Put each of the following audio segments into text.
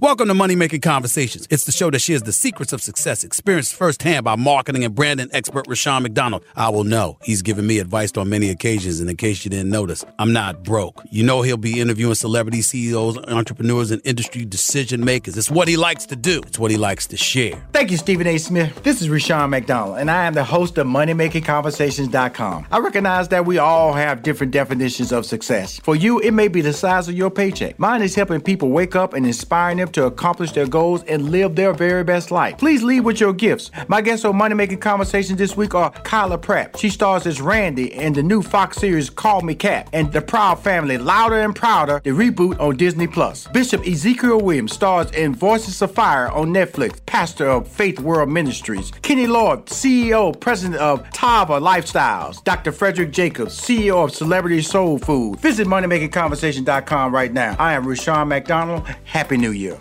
Welcome to Money Making Conversations. It's the show that shares the secrets of success experienced firsthand by marketing and branding expert Rushion McDonald. I will know. He's given me advice on many occasions, and in case you didn't notice, I'm not broke. You know he'll be interviewing celebrity CEOs, entrepreneurs, and industry decision makers. It's what he likes to do. It's what he likes to share. Thank you, Stephen A. Smith. This is Rushion McDonald, and I am the host of MoneyMakingConversations.com. I recognize that we all have different definitions of success. For you, it may be the size of your paycheck. Mine is helping people wake up and inspiring them to accomplish their goals and live their very best life. Please lead with your gifts. My guests on Money Making Conversations this week are Kyla Pratt. She stars as Randy in the new Fox series Call Me Kat and The Proud Family, Louder and Prouder, the reboot on Disney Plus. Bishop Ezekiel Williams stars in Voices of Fire on Netflix, pastor of Faith World Ministries. Kenny Lord, CEO, president of Tava Lifestyles. Dr. Frederick Jacobs, CEO of Celebrity Soul Food. Visit MoneyMakingConversation.com right now. I am Rushion McDonald. Happy New Year.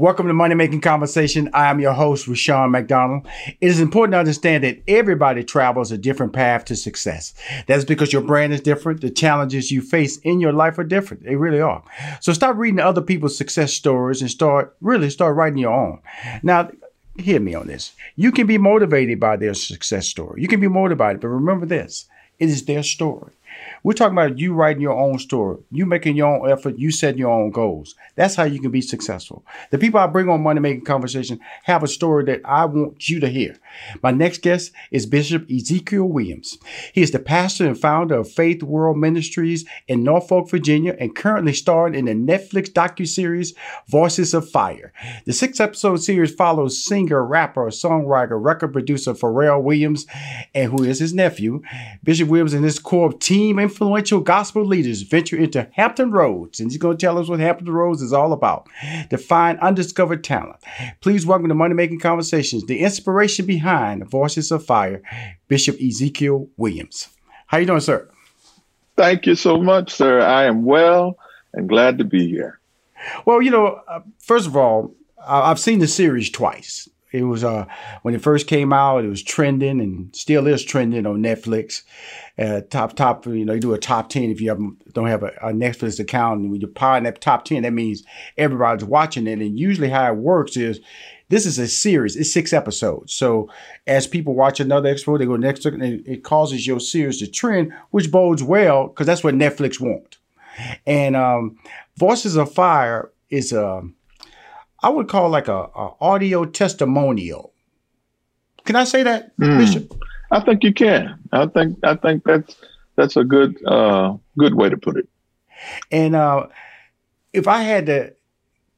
Welcome to Money Making Conversation. I am your host, Rushion McDonald. It is important to understand that everybody travels a different path to success. That's because your brand is different. The challenges you face in your life are different. They really are. So stop reading other people's success stories and start really start writing your own. Now, hear me on this. You can be motivated by their success story. You can be motivated, but remember this. It is their story. We're talking about you writing your own story, you making your own effort, you setting your own goals. That's how you can be successful. The people I bring on Money Making Conversation have a story that I want you to hear. My next guest is Bishop Ezekiel Williams. He is the pastor and founder of Faith World Ministries in Norfolk, Virginia, and currently starring in the Netflix docuseries Voices of Fire. The six episode series follows singer, rapper, songwriter, record producer Pharrell Williams, and who is his nephew. Bishop Williams and his core team influential gospel leaders venture into Hampton Roads, and he's going to tell us what Hampton Roads is all about to find undiscovered talent. Please welcome to Money Making Conversations, the inspiration behind Voices of Fire, Bishop Ezekiel Williams. How you doing, sir? Thank you so much, sir. I am well and glad to be here. Well, you know, uh, first of all, I've seen the series twice. It was uh, when it first came out, it was trending and still is trending on Netflix. Uh, top top, you know, you do a top ten if you have, don't have a, a Netflix account, and when you're part in that top ten, that means everybody's watching it. And usually, how it works is this is a series; it's six episodes. So as people watch another episode, they go next, and it causes your series to trend, which bodes well because that's what Netflix want. And um, Voices of Fire is a I would call like a, a audio testimonial. Can I say that, mm. Bishop? I think you can. I think I think that's that's a good uh, good way to put it. And uh, if I had to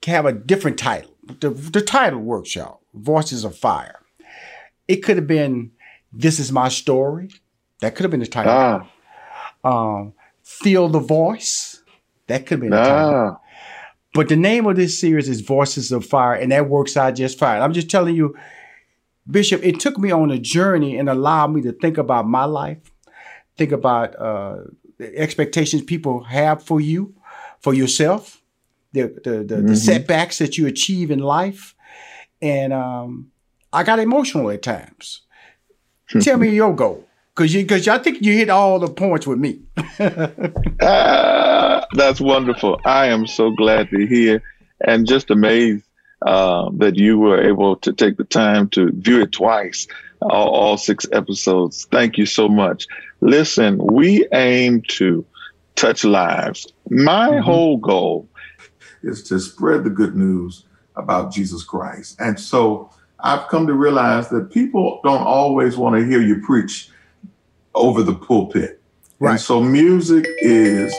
have a different title, the, the title works, y'all. Voices of Fire. It could have been "This Is My Story." That could have been the title. Ah. Um, Feel the Voice. That could have been the ah. title. But the name of this series is Voices of Fire, and that works out just fine. I'm just telling you, Bishop, it took me on a journey and allowed me to think about my life, think about uh, the expectations people have for you, for yourself, the the, the, mm-hmm. the setbacks that you achieve in life, and um, I got emotional at times. Tell me your goal, because you because I think you hit all the points with me. uh, that's wonderful. I am so glad to hear and just amazed uh, that you were able to take the time to view it twice, all, all six episodes. Thank you so much. Listen, we aim to touch lives. My mm-hmm. whole goal is to spread the good news about Jesus Christ. And so I've come to realize that people don't always want to hear you preach over the pulpit. Right. And so music is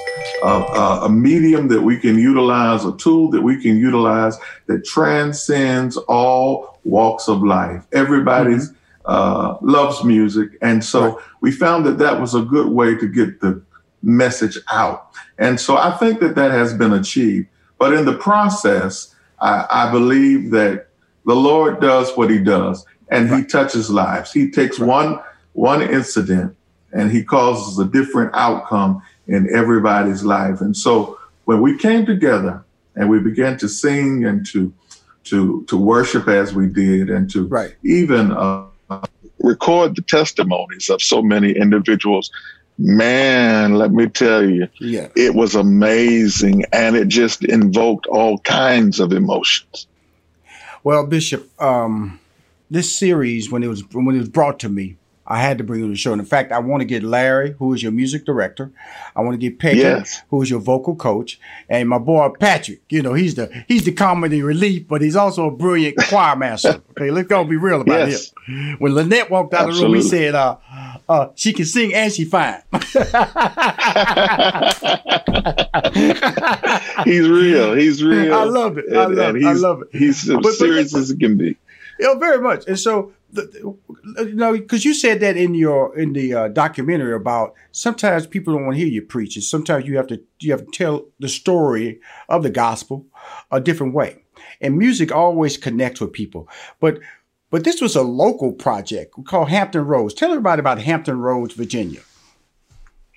a, a, a, medium that we can utilize, a tool that we can utilize that transcends all walks of life. Everybody mm-hmm. uh, loves music. And so right. we found that that was a good way to get the message out. And so I think that that has been achieved. But in the process, I, I believe that the Lord does what he does and right. he touches lives. He takes one, one incident and he causes a different outcome in everybody's life. And so when we came together and we began to sing and to to to worship as we did and to right. even uh, record the testimonies of so many individuals Man, let me tell you, Yeah. it was amazing and it just invoked all kinds of emotions. Well, Bishop, um, this series when it was when it was brought to me, I had to bring it to the show. And in fact, I want to get Larry, who is your music director. I want to get Peggy, Yes. who is your vocal coach, and my boy Patrick. You know, he's the he's the comedy relief, but he's also a brilliant choir master. Okay, let's go be real about Yes. him. When Lynette walked out of the room, he said, uh, uh, she can sing and she fine. he's real. He's real. I love it. I And- love it. I he's- love it. He's as But- but- serious as it can be. Yeah, very much. And so, you know, because you said that in your in the uh, documentary about sometimes people don't want to hear you preach, and sometimes you have to you have to tell the story of the gospel a different way. And music always connects with people, but but this was a local project called Hampton Roads. Tell everybody about Hampton Roads, Virginia.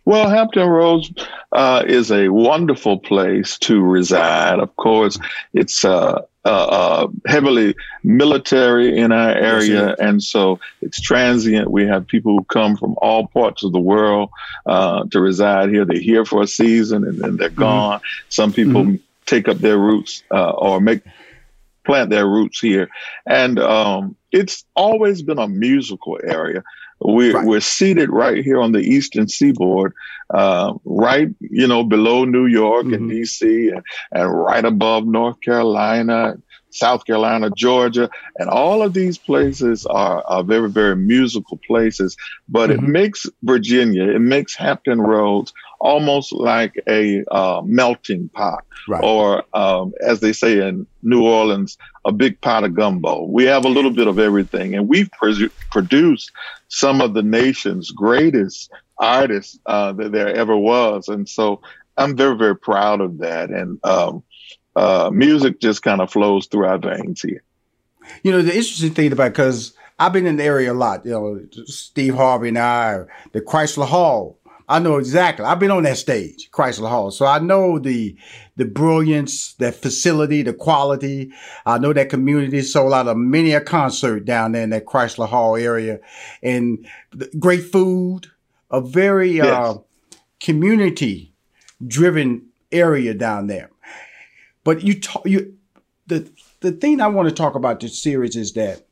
Well, Hampton Roads uh, is a wonderful place to reside. Of course, it's uh, uh, uh, heavily military in our area, and so it's transient. We have people who come from all parts of the world uh, to reside here. They're here for a season and then they're gone. Some people take up their roots uh, or make plant their roots here, and um, it's always been a musical area. We're, Right. we're seated right here on the eastern seaboard, uh, right, you know, below New York and Mhm. DC and, and right above North Carolina, South Carolina, Georgia. And all of these places are, are very, very musical places, but it Mhm. makes Virginia, it makes Hampton Roads almost like a uh, melting pot Right. or um, as they say in New Orleans, a big pot of gumbo. We have a little bit of everything, and we've produced some of the nation's greatest artists uh, that there ever was, and so I'm very, very proud of that. And um, uh, music just kind of flows through our veins here. You know, the interesting thing about because I've been in the area a lot. You know, Steve Harvey and I, the Chrysler Hall. I know exactly. I've been on that stage, Chrysler Hall, so I know the the brilliance, that facility, the quality. I know that community sold out of many a concert down there in that Chrysler Hall area, and the great food. A very uh, community driven area down there. But you talk you the the thing I want to talk about this series is that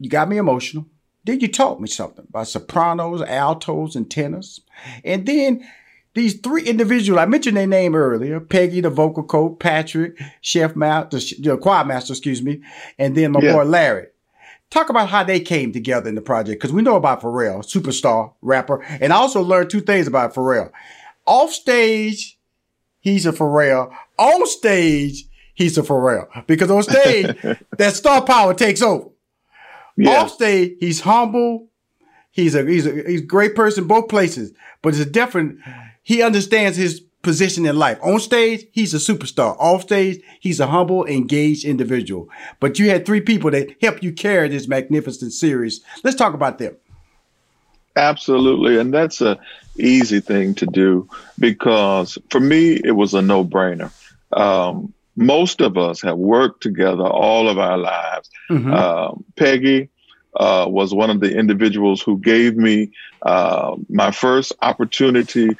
you got me emotional. Then you taught me something about sopranos, altos, and tenors. And then these three individuals, I mentioned their name earlier, Peggy, the vocal coach, Patrick, chef master, the choir master, excuse me, and then my Yeah. boy Larry. Talk about how they came together in the project, because we know about Pharrell, superstar, rapper, and I also learned two things about Pharrell. Off stage, he's a Pharrell. On stage, he's a Pharrell. Because on stage, that star power takes over. Yeah, Off stage, he's humble. He's a he's a he's a great person both places, but it's a different. He understands his position in life. On stage, he's a superstar. Off stage, he's a humble, engaged individual. But you had three people that helped you carry this magnificent series. Let's talk about them. Absolutely, and that's a easy thing to do because for me it was a no-brainer. Um, most of us have worked together all of our lives. Mhm. Um, Peggy uh, was one of the individuals who gave me uh, my first opportunity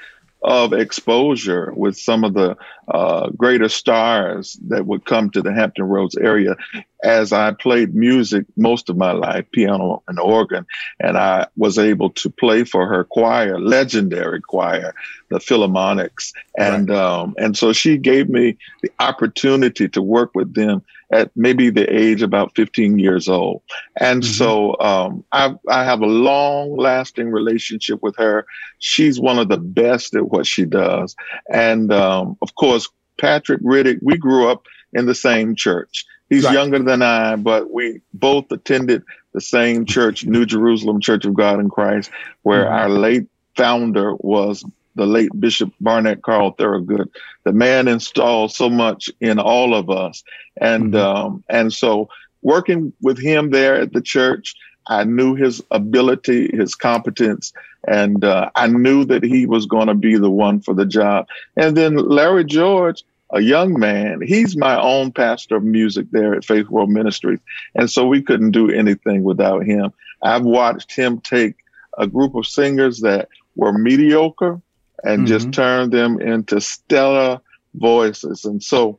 of exposure with some of the uh, greater stars that would come to the Hampton Roads area. As I played music most of my life, piano and organ, and I was able to play for her choir, legendary choir, the Philharmonics, and um, and so she gave me the opportunity to work with them at maybe the age about 15 years old, and Mhm. so um, I I have a long lasting relationship with her. She's one of the best at what she does, and um, of course Patrick Riddick. We grew up in the same church. He's Right. younger than I, but we both attended the same church, New Jerusalem Church of God in Christ, where Mhm. our late founder was the late Bishop Barnett Carl Thoroughgood. The man installed so much in all of us, and Mhm. um, and so working with him there at the church, I knew his ability, his competence, and uh, I knew that he was going to be the one for the job. And then Larry George, a young man, he's my own pastor of music there at Faith World Ministries. And so we couldn't do anything without him. I've watched him take a group of singers that were mediocre and mm-hmm. just turn them into stellar voices. And so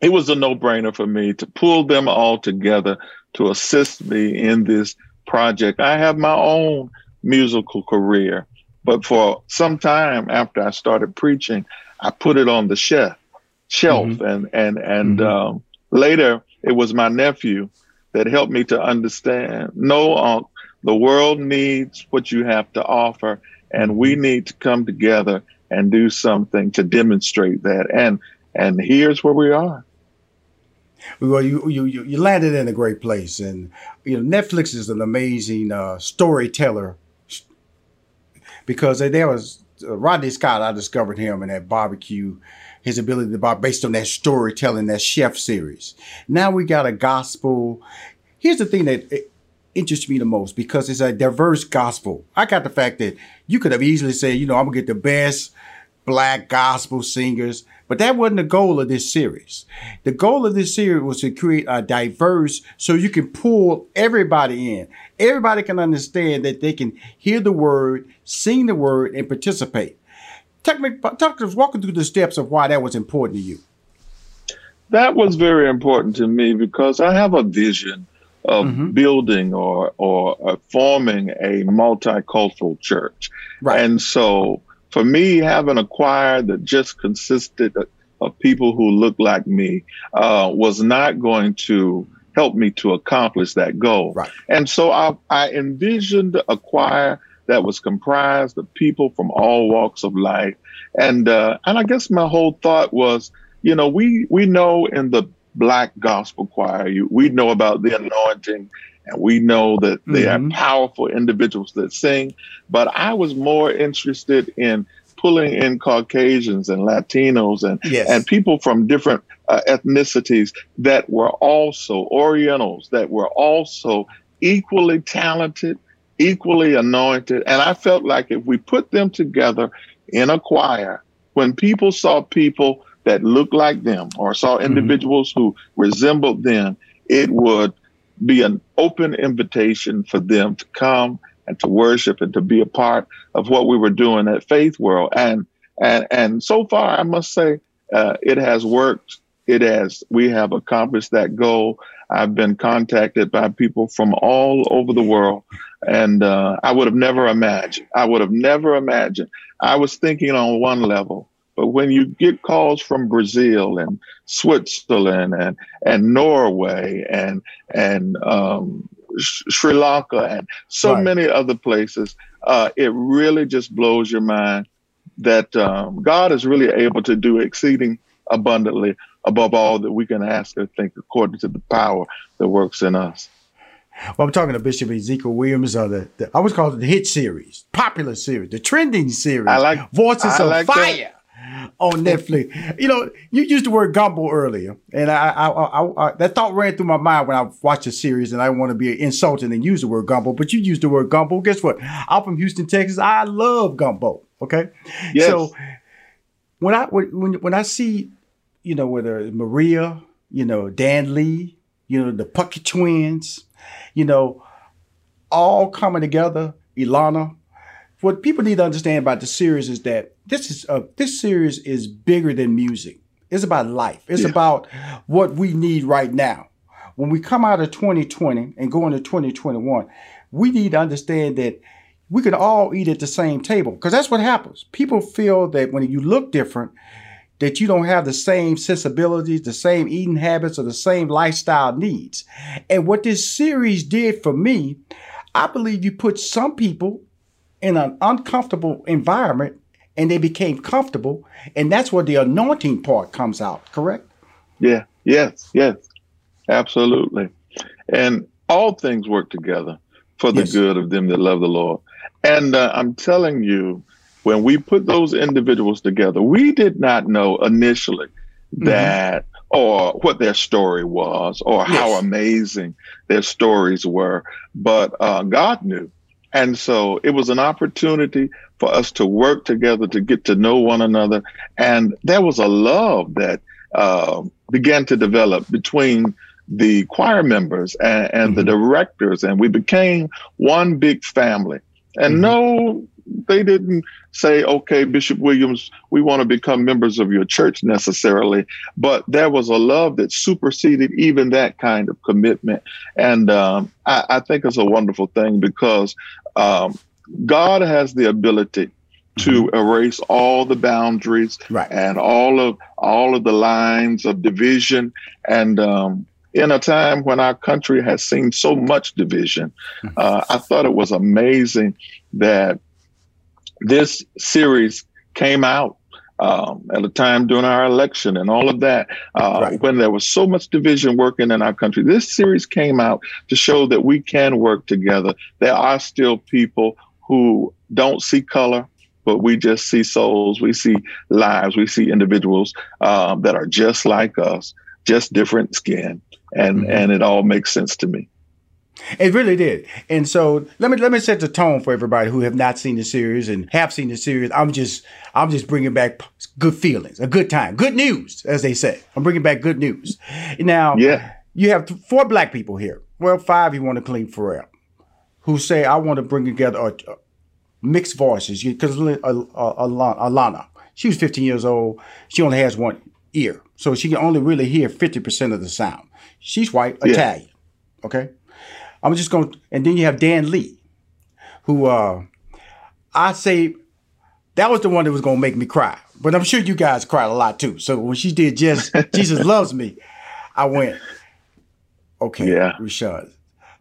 it was a no brainer for me to pull them all together to assist me in this project. I have my own musical career, but for some time after I started preaching, I put it on the shelf, shelf, mm-hmm. and and and mm-hmm. um, later it was my nephew that helped me to understand. No, uh, the world needs what you have to offer, and we mm-hmm. need to come together and do something to demonstrate that. And and here's where we are. Well, you you you landed in a great place, and you know Netflix is an amazing uh, storyteller because there was uh, Rodney Scott. I discovered him in that barbecue, his ability to bar based on that storytelling, that chef series. Now we got a gospel. Here's the thing that interests me the most because it's a diverse gospel. I got the fact that you could have easily said, you know, I'm gonna get the best black gospel singers, but that wasn't the goal of this series. The goal of this series was to create a diverse so you can pull everybody in. Everybody can understand that they can hear the word, sing the word, and participate. Talk, us, walking through the steps of why that was important to you. That was very important to me because I have a vision of mm-hmm. building or or uh, forming a multicultural church. Right. And so for me, having a choir that just consisted of, of people who looked like me uh, was not going to help me to accomplish that goal. Right. And so I, I envisioned a choir that was comprised of people from all walks of life. And uh, and I guess my whole thought was, you know, we we know in the black gospel choir. You, we know about the anointing and we know that they mm-hmm. are powerful individuals that sing. But I was more interested in pulling in Caucasians and Latinos and, yes. and people from different uh, ethnicities that were also Orientals, that were also equally talented, equally anointed. And I felt like if we put them together in a choir, when people saw people that looked like them or saw mm-hmm. individuals mm-hmm. who resembled them, it would be an open invitation for them to come and to worship and to be a part of what we were doing at Faith World. And and and so far, I must say, uh, it has worked. It has. We have accomplished that goal. I've been contacted by people from all over the world, and uh, I would have never imagined. I would have never imagined. I was thinking on one level, but when you get calls from Brazil and Switzerland and and Norway and and um, Sri Lanka and so right. many other places, uh, it really just blows your mind that um, God is really able to do exceeding abundantly above all that we can ask or think according to the power that works in us. Well, I'm talking to Bishop Ezekiel Williams of the, the I was called the hit series, popular series, the trending series. I like Voices I of like Fire. That on Netflix. You know, you used the word gumbo earlier, and I, I, I, I, that thought ran through my mind when I watched the series, and I want to be insulting and use the word gumbo, but you used the word gumbo. Guess what? I'm from Houston, Texas. I love gumbo. Okay, yes. so when I when when I see, you know, whether Maria, you know, Dan Lee, you know, the Puckett twins, you know, all coming together, Ilana. What people need to understand about the series is that this is uh, this series is bigger than music. It's about life. It's yeah. about what we need right now. When we come out of 2020 and go into 2021, we need to understand that we can all eat at the same table because that's what happens. People feel that when you look different, that you don't have the same sensibilities, the same eating habits, or the same lifestyle needs. And what this series did for me, I believe you put some people in an uncomfortable environment and they became comfortable. And that's where the anointing part comes out, correct? Yeah, yes, yes, absolutely. And all things work together for the yes. good of them that love the Lord. And uh, I'm telling you, when we put those individuals together, we did not know initially mm-hmm. that or what their story was or yes. how amazing their stories were, but uh, God knew. And so it was an opportunity for us to work together to get to know one another. And there was a love that uh, began to develop between the choir members and, and mm-hmm. the directors, and we became one big family. And mm-hmm. no they didn't say, okay, Bishop Williams, we want to become members of your church necessarily, but there was a love that superseded even that kind of commitment. And um, I, I, think it's a wonderful thing because um, God has the ability to mm-hmm. erase all the boundaries right. and all of all of the lines of division and um, in a time when our country has seen so much division, mm-hmm. uh, I thought it was amazing that this series came out um, at a time during our election and all of that, uh, right. when there was so much division working in our country. This series came out to show that we can work together. There are still people who don't see color, but we just see souls, we see lives, we see individuals um, that are just like us, just different skin and mm-hmm. and it all makes sense to me. It really did. And so let me let me set the tone for everybody who have not seen the series and have seen the series. I'm just I'm just bringing back good feelings, a good time, good news, as they say. I'm bringing back good news. Now, yeah, you have four black people here. Well, five you want to clean Pharrell, who say I want to bring together a, a mixed voices because Alana, she was 15 years old. She only has one ear, so she can only really hear 50 percent of the sound. She's white, yeah. Italian. Okay. I'm just going to, and then you have Dan Lee, who uh, I say that was the one that was going to make me cry. But I'm sure you guys cried a lot too. So when she did just Jesus Loves Me, I went, okay, yeah. Rashad,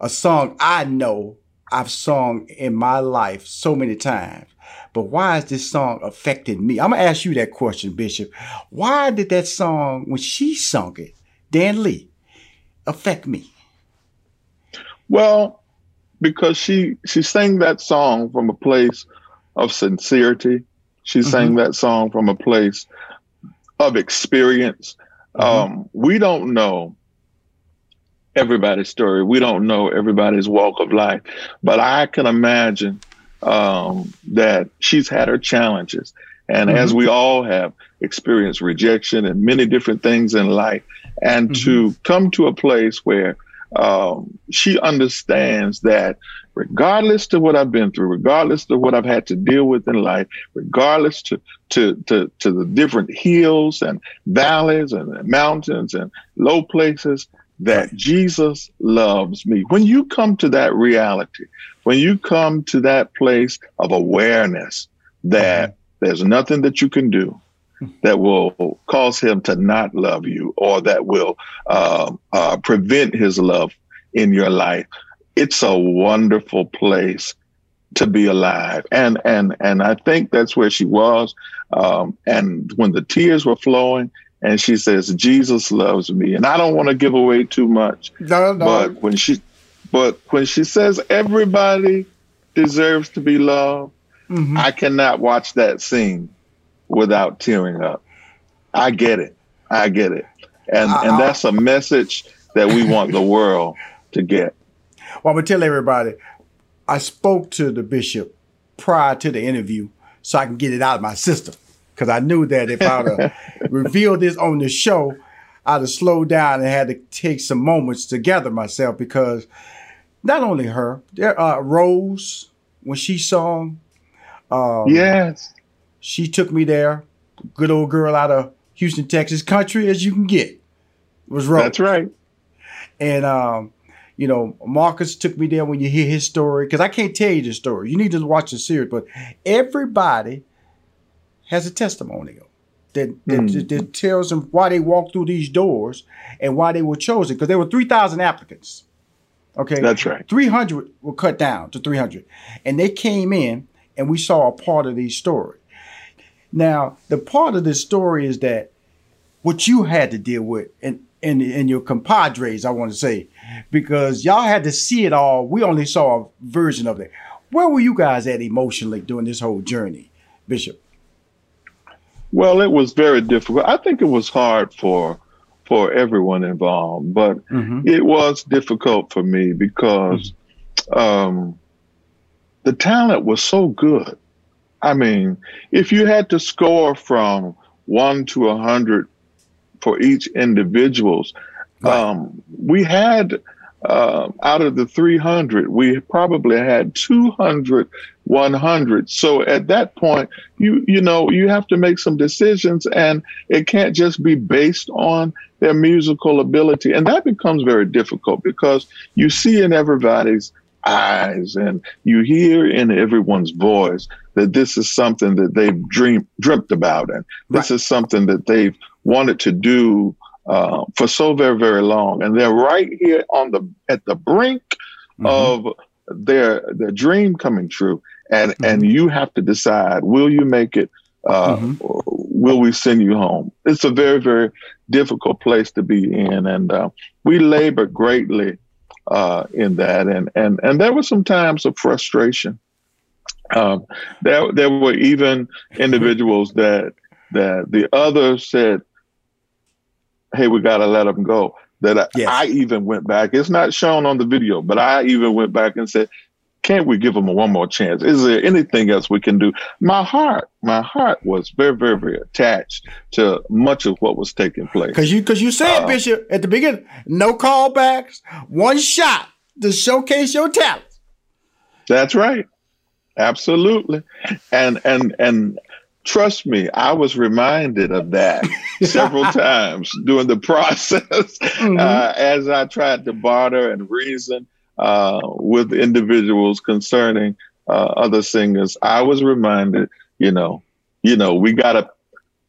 a song I know I've sung in my life so many times. But why is this song affecting me? I'm gonna ask you that question, Bishop. Why did that song, when she sung it, Dan Lee, affect me? Well, because she she sang that song from a place of sincerity. She mm-hmm. sang that song from a place of experience. Mm-hmm. Um, we don't know everybody's story. We don't know everybody's walk of life, but I can imagine um, that she's had her challenges. And mm-hmm. as we all have experienced rejection and many different things in life, and mm-hmm. to come to a place where um, she understands that regardless to what I've been through, regardless to what I've had to deal with in life, regardless to to to, to the different hills and valleys and mountains and low places, that Jesus loves me. When you come to that reality, when you come to that place of awareness that there's nothing that you can do, that will cause him to not love you or that will uh, uh, prevent his love in your life. It's a wonderful place to be alive, and and and I think that's where she was. Um, and when the tears were flowing, and she says, "Jesus loves me," and I don't want to give away too much, no, no. but when she, but when she says everybody deserves to be loved, mm-hmm. I cannot watch that scene without tearing up. I get it. I get it. And I, and that's a message that we want the world to get. Well, I'm gonna tell everybody, I spoke to the bishop prior to the interview so I can get it out of my system. Because I knew that if I would revealed this on the show, I'd have slowed down and had to take some moments to gather myself because not only her, there uh, Rose, when she saw um, yes, she took me there. Good old girl out of Houston, Texas, country as you can get. It was Rose. That's right. And um, you know, Marcus took me there when you hear his story because I can't tell you the story. You need to watch the series, but everybody has a testimonial that that, mm. that tells them why they walked through these doors and why they were chosen because there were three thousand applicants. Okay, that's right. Three hundred were cut down to three hundred, and they came in, and we saw a part of these story. Now, the part of this story is that what you had to deal with and and, and your compadres, I want to say, because y'all had to see it all. We only saw a version of it. Where were you guys at emotionally during this whole journey, Bishop? Well, it was very difficult. I think it was hard for for everyone involved, but mm-hmm. it was difficult for me because mm-hmm. um, the talent was so good. I mean, if you had to score from one to a hundred for each individuals, right. um, we had uh, out of the 300, we probably had 200 100. So at that point, you you know you have to make some decisions, and it can't just be based on their musical ability, and that becomes very difficult because you see in everybody's eyes and you hear in everyone's voice that this is something that they've dreamt about, and this right. is something that they've wanted to do uh, for so very very long, and they're right here on the at the brink mm-hmm. of their their dream coming true, and mm-hmm. and you have to decide: will you make it? Uh, mm-hmm. Will we send you home? It's a very very difficult place to be in, and uh, we labor greatly uh, in that, and and and there were some times of frustration. Um, there there were even individuals that that the others said, "Hey, we got to let them go." That I, yes. I even went back. It's not shown on the video, but I even went back and said, can't we give them a one more chance? Is there anything else we can do? My heart, my heart was very, very, very attached to much of what was taking place. Because you, because you said, uh, Bishop, at the beginning, no callbacks, one shot to showcase your talent. That's right, absolutely, and and and trust me, I was reminded of that several times during the process mm-hmm. uh, as I tried to barter and reason uh, with individuals concerning uh, other singers. I was reminded, you know, you know, we got to.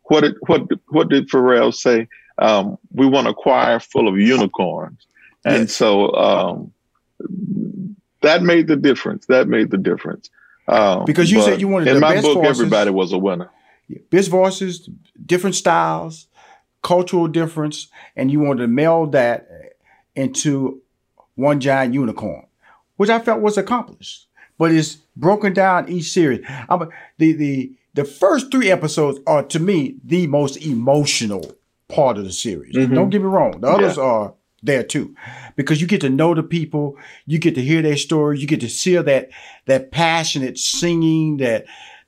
What did what what did Pharrell say? Um, we want a choir full of unicorns, and so um, that made the difference. That made the difference. Um, because you said you wanted in my book, voices, everybody was a winner. Best voices, different styles, cultural difference, and you wanted to meld that into one giant unicorn, which I felt was accomplished. But it's broken down each series. I'm, the the the first three episodes are to me the most emotional part of the series. Mm-hmm. Don't get me wrong; the others yeah. are there too, because you get to know the people, you get to hear their stories, you get to see that that passionate singing, that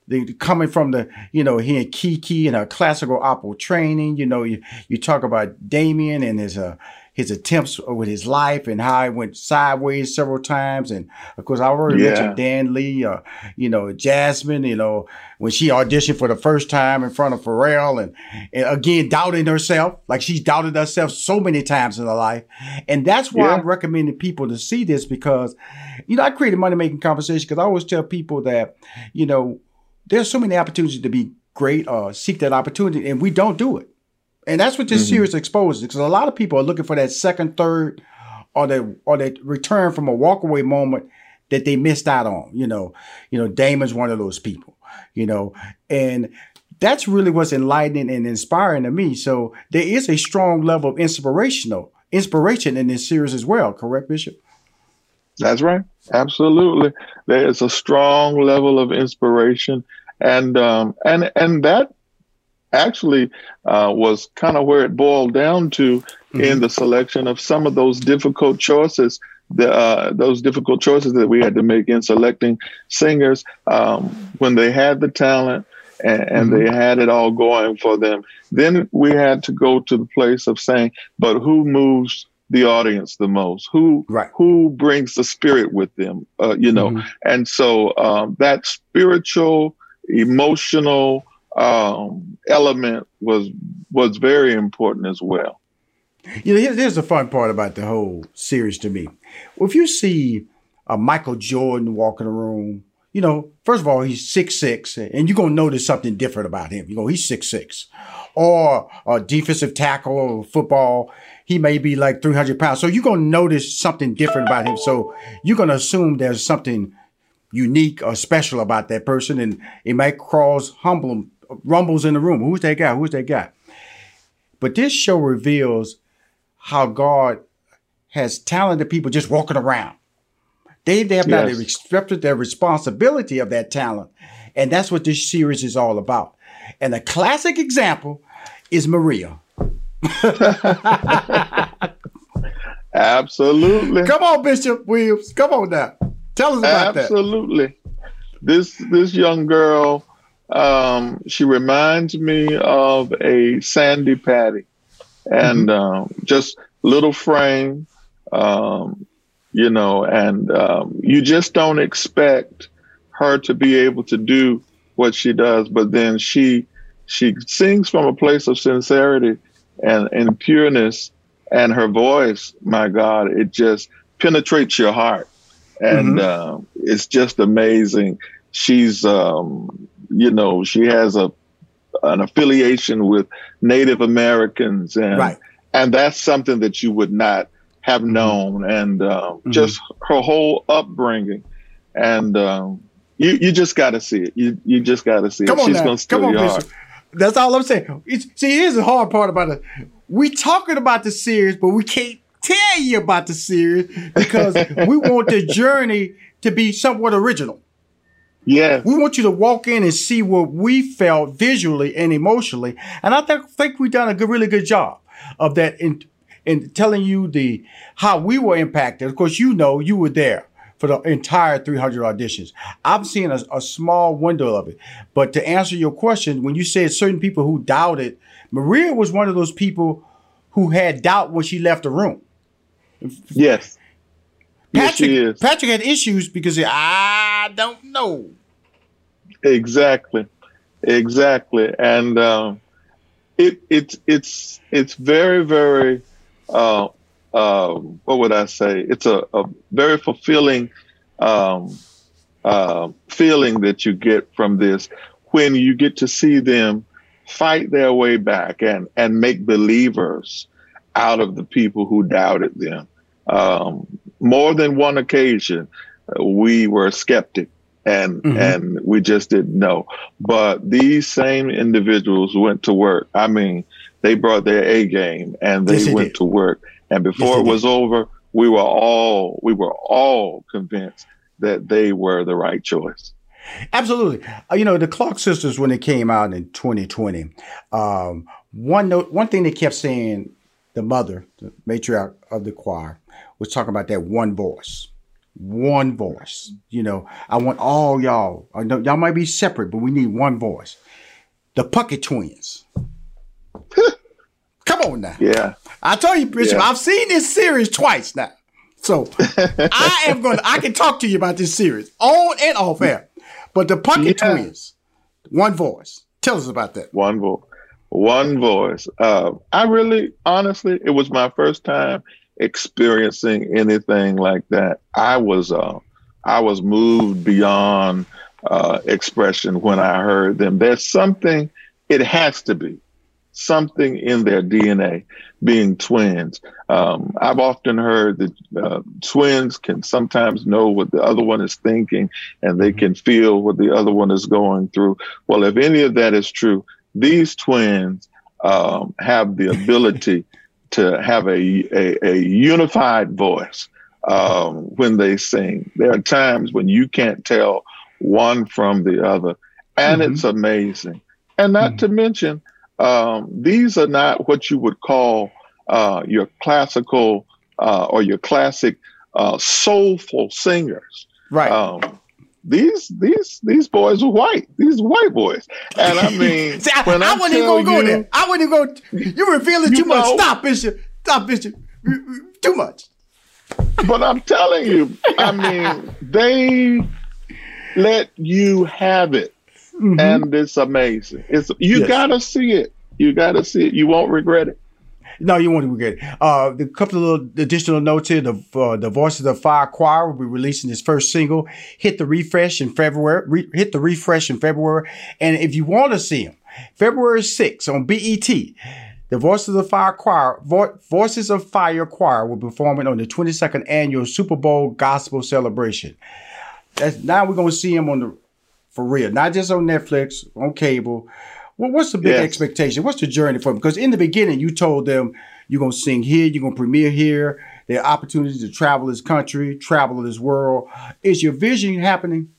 the, coming from the you know hearing Kiki and her classical opera training. You know, you you talk about Damien and his uh his attempts with his life and how it went sideways several times. And of course, I already yeah. mentioned Dan Lee, uh, you know, Jasmine, you know, when she auditioned for the first time in front of Pharrell and, and again, doubting herself, like she's doubted herself so many times in her life. And that's why yeah. I'm recommending people to see this because, you know, I created money making conversation because I always tell people that, you know, there's so many opportunities to be great or seek that opportunity and we don't do it. And that's what this mm-hmm. series exposes because a lot of people are looking for that second, third, or the or that return from a walkaway moment that they missed out on. You know, you know, Damon's one of those people. You know, and that's really what's enlightening and inspiring to me. So there is a strong level of inspirational inspiration in this series as well. Correct, Bishop? That's right. Absolutely. There is a strong level of inspiration, and um, and and that actually uh, was kind of where it boiled down to mm-hmm. in the selection of some of those difficult choices. The, uh, those difficult choices that we had to make in selecting singers um, when they had the talent and, and mm-hmm. they had it all going for them. Then we had to go to the place of saying, but who moves the audience the most? Who right. who brings the spirit with them? Uh, you know, mm-hmm. and so um, that spiritual, emotional um, element was was very important as well. You know, here's, the fun part about the whole series to me. Well, if you see a Michael Jordan walk in the room, you know, first of all, he's six six, and you're gonna notice something different about him. You know, he's six six, or a defensive tackle or football, he may be like 300 pounds. So you're gonna notice something different about him. So you're gonna assume there's something unique or special about that person, and it might cause humble rumbles in the room. Who's that guy? Who's that guy? But this show reveals how God has talented people just walking around. They, they have yes. not accepted their responsibility of that talent. And that's what this series is all about. And a classic example is Maria. Absolutely. Come on, Bishop Williams. Come on now. Tell us about Absolutely. that. Absolutely. This this young girl um, she reminds me of a Sandi Patty, and mm-hmm. um, just little frame, um, you know, and um, you just don't expect her to be able to do what she does, but then she she sings from a place of sincerity and, and pureness, and her voice, my God, it just penetrates your heart, and mm-hmm. uh, it's just amazing. She's, um, you know, she has a an affiliation with Native Americans, and right. and that's something that you would not have mm-hmm. known, and uh, mm-hmm. just her whole upbringing, and um, you you just got to see it. You you just got to see Come it. On She's going to steal Come on, your heart. That's all I'm saying. It's, see, here's the hard part about it. We talking about the series, but we can't tell you about the series because we want the journey to be somewhat original. Yeah. We want you to walk in and see what we felt visually and emotionally. And I think, think we've done a good, really good job of that in, in telling you the how we were impacted. Of course, you know you were there for the entire 300 auditions. I'm seeing a, a, small window of it. But to answer your question, when you said certain people who doubted, Maria was one of those people who had doubt when she left the room. Yes. Patrick, yes, Patrick had issues because he, I don't know. Exactly, exactly, and um, it it's it's it's very very uh, um, what would I say? It's a, a very fulfilling um, uh, feeling that you get from this when you get to see them fight their way back and, and make believers out of the people who doubted them. Um, more than one occasion, we were skeptic and mm-hmm. and we just didn't know. But these same individuals went to work. I mean, they brought their A game and they yes, went did. to work and before yes, it was over, we were all we were all convinced that they were the right choice. Absolutely. Uh, you know, the Clark sisters when they came out in 2020, um, one note, one thing they kept saying, the mother, the matriarch of the choir, was talking about that one voice. One voice. You know, I want all y'all. I know y'all might be separate, but we need one voice. The Puckett twins. Come on now. Yeah. I told you, Bishop, yeah. I've seen this series twice now. So I am going to, I can talk to you about this series on and off air. But the Puckett yeah. twins, one voice. Tell us about that. One voice. One voice. Uh, I really, honestly, it was my first time experiencing anything like that. I was, uh, I was moved beyond uh, expression when I heard them. There's something, it has to be something in their DNA, being twins. Um, I've often heard that uh, twins can sometimes know what the other one is thinking and they can feel what the other one is going through. Well, if any of that is true, these twins um, have the ability to have a, a, a unified voice um, when they sing. There are times when you can't tell one from the other, and mm-hmm. it's amazing. And not mm-hmm. to mention, um, these are not what you would call uh, your classical uh, or your classic uh, soulful singers. Right. Um, these these these boys are white. These white boys, and I mean, See, I, I, I wasn't even gonna go there. I wouldn't even go. You're revealing too know, much. Stop, Bishop. Stop, Bishop. Too much. But I'm telling you, I mean, they let you have it. Mm-hmm. And it's amazing. It's you yes. gotta see it. You gotta see it. You won't regret it. No, you won't regret it. Uh, a couple of little additional notes here. The uh, the Voices of Fire Choir will be releasing his first single. Hit the refresh in February. Re- hit the refresh in February. And if you want to see him, February 6th on BET. The Voices of Fire Choir, Vo- Voices of Fire Choir will be performing on the 22nd annual Super Bowl Gospel Celebration. That's now we're gonna see him on the for real, not just on Netflix, on cable. Well, what's the big yes. expectation? What's the journey for them? Because in the beginning, you told them you're gonna sing here, you're gonna premiere here. There are opportunities to travel this country, travel this world. Is your vision happening?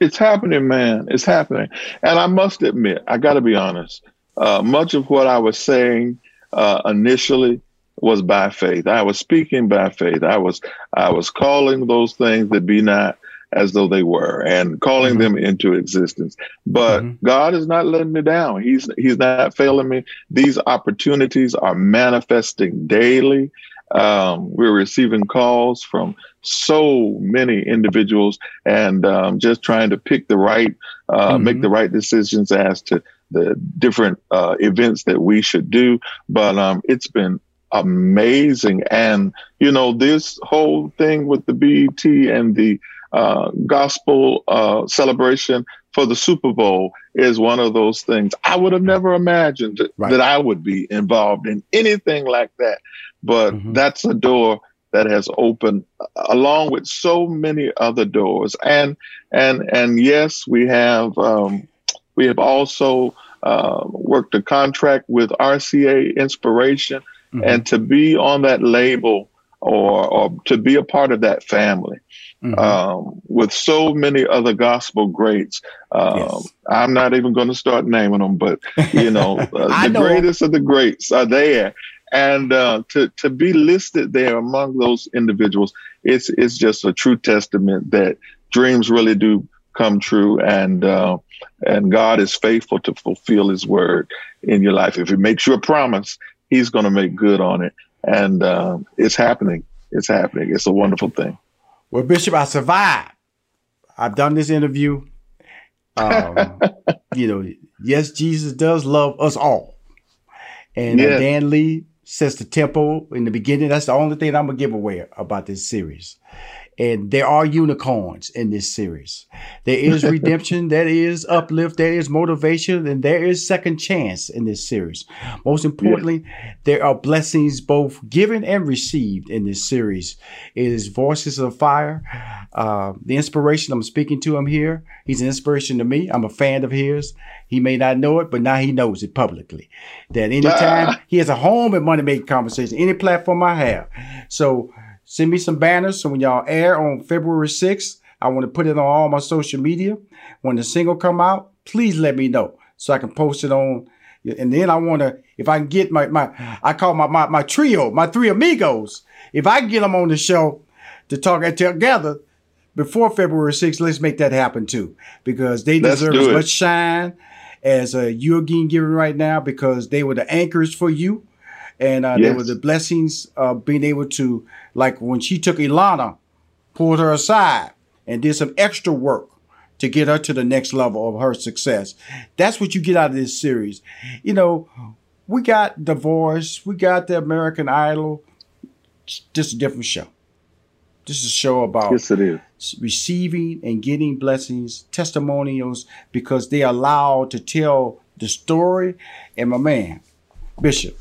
It's happening, man. It's happening. And I must admit, I got to be honest. Uh, much of what I was saying uh, initially was by faith. I was speaking by faith. I was I was calling those things that be not as though they were and calling mm-hmm. them into existence. But mm-hmm. God is not letting me down. He's He's not failing me. These opportunities are manifesting daily. Um, we're receiving calls from so many individuals and um, just trying to pick the right, uh, mm-hmm. make the right decisions as to the different uh, events that we should do. But um, it's been amazing. And, you know, this whole thing with the BET and the uh, gospel uh, celebration for the Super Bowl is one of those things. I would have never imagined right. that I would be involved in anything like that. But mm-hmm. that's a door that has opened along with so many other doors. And and and yes, we have um, we have also uh, worked a contract with RCA Inspiration, mm-hmm. and to be on that label or or to be a part of that family mm-hmm. um, with so many other gospel greats. Um, yes. I'm not even going to start naming them, but you know, uh, the know. greatest of the greats are there. And uh, to to be listed there among those individuals, it's it's just a true testament that dreams really do come true, and uh, and God is faithful to fulfill His word in your life. If He makes you a promise, He's going to make good on it, and uh, it's happening. It's happening. It's a wonderful thing. Well, Bishop, I survived. I've done this interview. Um, you know, yes, Jesus does love us all. And uh, Dan Lee sets the tempo in the beginning. That's the only thing I'm gonna give away about this series. And there are unicorns in this series. There is redemption, there is uplift, there is motivation, and there is second chance in this series. Most importantly, yeah. there are blessings both given and received in this series. It is Voices of Fire. Uh, the inspiration I'm speaking to him here, he's an inspiration to me. I'm a fan of his. He may not know it, but now he knows it publicly. That anytime ah. he has a home at Money Making Conversation, any platform I have. So Send me some banners so when y'all air on February 6th, I want to put it on all my social media. When the single come out, please let me know so I can post it on. And then I want to, if I can get my, my I call my, my, my trio, my three amigos. If I can get them on the show to talk together before February 6th, let's make that happen too. Because they deserve as much shine as uh, you're getting given right now because they were the anchors for you and uh, yes. there were the blessings of being able to, like when she took Ilana, pulled her aside and did some extra work to get her to the next level of her success. That's what you get out of this series. You know, we got The Voice, we got the American Idol, just a different show. This is a show about yes, it is. receiving and getting blessings, testimonials, because they are allowed to tell the story. And my man, Bishop,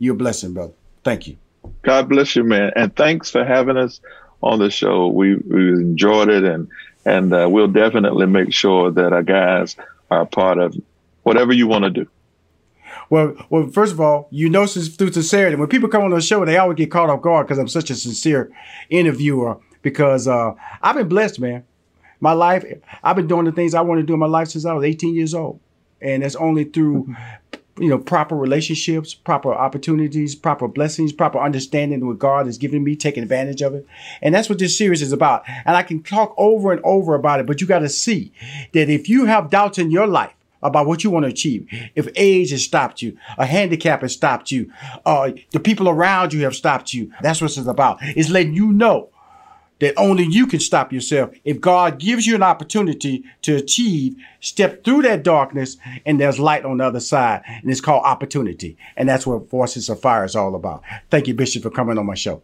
you're a blessing, brother. Thank you. God bless you, man, and thanks for having us on the show. We we enjoyed it, and and uh, we'll definitely make sure that our guys are a part of whatever you want to do. Well, well, first of all, you know, through sincerity, when people come on the show, they always get caught off guard because I'm such a sincere interviewer. Because uh, I've been blessed, man. My life, I've been doing the things I want to do in my life since I was 18 years old, and it's only through you know, proper relationships, proper opportunities, proper blessings, proper understanding what God has given me, taking advantage of it. And that's what this series is about. And I can talk over and over about it, but you got to see that if you have doubts in your life, about what you want to achieve. If age has stopped you, a handicap has stopped you, uh, the people around you have stopped you. That's what it's about. It's letting you know that only you can stop yourself. If God gives you an opportunity to achieve, step through that darkness and there's light on the other side. And it's called opportunity. And that's what Voices of Fire is all about. Thank you, Bishop, for coming on my show.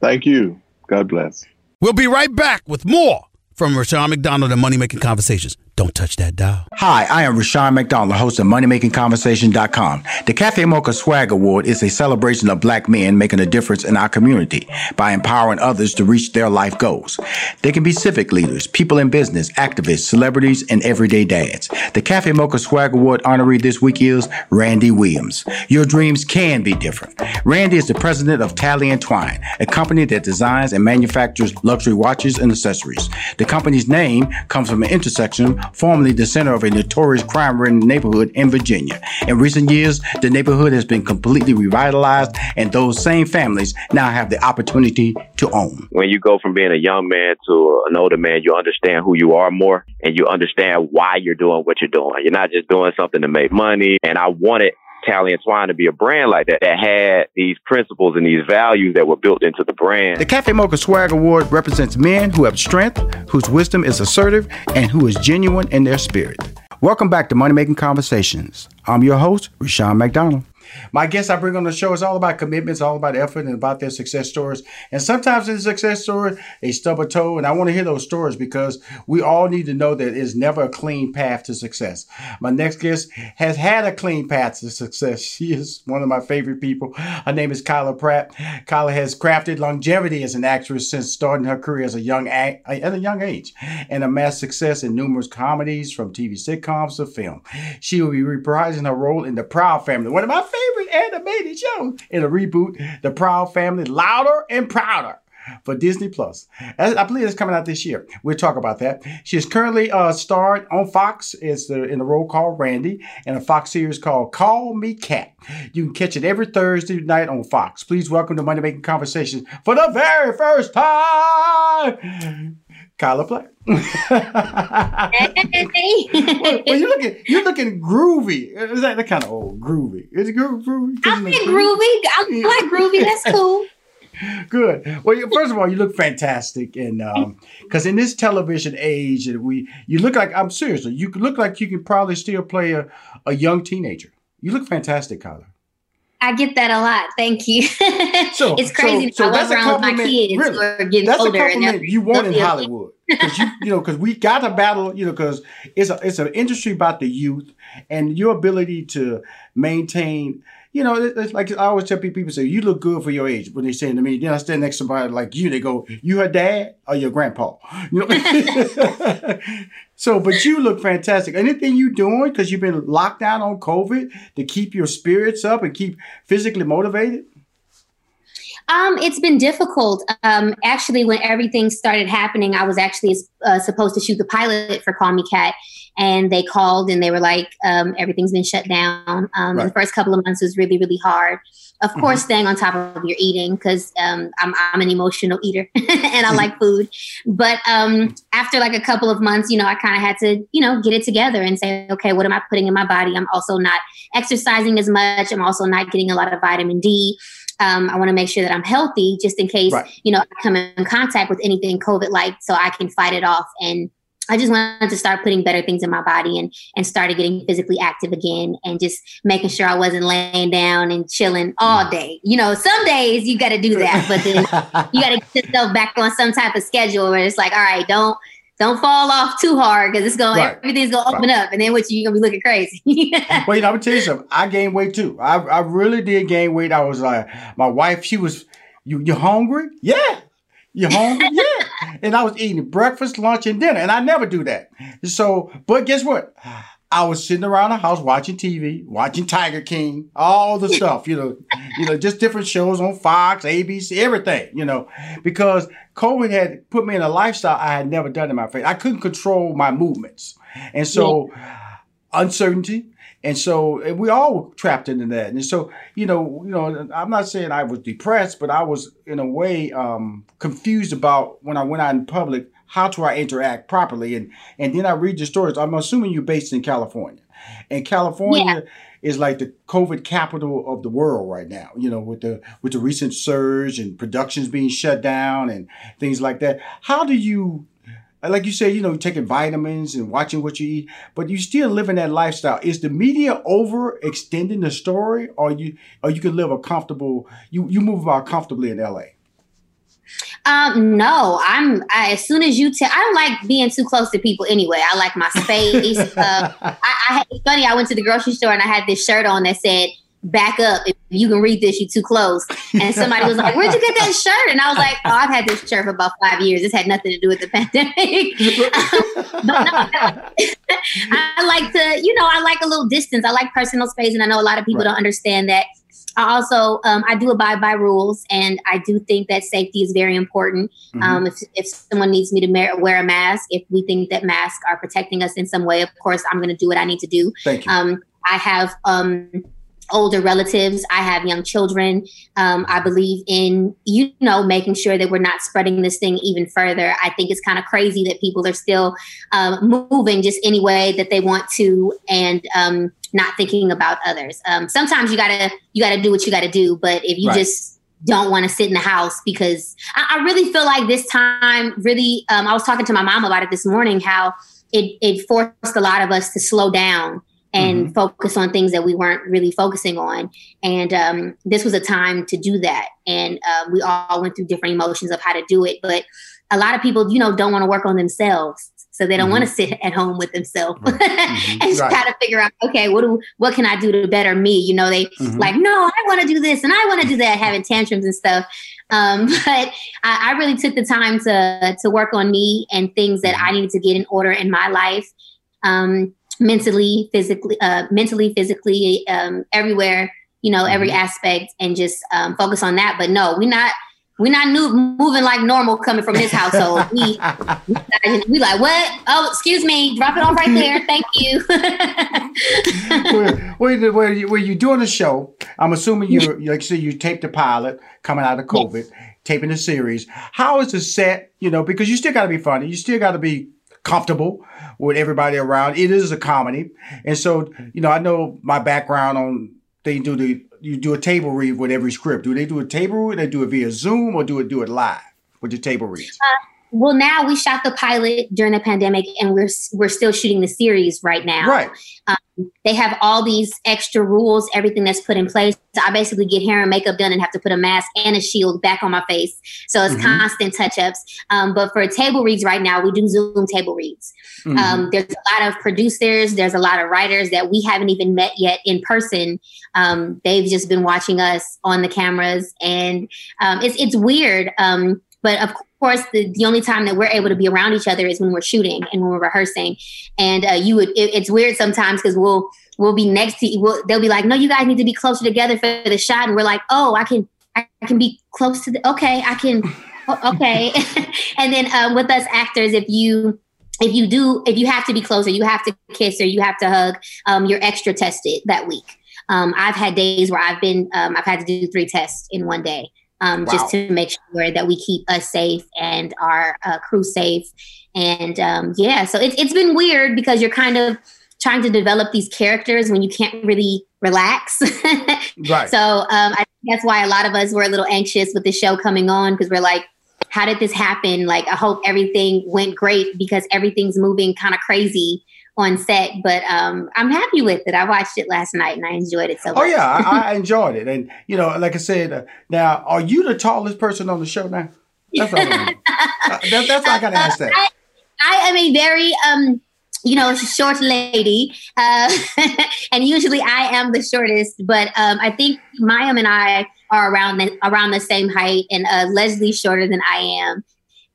Thank you. God bless. We'll be right back with more from Rushion McDonald and Money Making Conversations. Don't touch that dial. Hi, I am Rushion McDonald, host of MoneyMakingConversation.com. The Cafe Mocha Swag Award is a celebration of black men making a difference in our community by empowering others to reach their life goals. They can be civic leaders, people in business, activists, celebrities, and everyday dads. The Cafe Mocha Swag Award honoree this week is Randy Williams. Your dreams can be different. Randy is the president of Talley and Twine, a company that designs and manufactures luxury watches and accessories. The company's name comes from an intersection formerly the center of a notorious crime-ridden neighborhood in Virginia. In recent years, the neighborhood has been completely revitalized, and those same families now have the opportunity to own. When you go from being a young man to an older man, you understand who you are more, and you understand why you're doing what you're doing. You're not just doing something to make money. And I wanted Talley and Twine to be a brand like that that had these principles and these values that were built into the brand. The Cafe Mocha Swag Award represents men who have strength, whose wisdom is assertive, and who is genuine in their spirit. Welcome back to Money Making Conversations. I'm your host, Rushion McDonald. My guests I bring on the show is all about commitments, all about effort, and about their success stories. And sometimes in success story, they stub a toe. And I want to hear those stories because we all need to know that it's never a clean path to success. My next guest has had a clean path to success. She is one of my favorite people. Her name is Kyla Pratt. Kyla has crafted longevity as an actress since starting her career as a young at a young age, and amassed success in numerous comedies, from TV sitcoms to film. She will be reprising her role in The Proud Family, one of my favorite animated shows in a reboot, The Proud Family, Louder and Prouder for Disney Plus. I believe it's coming out this year. We'll talk about that. She is currently uh, starred on Fox. It's the, in a role called Randy in a Fox series called Call Me Kat. You can catch it every Thursday night on Fox. Please welcome to Money Making Conversations for the very first time. Kyla Pratt. Hey. well, well, you're looking, you're looking groovy. Is that the kind of old groovy? Is it groovy? I'm groovy. I like groovy. That's cool. Good. Well, first of all, you look fantastic, and because um, in this television age, we you look like I'm seriously, you look like you can probably still play a, a young teenager. You look fantastic, Kyla. I get that a lot. Thank you. so it's crazy. So, so that's a compliment. My kids really, are getting that's older a compliment you want in Hollywood. Because you, you know, because we got to battle, you know, because it's a it's an industry about the youth and your ability to maintain you know, it's like I always tell people, say, you look good for your age. When they say to me, then I stand next to somebody like you, they go, you her dad or your grandpa? You know? so, but you look fantastic. Anything you doing, because you've been locked down on COVID to keep your spirits up and keep physically motivated? Um, it's been difficult. Um, actually, when everything started happening, I was actually uh, supposed to shoot the pilot for Call Me Kat, and they called and they were like, um, "Everything's been shut down." Um, right. The first couple of months was really, really hard. Of mm-hmm. course, staying on top of your eating because um, I'm, I'm an emotional eater and I like food. But um, after like a couple of months, you know, I kind of had to, you know, get it together and say, okay, what am I putting in my body? I'm also not exercising as much. I'm also not getting a lot of vitamin D. Um, I want to make sure that I'm healthy just in case, right. you know, I come in contact with anything COVID like so I can fight it off. And I just wanted to start putting better things in my body and and started getting physically active again and just making sure I wasn't laying down and chilling all mm. day. You know, some days you got to do that, but then you got to get yourself back on some type of schedule where it's like, all right, don't don't fall off too hard because it's going right. everything's gonna open right. up, and then what you, are gonna be looking crazy. well, you know, I'm gonna tell you something. I gained weight too. I I really did gain weight. I was like, my wife, she was, you you hungry? Yeah. You hungry? yeah. And I was eating breakfast, lunch, and dinner, and I never do that. So, but guess what? I was sitting around the house watching TV, watching Tiger King, all the stuff, you know, you know, just different shows on Fox, ABC, everything, you know, because COVID had put me in a lifestyle I had never done in my face. I couldn't control my movements. And so yeah. uncertainty. And so and we all were trapped into that. And so, you know, you know, I'm not saying I was depressed, but I was in a way um, confused about when I went out in public how do I interact properly? And and then I read the stories. I'm assuming you're based in California, and California yeah. is like the COVID capital of the world right now. You know, with the with the recent surge and productions being shut down and things like that. How do you like you said, you know, taking vitamins and watching what you eat, but you still living that lifestyle. Is the media over extending the story, or you, or you can live a comfortable, you you move about comfortably in LA? Um, no, I'm I, as soon as you tell, I don't like being too close to people anyway. I like my space. uh, I, I it's funny. I went to the grocery store and I had this shirt on that said "Back up if you can read this. you're too close." And somebody was like, "Where'd you get that shirt?" And I was like, "Oh, I've had this shirt for about five years. This had nothing to do with the pandemic." but no, I like to, you know, I like a little distance. I like personal space, and I know a lot of people right. don't understand that. I also um, I do abide by rules, and I do think that safety is very important. Mm-hmm. Um, if if someone needs me to wear a mask, if we think that masks are protecting us in some way, of course I'm going to do what I need to do. Thank you. Um, I have um, older relatives. I have young children. Um, I believe in, you know, making sure that we're not spreading this thing even further. I think it's kind of crazy that people are still um, moving just any way that they want to and um, not thinking about others. Um, sometimes you gotta you gotta do what you gotta do, but if you right. just don't want to sit in the house because I, I, really feel like this time really um, I was talking to my mom about it this morning how it, it forced a lot of us to slow down and mm-hmm. focus on things that we weren't really focusing on. And um, this was a time to do that. And uh, we all went through different emotions of how to do it. But a lot of people, you know, don't want to work on themselves. So they don't mm-hmm. want to sit at home with themselves right. mm-hmm. and right. try to figure out, okay, what do what can I do to better me? You know, they mm-hmm. like, no, I want to do this and I want to do that, having tantrums and stuff. Um, but I, I, really took the time to to work on me and things that I mm-hmm. needed to get in order in my life. Um, mentally, physically, uh, mentally, physically, um, everywhere, you know, every mm-hmm. aspect, and just um, focus on that. But no, we're not. We're not new, moving like normal coming from this household. we, we like what? Oh, excuse me. Drop it off right there. Thank you. where, where, you, where you doing a show? I'm assuming you, like, you said, you taped the pilot coming out of COVID, yes. taping the series. How is the set? You know, because you still got to be funny. You still got to be comfortable with everybody around. It is a comedy, and so you know I know my background on they do the you do a table read with every script. Do they do a table read? They do it via Zoom or do it do it live with the table reads? Uh, well, now we shot the pilot during the pandemic, and we're we're still shooting the series right now. Right. Um, they have all these extra rules, everything that's put in place. So I basically get hair and makeup done and have to put a mask and a shield back on my face. So it's mm-hmm. constant touch ups. Um, but for table reads right now, we do Zoom table reads. Mm-hmm. Um, there's a lot of producers, there's a lot of writers that we haven't even met yet in person. Um, they've just been watching us on the cameras, and um, it's it's weird. Um, but of course, the, the only time that we're able to be around each other is when we're shooting and when we're rehearsing. And uh, you would, it, it's weird sometimes because we'll, we'll be next to, we'll, they'll be like, no, you guys need to be closer together for the shot. And we're like, oh, I can, I can be close to the, okay, I can, okay. and then um, with us actors, if you, if you do, if you have to be closer, you have to kiss or you have to hug, um, you're extra tested that week. Um, I've had days where I've been, um, I've had to do three tests in one day um, wow. just to make sure that we keep us safe and our uh, crew safe. And um, yeah, so it, it's been weird because you're kind of trying to develop these characters when you can't really relax. right. So um, I that's why a lot of us were a little anxious with the show coming on because we're like, how did this happen? Like, I hope everything went great because everything's moving kind of crazy on set, but um, I'm happy with it. I watched it last night and I enjoyed it so oh, much. Oh yeah, I, I, enjoyed it, and you know, like I said, uh, now are you the tallest person on the show now? That's what I uh, that, that's I gotta ask that. I, I am a very um, you know, short lady, uh, and usually I am the shortest. But um, I think Mayim and I are around the, around the same height, and uh, Leslie's shorter than I am.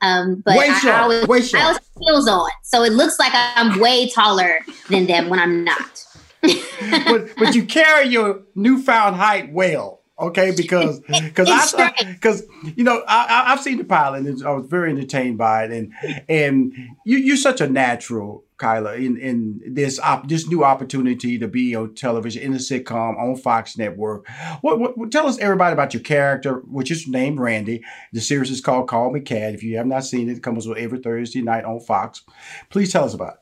Um, but way I, short, I, always, way short. I always heels on, so it looks like I'm way taller than them when I'm not. but but you carry your newfound height well. Okay, because because I because you know I, have seen the pilot and I was very entertained by it and and you you're such a natural Kyla in in this op, this new opportunity to be on television in a sitcom on Fox Network. What, what, tell us everybody about your character, which is named Randy. The series is called Call Me Kat. If you have not seen it, it comes on every Thursday night on Fox. Please tell us about it.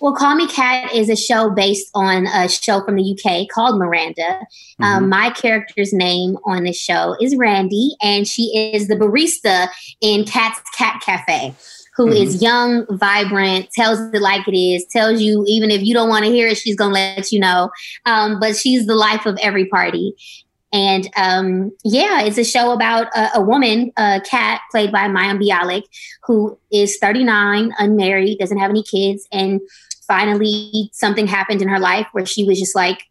Well, Call Me Kat is a show based on a show from the UK called Miranda. Um, mm-hmm. Um, my character's name on the show is Randy, and she is the barista in Kat's Cat Cafe. Who mm-hmm. is young, vibrant, tells it like it is, tells you even if you don't want to hear it, she's gonna let you know. Um, but she's the life of every party. And um, yeah, it's a show about a, a woman, a cat played by Mayim Bialik, who is 39, unmarried, doesn't have any kids, and finally something happened in her life where she was just like,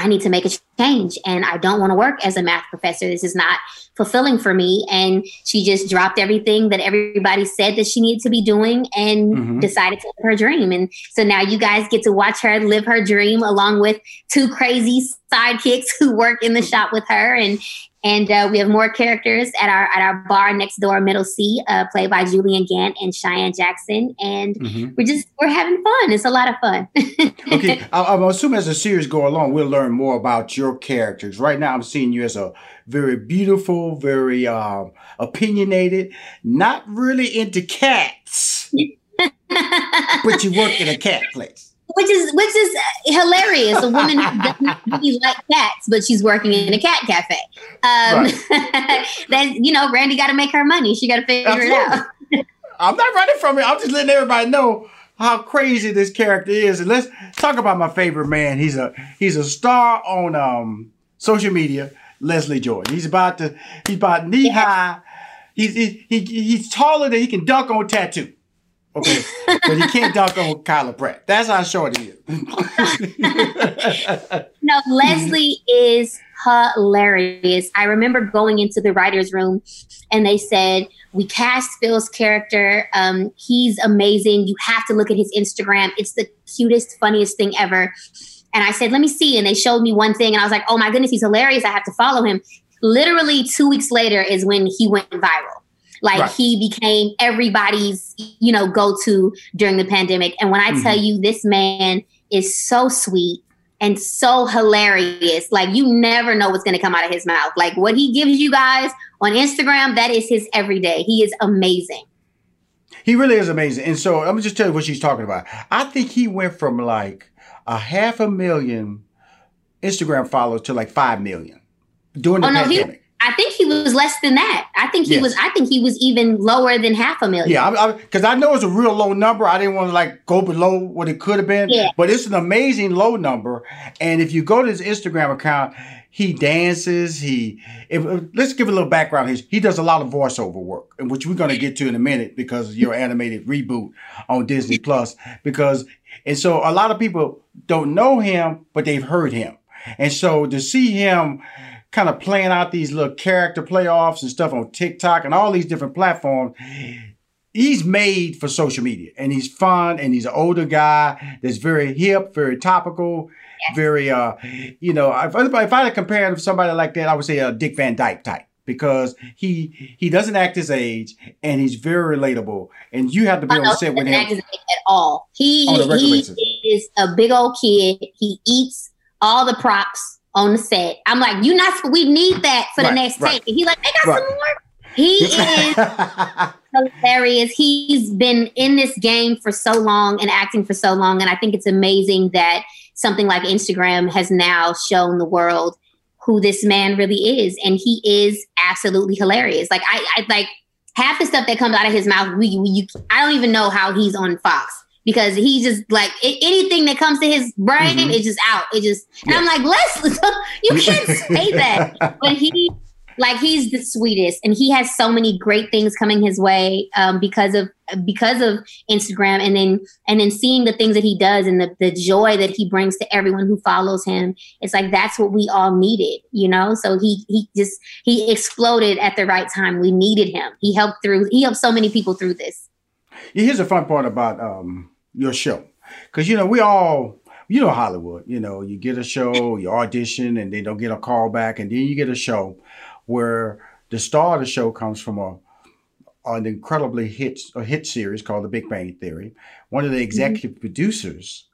I need to make a change and I don't want to work as a math professor. This is not fulfilling for me. And she just dropped everything that everybody said that she needed to be doing and mm-hmm. decided to live her dream. And so now you guys get to watch her live her dream along with two crazy sidekicks who work in the shop with her. And and uh, we have more characters at our at our bar next door, Middle C, uh, played by Julian Gant and Cheyenne Jackson. And mm-hmm. we're just we're having fun. It's a lot of fun. okay, I'm assuming as the series go along, we'll learn more about your characters. Right now, I'm seeing you as a very beautiful, very uh, opinionated, not really into cats, but you work in a cat place which is which is hilarious. A woman who doesn't really like cats, but she's working in a cat cafe. Um, right. then you know, Randy got to make her money. She got to figure Absolutely. it out. I'm not running from it. I'm just letting everybody know how crazy this character is. And let's talk about my favorite man. He's a he's a star on um, social media. Leslie Jordan. He's about to he's about knee high. He's he, he, he's taller than he can dunk on tattoo. Okay, but he can't dunk on Kyla Pratt. That's how short he is. no, Leslie is hilarious. I remember going into the writer's room and they said, We cast Phil's character. Um, he's amazing. You have to look at his Instagram. It's the cutest, funniest thing ever. And I said, Let me see. And they showed me one thing and I was like, Oh my goodness, he's hilarious. I have to follow him. Literally two weeks later is when he went viral. Like right. he became everybody's, you know, go to during the pandemic. And when I mm-hmm. tell you this man is so sweet and so hilarious, like you never know what's going to come out of his mouth. Like what he gives you guys on Instagram, that is his everyday. He is amazing. He really is amazing. And so let me just tell you what she's talking about. I think he went from like a half a million Instagram followers to like five million during the oh, pandemic. No, think he was less than that. I think he yes. was. I think he was even lower than half a million. Yeah, because I, I, I, know it's a real low number. I didn't want to like go below what it could have been. Yeah. But it's an amazing low number. And if you go to his Instagram account, he dances. He if, let's give a little background. He he does a lot of voiceover work, which we're going to get to in a minute because your animated reboot on Disney Plus. Because and so a lot of people don't know him, but they've heard him. And so to see him kind of playing out these little character playoffs and stuff on TikTok and all these different platforms. He's made for social media and he's fun and he's an older guy that's very hip, very topical, very, uh, you know, if, if I had to compare him to somebody like that, I would say a Dick Van Dyke type because he he doesn't act his age and he's very relatable and you have to be on set with him at all. He he is a big old kid. He eats all the props on the set. I'm like, you not. We need that for right, the next right. take. And he's like, they got right. some more. He is hilarious. He's been in this game for so long and acting for so long, and I think it's amazing that something like Instagram has now shown the world who this man really is, and he is absolutely hilarious. Like I, I like half the stuff that comes out of his mouth. We, we you, I don't even know how he's on Fox because he just like it, anything that comes to his brain mm-hmm. is just out. It just and yeah. I'm like, Leslie, you can't say that. But he like he's the sweetest and he has so many great things coming his way um, because of because of Instagram and then and then seeing the things that he does and the, the joy that he brings to everyone who follows him it's like that's what we all needed you know so he he just he exploded at the right time we needed him he helped through he helped so many people through this here's a fun part about um, your show, because you know we all you know Hollywood. You know you get a show, you audition, and they don't get a call back, and then you get a show where the star of the show comes from a an incredibly hit a hit series called The Big Bang Theory. One of the mm-hmm. executive mm-hmm. producers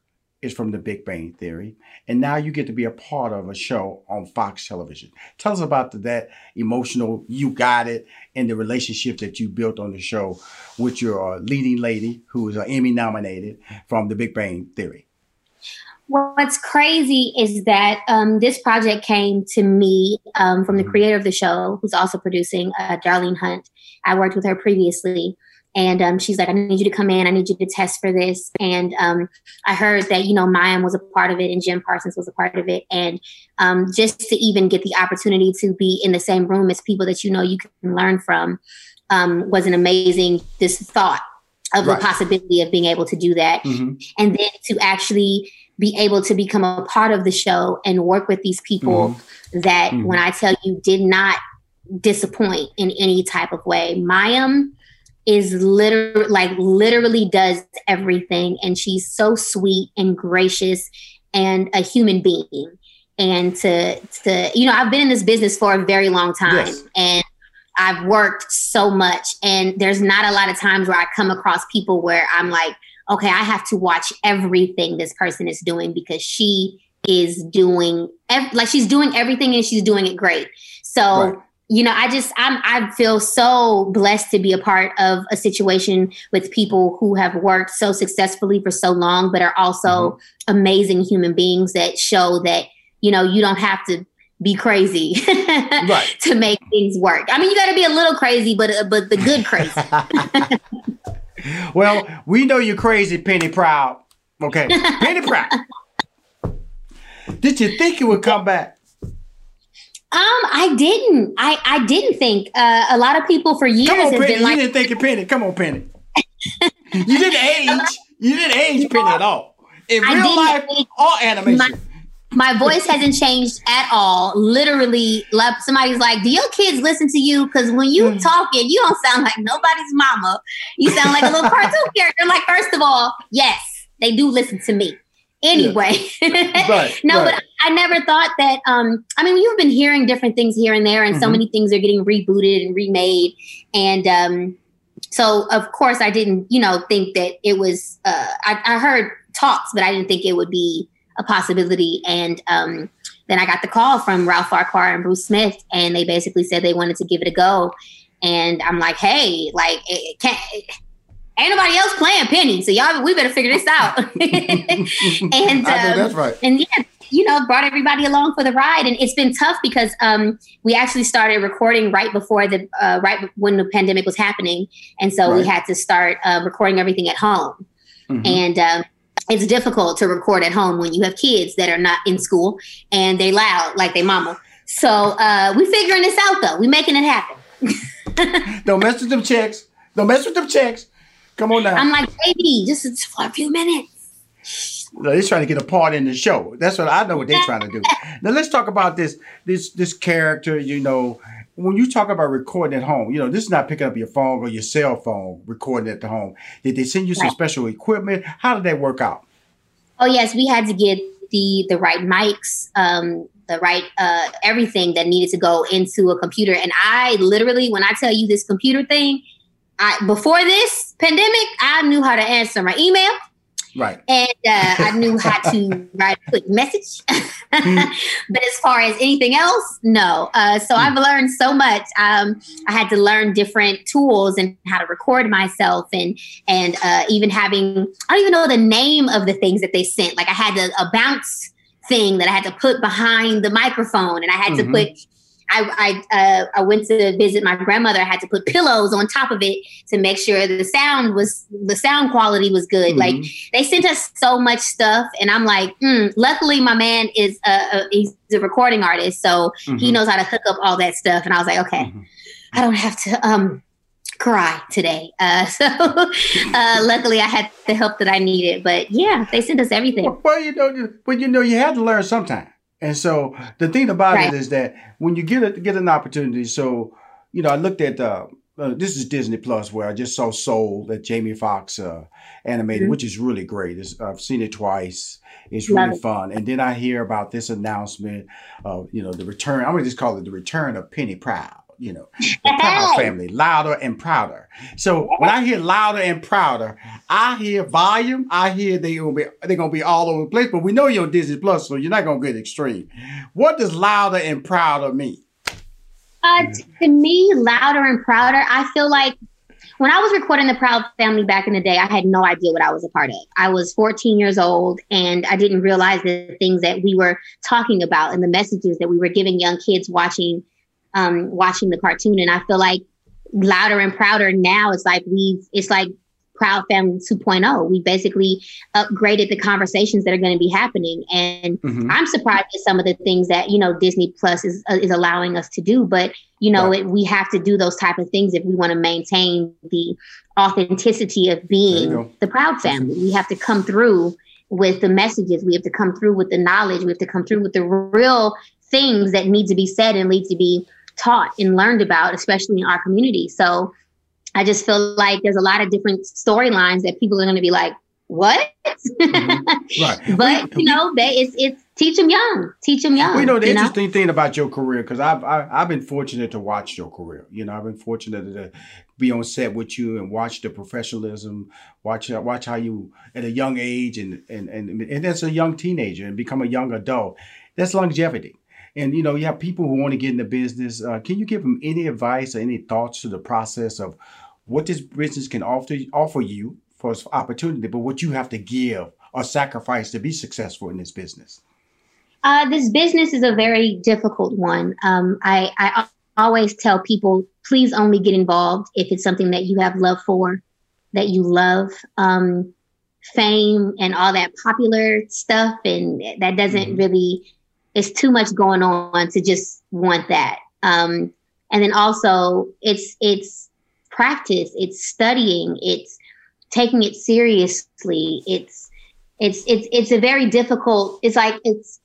is from The Big Bang Theory, and now you get to be a part of a show on Fox Television. Tell us about the, that emotional you got it and the relationship that you built on the show with your uh, leading lady who is uh, Emmy nominated from The Big Bang Theory. What's crazy is that um, this project came to me um, from the mm-hmm. creator of the show, who's also producing, uh, Darlene Hunt. I worked with her previously. And um, she's like, I need you to come in. I need you to test for this. And um, I heard that, you know, Mayim was a part of it and Jim Parsons was a part of it. And um, just to even get the opportunity to be in the same room as people that you know you can learn from um, was an amazing this thought of right. the possibility of being able to do that. Mm-hmm. And then to actually be able to become a part of the show and work with these people mm-hmm. that mm-hmm. when I tell you did not disappoint in any type of way. Mayim is literally like literally does everything and she's so sweet and gracious and a human being. And to to you know I've been in this business for a very long time yes. and I've worked so much and there's not a lot of times where I come across people where I'm like okay I have to watch everything this person is doing because she is doing ev- like she's doing everything and she's doing it great. So right you know, I just I'm I feel so blessed to be a part of a situation with people who have worked so successfully for so long, but are also mm-hmm. amazing human beings that show that you know you don't have to be crazy right. to make things work. I mean, you got to be a little crazy, but uh, but the good crazy. well, we know you're crazy, Penny Proud. Okay, Penny Proud. Did you think it would come back? Um, I didn't. I I didn't think. Uh, a lot of people for years Come on, have Penny. been like, you didn't think of Penny. Come on, Penny. you didn't age. You didn't age Penny at all. In I real life age. or animation. My, my voice hasn't changed at all. Literally, like somebody's like, "Do your kids listen to you?" Because when you mm. talking, you don't sound like nobody's mama. You sound like a little cartoon character. Like, first of all, yes, they do listen to me anyway. Yeah. right, no, right. but I never thought that. Um, I mean, you've been hearing different things here and there, and mm-hmm. so many things are getting rebooted and remade, and um, so of course I didn't, you know, think that it was. Uh, I, I, heard talks, but I didn't think it would be a possibility, and. Um, then I got the call from Ralph Farquhar and Bruce Smith, and they basically said they wanted to give it a go. And I'm like, hey, like, it can't, ain't nobody else playing Penny, so y'all we better figure this out. and um, that's right. And yeah, you know, brought everybody along for the ride, and it's been tough because um, we actually started recording right before the uh, right when the pandemic was happening, and so right. we had to start uh, recording everything at home, mm-hmm. and. Um, it's difficult to record at home when you have kids that are not in school and they loud like they mama. So uh, we figuring this out though. We making it happen. Don't mess with them checks. Don't mess with them checks. Come on now. I'm like, baby, just for a few minutes. No, they're trying to get a part in the show. That's what I know what they're trying to do. now let's talk about this this this character. You know, when you talk about recording at home, you know, this is not picking up your phone or your cell phone recording at the home. Did they send you some right. special equipment? How did that work out? Oh yes, we had to get the the right mics, um, the right uh, everything that needed to go into a computer. And I literally, when I tell you this computer thing, I, before this pandemic, I knew how to answer my email. Right. And uh, I knew how to write a quick message. but as far as anything else, no. Uh, so mm. I've learned so much. Um, I had to learn different tools and how to record myself and and uh, even having, I don't even know the name of the things that they sent. Like I had a, a bounce thing that I had to put behind the microphone and I had mm-hmm. to put I I, uh, I went to visit my grandmother. I had to put pillows on top of it to make sure the sound was the sound quality was good. Mm-hmm. Like they sent us so much stuff, and I'm like, mm, luckily my man is a, a, he's a recording artist, so mm-hmm. he knows how to hook up all that stuff. And I was like, okay, mm-hmm. I don't have to um cry today. Uh, so uh, luckily I had the help that I needed. But yeah, they sent us everything. Well, well you know, but you know, you had to learn sometime. And so the thing about right. it is that when you get a, get an opportunity, so you know, I looked at uh, uh, this is Disney Plus where I just saw Soul that Jamie Foxx uh, animated, mm-hmm. which is really great. It's, I've seen it twice. It's really Love fun. And then I hear about this announcement of you know the return. I'm gonna just call it the return of Penny Proud you know, the Proud family, louder and prouder. So when I hear louder and prouder, I hear volume. I hear they gonna be they're gonna be all over the place. But we know you're on Disney Plus, so you're not gonna get extreme. What does louder and prouder mean? Uh, to me, louder and prouder. I feel like when I was recording the Proud Family back in the day, I had no idea what I was a part of. I was 14 years old and I didn't realize the things that we were talking about and the messages that we were giving young kids watching um, watching the cartoon. And I feel like louder and prouder now, it's like we've, it's like Proud Family 2.0. We basically upgraded the conversations that are going to be happening. And mm-hmm. I'm surprised at some of the things that, you know, Disney Plus is, uh, is allowing us to do. But, you know, right. it, we have to do those type of things if we want to maintain the authenticity of being the Proud Family. We have to come through with the messages. We have to come through with the knowledge. We have to come through with the real things that need to be said and need to be taught and learned about, especially in our community. So I just feel like there's a lot of different storylines that people are going to be like, what? Mm-hmm. Right. but you know, that it's it's teach them young. Teach them young. Well, you know the you interesting know? thing about your career because I've i have been fortunate to watch your career. You know, I've been fortunate to be on set with you and watch the professionalism, watch watch how you at a young age and and and and as a young teenager and become a young adult. That's longevity. And you know, you have people who want to get in the business. Uh, can you give them any advice or any thoughts to the process of what this business can offer offer you for opportunity, but what you have to give or sacrifice to be successful in this business? Uh, this business is a very difficult one. Um, I, I always tell people, please only get involved if it's something that you have love for, that you love. Um, fame and all that popular stuff, and that doesn't mm-hmm. really. It's too much going on to just want that. Um, and then also, it's it's practice. It's studying. It's taking it seriously. It's it's it's it's a very difficult. It's like it's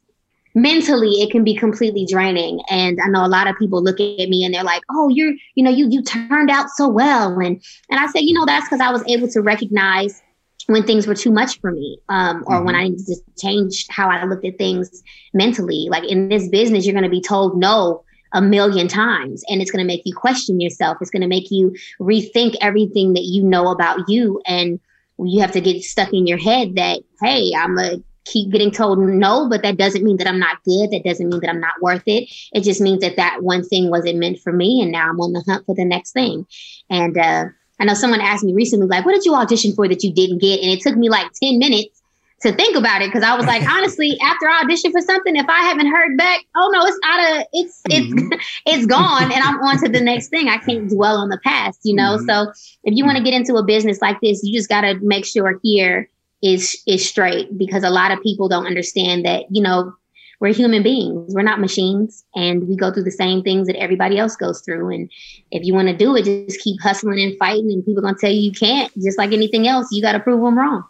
mentally it can be completely draining and i know a lot of people look at me and they're like oh you're you know you you turned out so well and and i say you know that's because i was able to recognize when things were too much for me um, or mm-hmm. when i needed to change how i looked at things mentally. Like in this business you're going to be told no a million times and it's going to make you question yourself. It's going to make you rethink everything that you know about you and you have to get stuck in your head that hey i'm a keep getting told no but that doesn't mean that i'm not good. That doesn't mean that i'm not worth it. It just means that that one thing wasn't meant for me and now i'm on the hunt for the next thing. And uh, i know someone asked me recently like what did you audition for that you didn't get and it took me like 10 minutes to think about it because I was like, honestly, after I audition for something, if I haven't heard back, oh no, it's out of it's it's mm-hmm. it's gone, and I'm on to the next thing. I can't dwell on the past, you know. Mm-hmm. So if you want to get into a business like this, you just got to make sure here is is straight because a lot of people don't understand that you know we're human beings. We're not machines. And we go through the same things that everybody else goes through. And if you want to do it just keep hustling and fighting and people are going to tell you you can't just like anything else. You got to prove them wrong.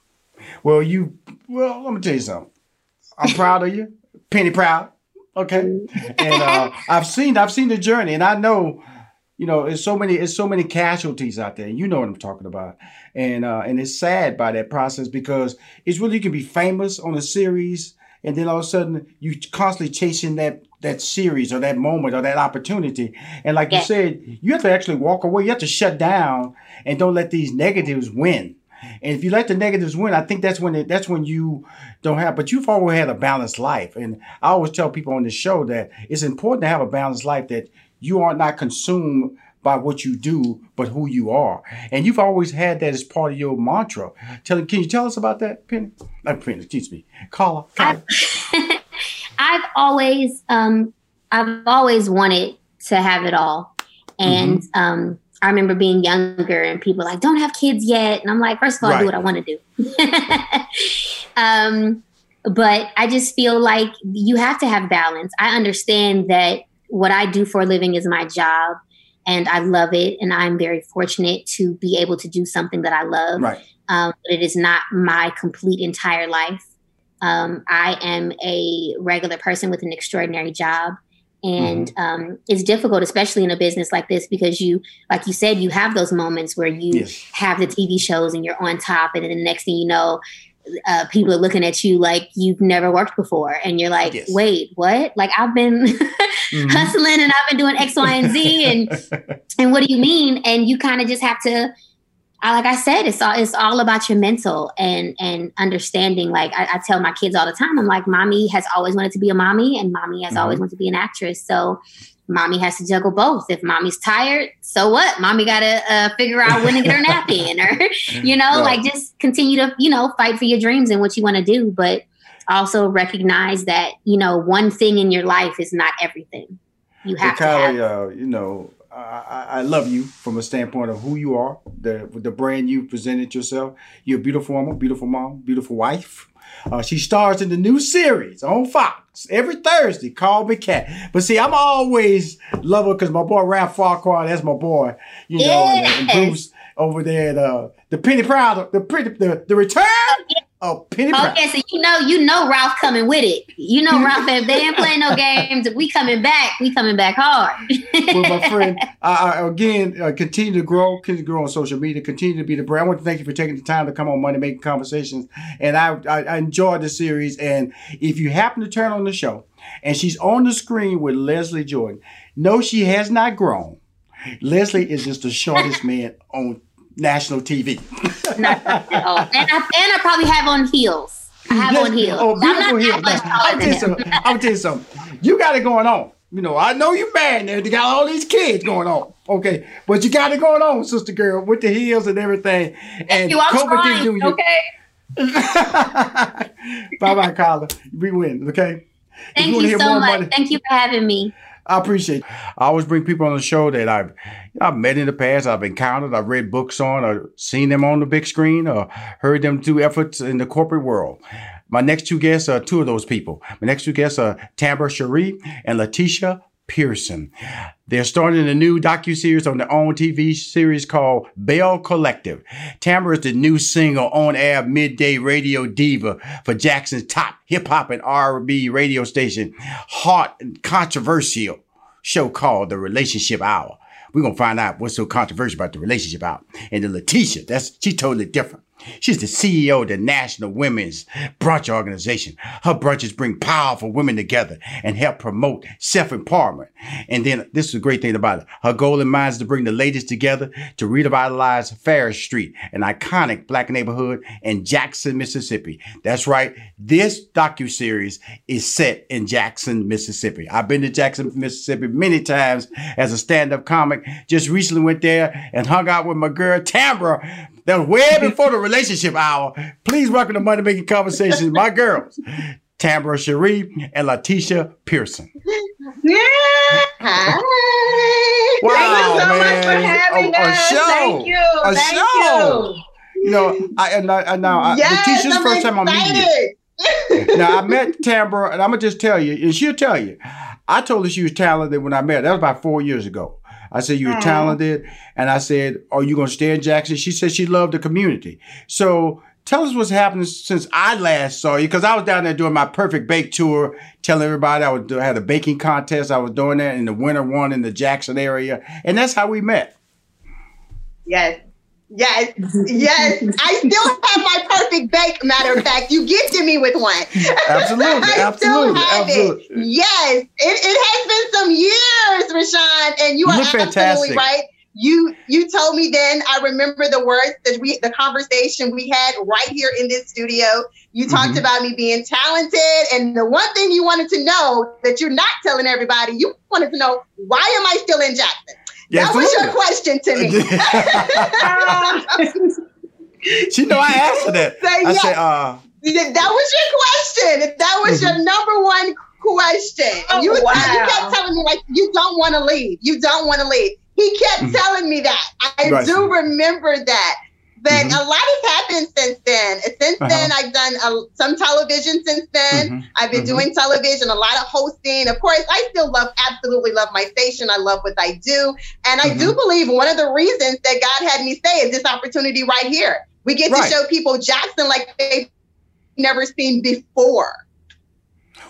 Well, you well, let me tell you something. I'm proud of you, penny proud. Okay, and uh, I've seen I've seen the journey, and I know, you know, it's so many it's so many casualties out there. You know what I'm talking about, and uh, and it's sad by that process because it's really you can be famous on a series, and then all of a sudden you constantly chasing that that series or that moment or that opportunity. And like you said, you have to actually walk away. You have to shut down and don't let these negatives win. And if you let the negatives win, I think that's when it, that's when you don't have. But you've always had a balanced life, and I always tell people on the show that it's important to have a balanced life that you are not consumed by what you do, but who you are. And you've always had that as part of your mantra. Tell, can you tell us about that, Penny? Not uh, Penny, excuse me, Carla. I've, I've always, um, I've always wanted to have it all, and mm-hmm. um, I remember being younger and people like, don't have kids yet. And I'm like, first of all, right. do what I want to do. um, but I just feel like you have to have balance. I understand that what I do for a living is my job and I love it. And I'm very fortunate to be able to do something that I love. Right. Um, but it is not my complete entire life. Um, I am a regular person with an extraordinary job and mm-hmm. um, it's difficult especially in a business like this because you like you said you have those moments where you yes. have the tv shows and you're on top and then the next thing you know uh, people are looking at you like you've never worked before and you're like yes. wait what like i've been mm-hmm. hustling and i've been doing x y and z and and what do you mean and you kind of just have to I, like I said, it's all it's all about your mental and and understanding. Like I, I, tell my kids all the time, I'm like, mommy has always wanted to be a mommy, and mommy has mm-hmm. always wanted to be an actress. So mommy has to juggle both. If mommy's tired, so what? Mommy got to uh, figure out when to get her nap in, or you know, right. like just continue to you know fight for your dreams and what you want to do, but also recognize that you know one thing in your life is not everything. You have to have, uh, you know I, I, love you from a standpoint of who you are, the the brand you presented yourself. You're a beautiful woman, beautiful mom, beautiful wife. Uh, she stars in the new series on Fox every Thursday. Call me Kat. But see, I'm always love her because my boy Ralph Farquhar, that's my boy. You know, yes. and, and Bruce over there, the the Penny Proud, the pretty, the the return penny Oh, prize. yeah, so you know, you know Ralph coming with it. You know Ralph, if they ain't playing no games, if we coming back, we coming back hard. with my friend. I, I, again, uh, continue to grow, continue to grow on social media, continue to be the brand. I want to thank you for taking the time to come on Money Making Conversations. And I, I, I enjoyed the series. And if you happen to turn on the show and she's on the screen with Leslie Jordan, no, she has not grown. Leslie is just the shortest man on national TV. Not all. And I, and I probably have on heels. I have Yes. on heels. Oh, I'm beautiful not heels. that I'll tell you something. I'll tell you something. You got it going on. You know, I know you're bad there. You got all these kids going on. Okay. But you got it going on, sister girl, with the heels and everything. And You, I'm COVID trying, you. okay? bye bye, Carla. We win, okay? Thank wanna you so much. money- Thank you for having me. I appreciate it. I always bring people on the show that I've I've met in the past, I've encountered, I've read books on, or seen them on the big screen, or heard them do efforts in the corporate world. My next two guests are two of those people. My next two guests are Tambra Cherie and Lateshia Pearson. They're starting a new docu-series on their own TV series called Belle Collective. Tambra is the new single on-air midday radio diva for Jackson's top hip-hop and R&B radio station, hot and controversial show called The Relationship Hour. We're gonna find out what's so controversial about the relationship hour. And then Lateshia, that's she's totally different. She's the CEO of the National Women's Brunch Organization. Her brunches bring powerful women together and help promote self-empowerment. And then this is a great thing about it. Her goal in mind is to bring the ladies together to revitalize Farish Street, an iconic black neighborhood in Jackson, Mississippi. That's right. This docu-series is set in Jackson, Mississippi. I've been to Jackson, Mississippi many times as a stand-up comic. Just recently went there and hung out with my girl Tambra. That was way before the relationship hour. Please welcome to Money Making Conversations, my girls, Tambra Cherie and Lateshia Pearson. Yeah. Hi. Wow, Thank you so much man. for having A- a us. show. Thank you. A Thank show. you. You know, I and, I, and now I, Yes, Lateshia's the I'm first time I'm meeting you. now I met Tambra, and I'm gonna just tell you, and she'll tell you. I told her she was talented when I met her. That was about four years ago. I said you were Aw. talented, and I said, "Are you gonna stay in Jackson?" She said she loved the community. So tell us what's happening since I last saw you, because I was down there doing my perfect bake tour, telling everybody I was I had a baking contest. I was doing that in the winter one in the Jackson area, and that's how we met. Yes. Yes, yes. I still have my perfect bake. Matter of fact, you gifted me with one. Absolutely, I still absolutely, have absolutely. it. Yes, it, it has been some years, Rushion, and you You are absolutely fantastic. right. You you told me then. I remember the words that we, the conversation we had right here in this studio. You talked Mhm. about me being talented, and the one thing you wanted to know that you're not telling everybody, you wanted to know why am I still in Jackson? Yeah, that was your question to me. she know I asked her that. Say I yes. said, uh, That was your question. That was your number one question. Oh, you, wow. you kept telling me like you don't want to leave. You don't want to leave. He kept Mhm. telling me that. I Right. do remember that. But Mhm. a lot has happened since then. Since Uh-huh. then, I've done a, some television. Since then, mhm. I've been Mhm. doing television, a lot of hosting. Of course, I still love, absolutely love my station. I love what I do. And I do Mm-hmm. believe one of the reasons that God had me stay is this opportunity right here. We get Right. to show people Jackson like they've never seen before.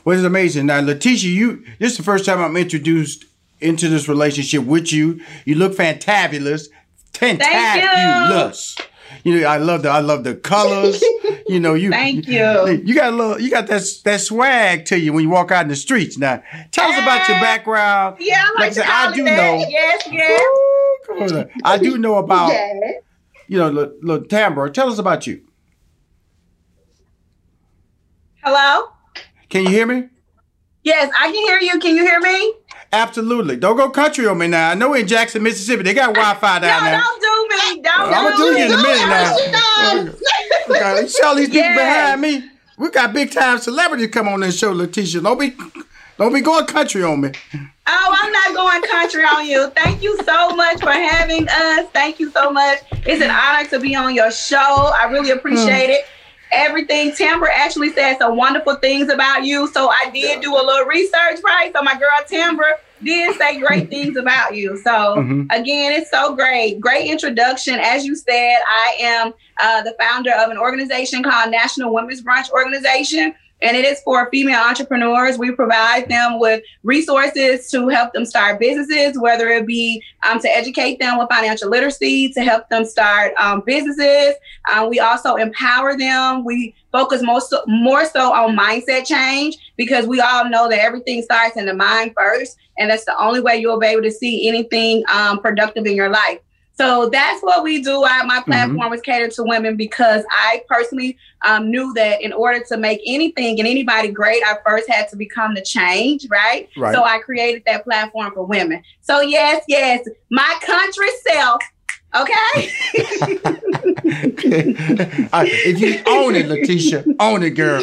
Well, it's amazing. Now, Lateshia, you this is the first time I'm introduced into this relationship with you. You look fantabulous. Fantabulous. You know, I love the I love the colors. you know, you Thank you. You got a little you got that that swag to you when you walk out in the streets. Now, tell us about your Eh. background. Yeah, I Like like I do that. know. Yes, yes. Ooh, come on. I do know about Yeah. you know, little, little Tambra. Tell us about you. Hello? Can you hear me? Yes, I can hear you. Can you hear me? Absolutely. Don't go country on me now. I know we're in Jackson, Mississippi. They got Wi-Fi No, down there. don't do me. Don't I'ma do you in a me. minute now. You see all these people behind me? We got big time celebrities come on this show, Lateshia. Don't be don't be going country on me. Oh, I'm not going country on you. Thank you so much for having us. Thank you so much. It's an honor to be on your show. I really hmm. appreciate it. Everything. Tambra actually said some wonderful things about you. So I did do a little research, right? So my girl Tambra did say great things about you. So mm-hmm. again, it's so great. Great introduction. As you said, I am uh, the founder of an organization called National Women's Brunch Organization and it is for female entrepreneurs. We provide them with resources to help them start businesses, whether it be um, to educate them with financial literacy, to help them start um, businesses. Um, we also empower them. We focus most more so on mindset change because we all know that everything starts in the mind first, and that's the only way you'll be able to see anything um, productive in your life. So that's what we do. I, my mm-hmm. platform mm-hmm. is catered to women because I personally um, knew that in order to make anything and anybody great, I first had to become the change, right? right? So I created that platform for women. So yes, yes, my country self. Okay. uh, if you own it, Lateshia, own it, girl.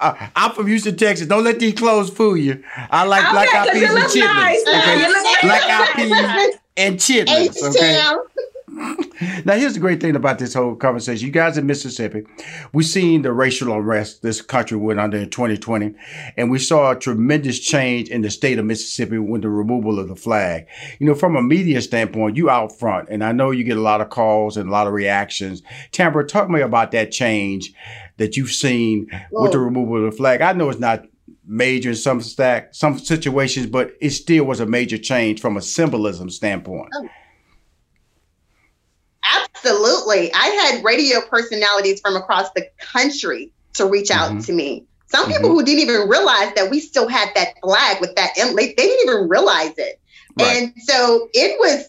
Uh, I'm from Houston, Texas. Don't let these clothes fool you. I like okay, black eyed peas and chitlins. Nice. Okay, black eyed peas and chitlins. Okay. now here's the great thing about this whole conversation. You guys in Mississippi, we've seen the racial unrest this country went under in 2020, and we saw a tremendous change in the state of Mississippi with the removal of the flag. You know, from a media standpoint, you out front, and I know you get a lot of calls and a lot of reactions. Tambra, talk to me about that change that you've seen Whoa. with the removal of the flag. I know it's not major in some stack some situations, but it still was a major change from a symbolism standpoint. Oh. Absolutely. I had radio personalities from across the country to reach out mm-hmm. to me. Some mm-hmm. people who didn't even realize that we still had that flag with that emblem, they didn't even realize it. Right. And so it was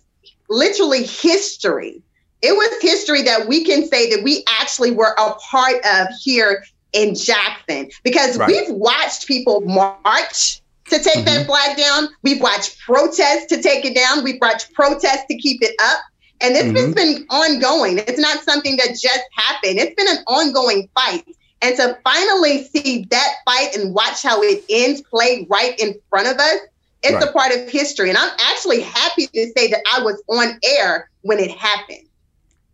literally history. It was history that we can say that we actually were a part of here in Jackson because right. we've watched people march to take mm-hmm. that flag down. We've watched protests to take it down. We've watched protests to keep it up. And this mm-hmm. has been ongoing. It's not something that just happened. It's been an ongoing fight. And to finally see that fight and watch how it ends play right in front of us, it's right. a part of history. And I'm actually happy to say that I was on air when it happened.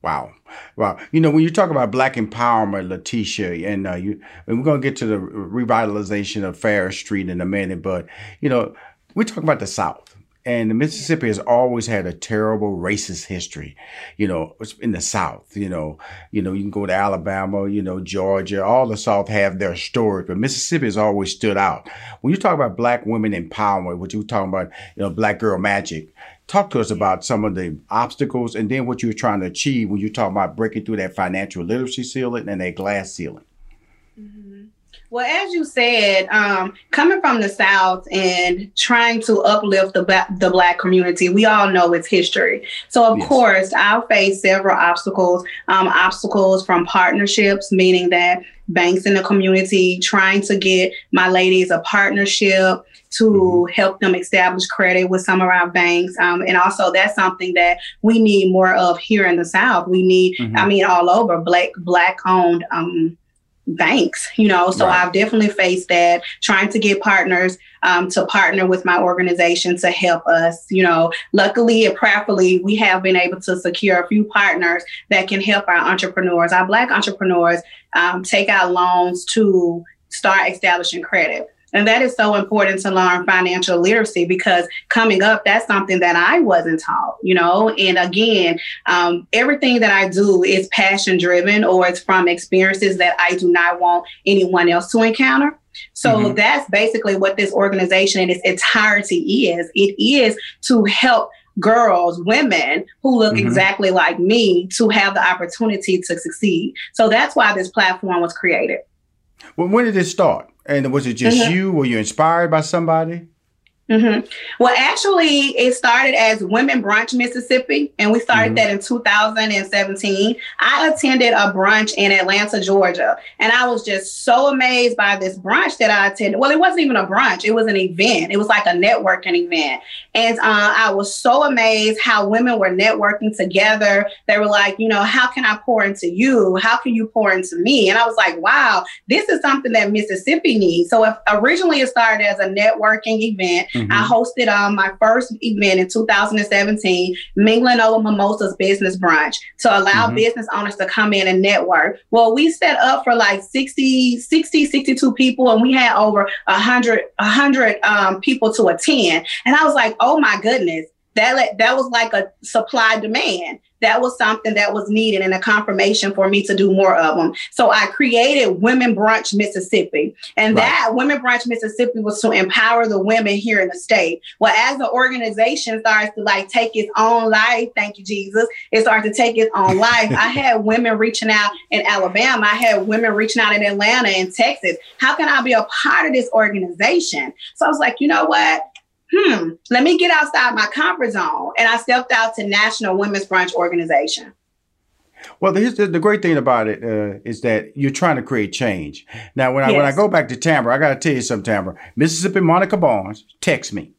Wow. Wow. You know, when you talk about black empowerment, Lateshia, and uh, you, and we're going to get to the revitalization of Farish Street in a minute, but, you know, we talk about the South. And Mississippi has always had a terrible racist history, you know, in the South, you know, you know, you can go to Alabama, you know, Georgia, all the South have their stories, but Mississippi has always stood out. When you talk about black women empowerment, what you were talking about, you know, black girl magic, talk to us about some of the obstacles and then what you're trying to achieve when you talk about breaking through that financial literacy ceiling and that glass ceiling. Mm-hmm. Well, as you said, um, coming from the South and trying to uplift the ba- the Black community, we all know its history. So, of yes. course, I'll face several obstacles. Um, obstacles from partnerships, meaning that banks in the community trying to get my ladies a partnership to mm-hmm. help them establish credit with some of our banks. Um, and also, that's something that we need more of here in the South. We need, mm-hmm. I mean, all over black black owned. Um, banks, you know. So right. I've definitely faced that, trying to get partners um, to partner with my organization to help us. You know, luckily and prayerfully, we have been able to secure a few partners that can help our entrepreneurs, our Black entrepreneurs, um, take out loans to start establishing credit. And that is so important to learn financial literacy because coming up, that's something that I wasn't taught, you know. And again, um, everything that I do is passion driven or it's from experiences that I do not want anyone else to encounter. So mm-hmm. that's basically what this organization in its entirety is. It is to help girls, women who look mm-hmm. exactly like me to have the opportunity to succeed. So that's why this platform was created. When did it start? And was it just mm-hmm. you? Were you inspired by somebody? Mm-hmm. Well, actually, it started as Women Brunch Mississippi, and we started mm-hmm. that in 2017. I attended a brunch in Atlanta, Georgia, and I was just so amazed by this brunch that I attended. Well, it wasn't even a brunch; it was an event. It was like a networking event, and uh, I was so amazed how women were networking together. They were like, you know, how can I pour into you? How can you pour into me? And I was like, wow, this is something that Mississippi needs. So, if originally it started as a networking event Mm-hmm. I hosted um, my first event in 2017, Mingling Over Mimosas Business Brunch, to allow mm-hmm. business owners to come in and network. Well, we set up for like 60, 60, 62 people, and we had over 100, 100 um, people to attend. And I was like, oh my goodness, that, that was like a supply demand that was something that was needed and a confirmation for me to do more of them. So I created Women Brunch Mississippi. And right. that Women Brunch Mississippi was to empower the women here in the state. Well, as the organization starts to like take its own life, thank you, Jesus, it started to take its own life. I had women reaching out in Alabama. I had women reaching out in Atlanta and Texas. How can I be a part of this organization? So I was like, you know what? Hmm, let me get outside my comfort zone. And I stepped out to National Women's Brunch Organization. Well, the, the great thing about it uh, is that you're trying to create change. Now, when I yes. when I go back to Tambra, I got to tell you something, Tambra. Mississippi Monica Barnes text me.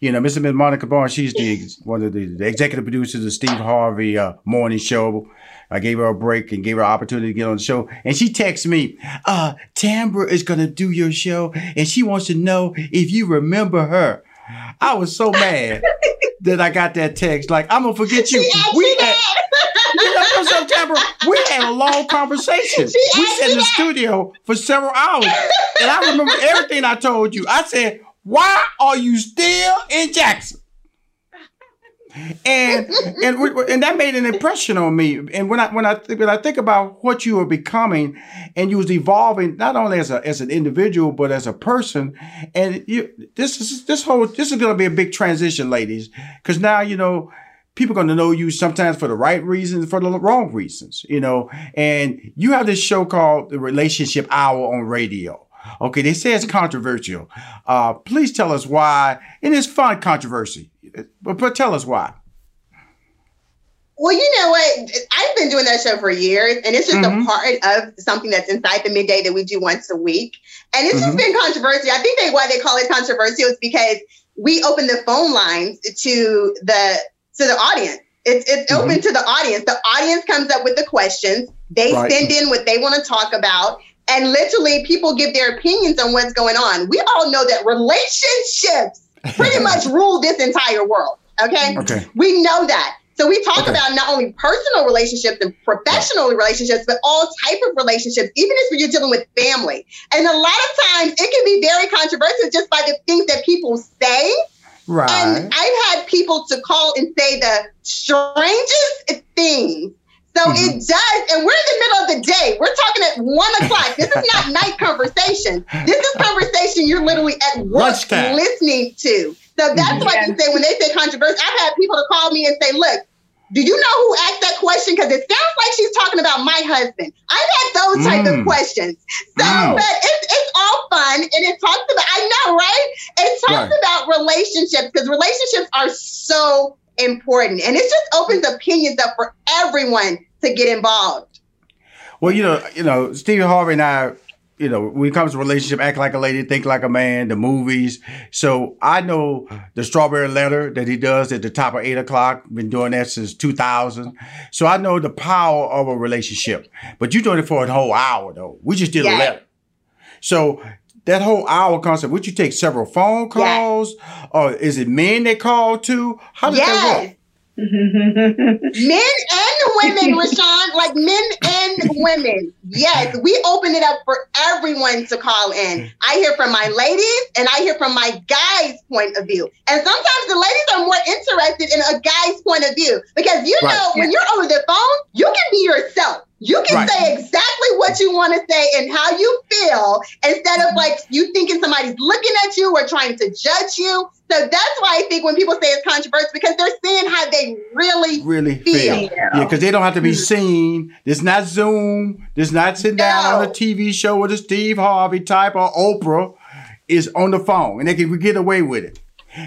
You know, Mississippi Monica Barnes, she's the one of the, the executive producers of Steve Harvey uh, Morning Show. I gave her a break and gave her an opportunity to get on the show. And she texts me, uh, Tambra is going to do your show and she wants to know if you remember her. I was so mad that I got that text. Like, I'm gonna forget you. we had, you know, September, we had a long conversation. She we sat in the that. studio for several hours. And I remember everything I told you. I said, Why are you still in Jackson? And and and that made an impression on me. And when I when I when I think about what you were becoming, and you was evolving not only as a as an individual but as a person, and you this is this whole this is going to be a big transition, ladies, because now you know people are going to know you sometimes for the right reasons, for the wrong reasons, you know. And you have this show called the Relationship Hour on radio. Okay, they say it's controversial. Uh, please tell us why. And it's fun controversy. But, but tell us why. Well, you know what? I've been doing that show for years, and it's just mm-hmm. a part of something that's inside the midday that we do once a week. And it's mm-hmm. just been controversial. I think they why they call it controversial is because we open the phone lines to the to the audience. It's it's mm-hmm. open to the audience. The audience comes up with the questions. They right. send in what they want to talk about, and literally people give their opinions on what's going on. We all know that relationships pretty much rule this entire world. Okay? okay. We know that. So we talk okay. about not only personal relationships and professional relationships, but all type of relationships, even if you're dealing with family. And a lot of times it can be very controversial just by the things that people say. Right. And I've had people to call and say the strangest things so mm-hmm. it does, and we're in the middle of the day. We're talking at one o'clock. This is not night conversation. This is conversation you're literally at work listening to. So that's mm-hmm. why you say when they say controversial, I've had people to call me and say, "Look, do you know who asked that question? Because it sounds like she's talking about my husband. I've had those mm. type of mm. questions. So, mm. but it's, it's all fun and it talks about, I know, right? It talks right. about relationships because relationships are so important. And it just opens opinions up for everyone to get involved. Well, you know, you know, Stephen Harvey and I, you know, when it comes to relationship, act like a lady, think like a man, the movies. So I know the strawberry letter that he does at the top of eight o'clock. Been doing that since 2000. So I know the power of a relationship. But you're doing it for a whole hour though. We just did yeah. a letter. So that whole hour concept, would you take several phone calls? Yes. Or is it men that call too? How does yes. that work? men and women, Rushion, like men and women. Yes, we open it up for everyone to call in. I hear from my ladies and I hear from my guys' point of view. And sometimes the ladies are more interested in a guy's point of view because you right. know, when you're over the phone, you can be yourself. You can right. say exactly what you want to say and how you feel instead of like you thinking somebody's looking at you or trying to judge you. So that's why I think when people say it's controversial, because they're seeing how they really really feel. feel. Yeah, because they don't have to be mm. seen. It's not Zoom. It's not sitting no. down on a TV show with a Steve Harvey type or Oprah. Is on the phone and they can get away with it.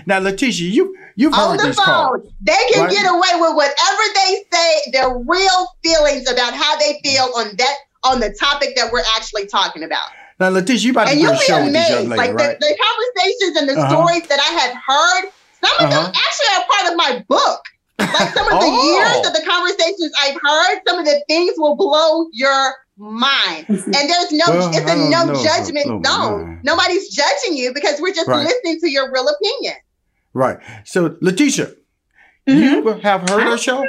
Now, Lateshia, you you've on the phone, calls, they can right? get away with whatever they say. Their real feelings about how they feel on that on the topic that we're actually talking about. Now, Lateshia, you about and to a show amazed, with this young lady, like right? the, the, conversations and the uh-huh. stories that I have heard. Some of uh-huh. them actually are part of my book. Like some of the oh. years of the conversations I've heard, some of the things will blow your mind. And there's no, well, it's a no know, judgment zone. Nobody's judging you because we're just right. listening to your real opinion. Right. So, Lateshia, mm-hmm. you have heard our show?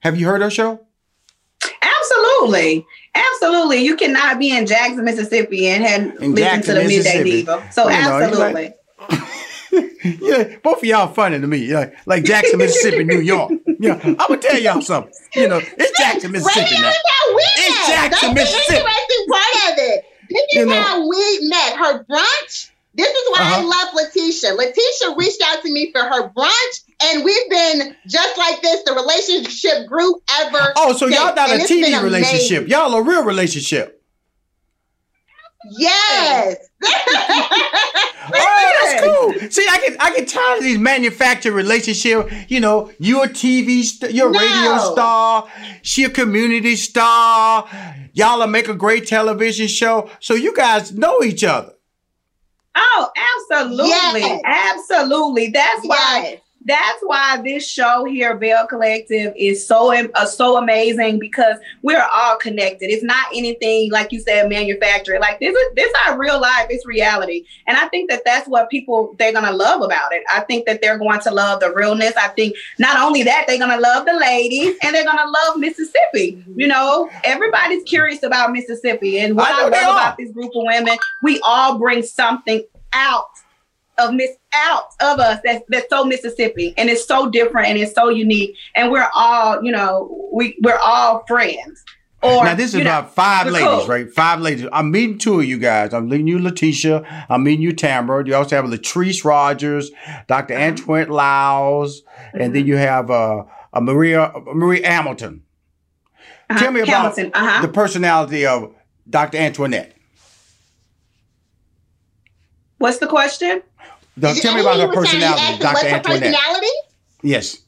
Have you heard our show? Absolutely. Absolutely. You cannot be in Jackson, Mississippi and had listened to the Midday Diva. So, you know, absolutely. yeah, both of y'all funny to me. Yeah, like Jackson, Mississippi, New York. Yeah, I'm gonna tell y'all something. You know, it's Jackson, Mississippi now. It's Jackson, That's Mississippi. The interesting part of it. This is you know, how we met. Her brunch. This is why uh-huh. I love Lateshia. Lateshia reached out to me for her brunch, and we've been just like this. The relationship grew ever. Oh, so y'all not a TV relationship? Y'all a real relationship? Yes. Oh, that's cool. See, I can I get tired of these manufactured relationship. You know, you're a TV, st- you're a no. radio star. She a community star. Y'all will make a great television show. So you guys know each other. Oh, absolutely, yes. absolutely. That's why. That's why this show here, Belle Collective, is so uh, so amazing because we're all connected. It's not anything like you said, manufactured. Like this is this our real life. It's reality, and I think that that's what people they're gonna love about it. I think that they're going to love the realness. I think not only that they're gonna love the ladies and they're gonna love Mississippi. You know, everybody's curious about Mississippi, and what I, I love about this group of women, we all bring something out of miss out of us that's that's so Mississippi and it's so different and it's so unique and we're all you know we we're all friends. Or, now this is about know, five ladies, cool. right? Five ladies. I'm meeting two of you guys. I'm meeting you, Lateshia. I'm meeting you, Tambra. You also have Latrice Rogers, Dr. Uh-huh. Antoinette Lyles, and then you have uh, uh, Maria Marie Hamilton. Uh-huh. Tell me about uh-huh. the personality of Dr. Antoinette. What's the question? The, tell me about her personality, Dr. Antoinette. Personality? Yes.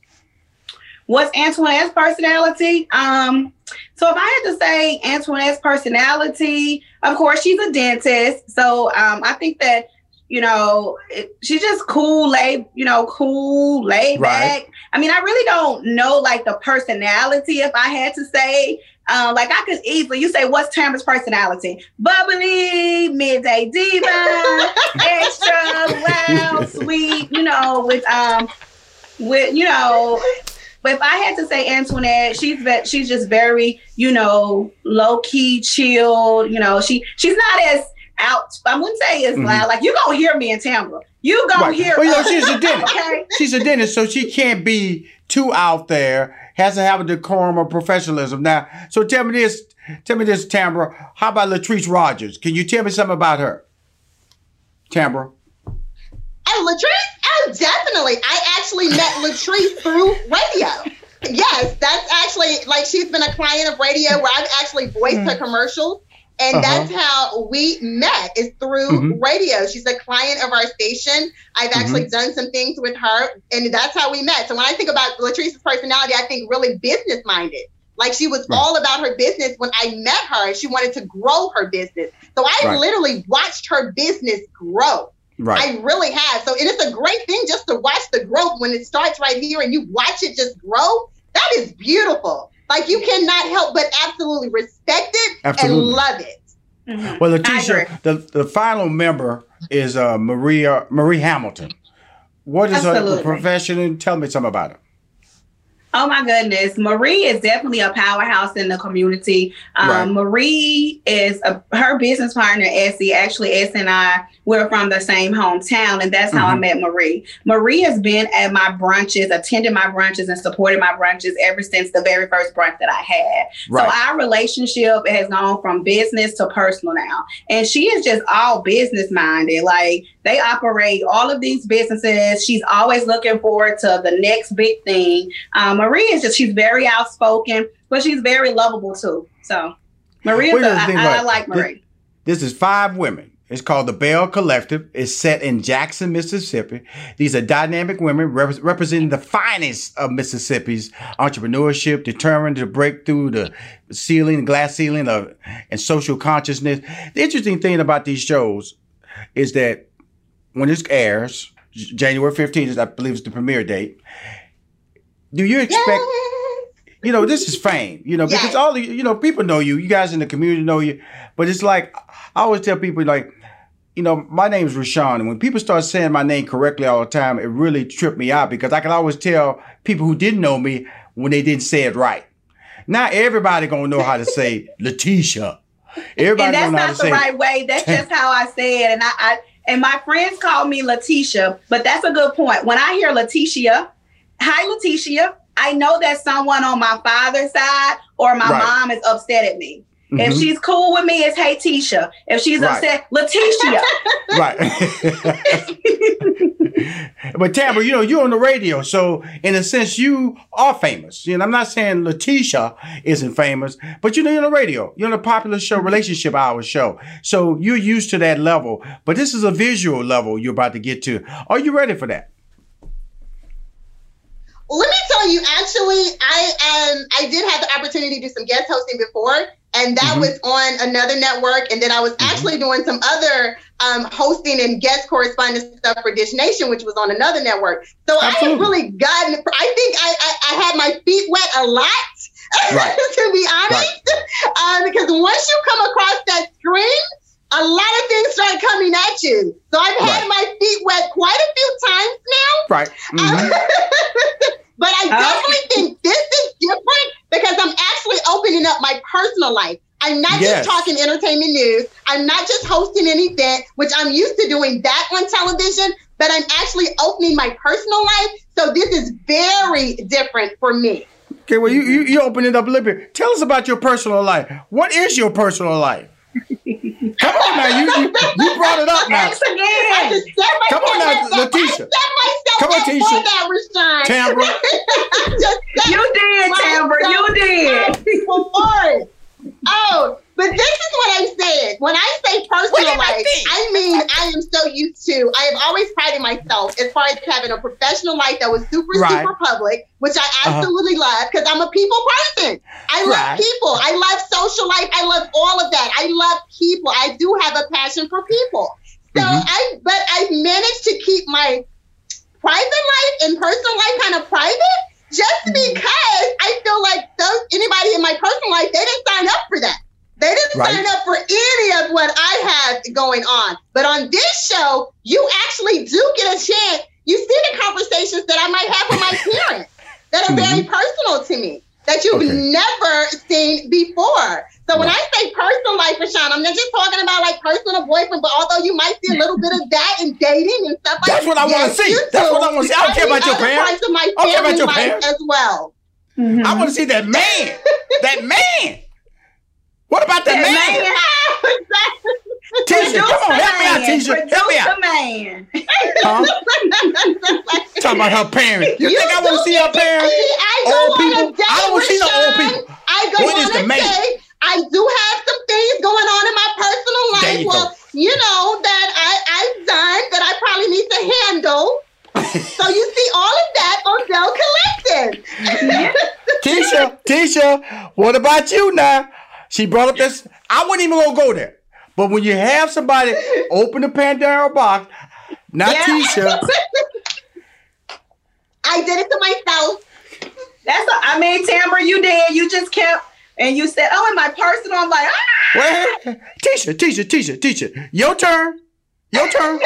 What's Antoinette's personality? Um, so if I had to say Antoinette's personality, of course she's a dentist. So um, I think that you know it, she's just cool, laid, you know, cool, laid right. back. I mean, I really don't know like the personality. If I had to say, uh, like I could easily, you say, what's Tambra's personality? Bubbly, midday diva, extra loud, sweet. You know, with um, with you know, but if I had to say Antoinette, she's ve- she's just very you know low key, chilled. You know, she she's not as out. I wouldn't say as mm-hmm. loud. Like you gonna hear me in Tambra. You gonna right. hear. Well, you know, she's a dentist. okay? She's a dentist, so she can't be too out there has to have a decorum or professionalism. Now, so tell me this, tell me this, Tambra. How about Latrice Rogers? Can you tell me something about her? Tambra. Oh, Latrice? Oh, definitely. I actually met Latrice through radio. Yes, that's actually like she's been a client of radio where I've actually voiced mm. her commercials. And uh-huh. that's how we met is through mm-hmm. radio. She's a client of our station. I've mm-hmm. actually done some things with her, and that's how we met. So when I think about Latrice's personality, I think really business minded. Like she was right. all about her business. When I met her, and she wanted to grow her business. So I right. literally watched her business grow. Right. I really have. So it is a great thing just to watch the growth when it starts right here and you watch it just grow. That is beautiful. Like you cannot help but absolutely respect it absolutely. and love it. Mm-hmm. Well, Lateshia, the, the final member is uh, Maria Marie Hamilton. What is absolutely. her profession? Tell me something about it. Oh my goodness. Marie is definitely a powerhouse in the community. Um, right. Marie is a, her business partner, Essie. Actually, Essie and I, we're from the same hometown, and that's how mm-hmm. I met Marie. Marie has been at my brunches, attended my brunches, and supported my brunches ever since the very first brunch that I had. Right. So our relationship has gone from business to personal now. And she is just all business minded. Like they operate all of these businesses. She's always looking forward to the next big thing. Um, Marie is just, she's very outspoken, but she's very lovable too. So Maria, I, I, like Marie. This, this is five women. It's called the Belle Collective. It's set in Jackson, Mississippi. These are dynamic women rep- representing the finest of Mississippi's entrepreneurship, determined to break through the ceiling, glass ceiling of and social consciousness. The interesting thing about these shows is that when this airs, January 15th, I believe is the premiere date. Do you expect? you know, this is fame, you know, because yes. all the, you know, people know you, you guys in the community know you, but it's like, I always tell people like, you know, my name is Rushion, and when people start saying my name correctly all the time, it really tripped me out because I can always tell people who didn't know me when they didn't say it right. Now everybody gonna know how to say Lateshia. Everybody and that's not the right way. That's just how I say it, and I, I and my friends call me Lateshia, but that's a good point. When I hear Lateshia, hi Lateshia, I know that someone on my father's side or my right. mom is upset at me. Mm-hmm. If she's cool with me, it's hey Tisha. If she's right. upset, Lateshia. right. but Tambra, you know, you're on the radio, so in a sense, you are famous. You know, I'm not saying Lateshia isn't famous, but you know, you're on the radio. You're on a popular show, Relationship Hour show. So you're used to that level. But this is a visual level you're about to get to. Are you ready for that? let me tell you, actually, I um I did have the opportunity to do some guest hosting before, and that mm-hmm. was on another network. And then I was mm-hmm. actually doing some other um, hosting and guest correspondence stuff for Dish Nation, which was on another network. So Absolutely. I have really gotten. I think I, I, I had my feet wet a lot. Right. to be honest, right. um, because once you come across that screen, a lot of things start coming at you. So I've had right. my feet wet quite a few times now. Right. Mm-hmm. But I definitely think this is different because I'm actually opening up my personal life. I'm not yes. just talking entertainment news. I'm not just hosting an event, which I'm used to doing that on television, but I'm actually opening my personal life. So this is very different for me. Okay, well, you, you, you open it up a little bit. Tell us about your personal life. What is your personal life? Come on now, you, you, you brought it up now. Come on now, Lateshia. Come on, Tisha. Tambra. you did, Tambra. You did. Oh, but this is what I'm saying. When I say personal life, I, I mean I am so used to. I have always prided myself as far as having a professional life that was super, right. super public, which I uh-huh. absolutely uh-huh. love because I'm a people person. I love right. people. I love social life. I love all of that. I love people. I do have a passion for people. So mm-hmm. I, but I've managed to keep my private life and personal life kind of private just mm-hmm. because I feel like those anybody in my personal life, they didn't sign up for that. They didn't right. sign up for any of what I have going on. But on this show, you actually do get a chance. You see the conversations that I might have with my parents that are very mm-hmm. personal to me that you've okay. never seen before. So when I say personal life, Rushion, I'm not just talking about like personal boyfriend, but although you might see a little bit of that in dating and stuff like that. That's what I want to see. That's what I want to see. I don't care about your parents. I don't care about your parents as well. Mm-hmm. I want to see that man. that man. What about that, man? man? Tisha, come on, help me out, Tisha. Help me out. man. Huh? Talking about her parents. You, you think I want to see her parents? old people? I don't want to see no old people. I go what is the man? I do have some things going on in my personal life. You well, go. you know that I, I've done that I probably need to handle. so you see all of that on Belle Collective. Tisha, Tisha, what about you now? She brought up this. I wouldn't even gonna go there. But when you have somebody open the Pandora box, not yeah. Tisha. I did it to myself. That's a, I mean, Tambra, you did. You just kept and you said, "Oh, in my personal." I'm like, ah. Wait, Tisha, Tisha, Tisha, Tisha. Your turn. Your turn.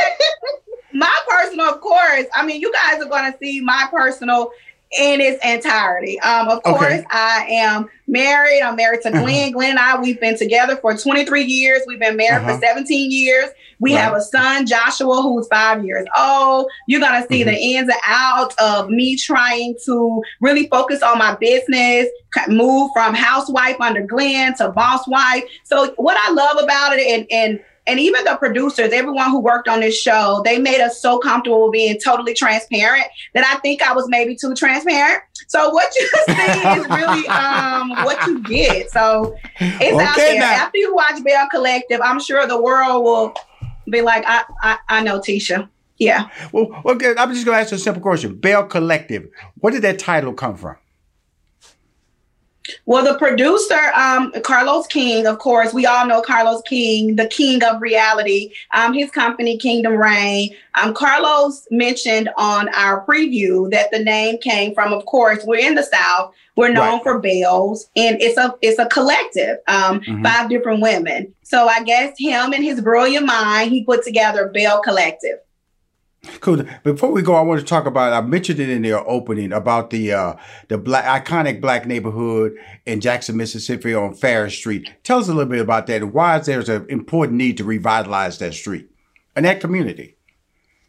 my personal, of course. I mean, you guys are going to see my personal in its entirety. Um, of course. I am married. I'm married to uh-huh. Glenn. Uh-huh. Glenn and I, we've been together for 23 years. We've been married uh-huh. for 17 years. We right. have a son, Joshua, who's five years old. You're going to see mm-hmm. the ins and outs of me trying to really focus on my business, move from housewife under Glenn to boss wife. So, what I love about it, and, and and even the producers, everyone who worked on this show, they made us so comfortable being totally transparent that I think I was maybe too transparent. So what you see is really um, what you get. So it's okay, out there. Now. After you watch Belle Collective, I'm sure the world will be like, I, I, I know Tisha. Yeah. Well, okay. I'm just gonna ask you a simple question. Belle Collective. Where did that title come from? Well, the producer, um, Carlos King, of course, we all know Carlos King, the king of reality. Um, his company, Kingdom Reign. Um, Carlos mentioned on our preview that the name came from, of course, we're in the South. We're known right. for bells, and it's a it's a collective, um, mm-hmm. five different women. So I guess him and his brilliant mind, he put together Belle Collective. Cool. Before we go, I want to talk about. I mentioned it in the opening about the uh, the black iconic black neighborhood in Jackson, Mississippi, on Farish Street. Tell us a little bit about that. And why is there an important need to revitalize that street and that community?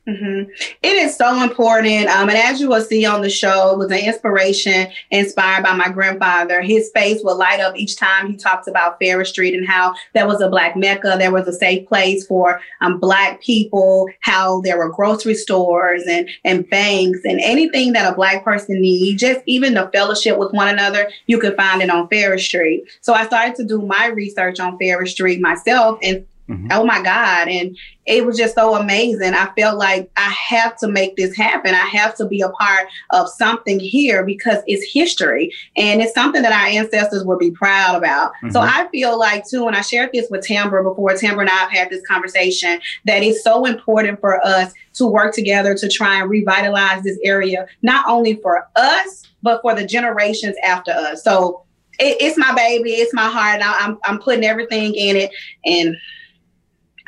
Mm-hmm. It is so important. Um, and as you will see on the show, it was an inspiration inspired by my grandfather. His face would light up each time he talked about Farish Street and how there was a Black Mecca, there was a safe place for um, Black people, how there were grocery stores and, and banks and anything that a Black person needs, just even the fellowship with one another, you could find it on Farish Street. So I started to do my research on Farish Street myself and Mm-hmm. Oh my God. And it was just so amazing. I felt like I have to make this happen. I have to be a part of something here because it's history and it's something that our ancestors would be proud about. Mm-hmm. So I feel like, too, and I shared this with Tambra before, Tambra and I have had this conversation, that it's so important for us to work together to try and revitalize this area, not only for us, but for the generations after us. So it, it's my baby, it's my heart. I, I'm, I'm putting everything in it. And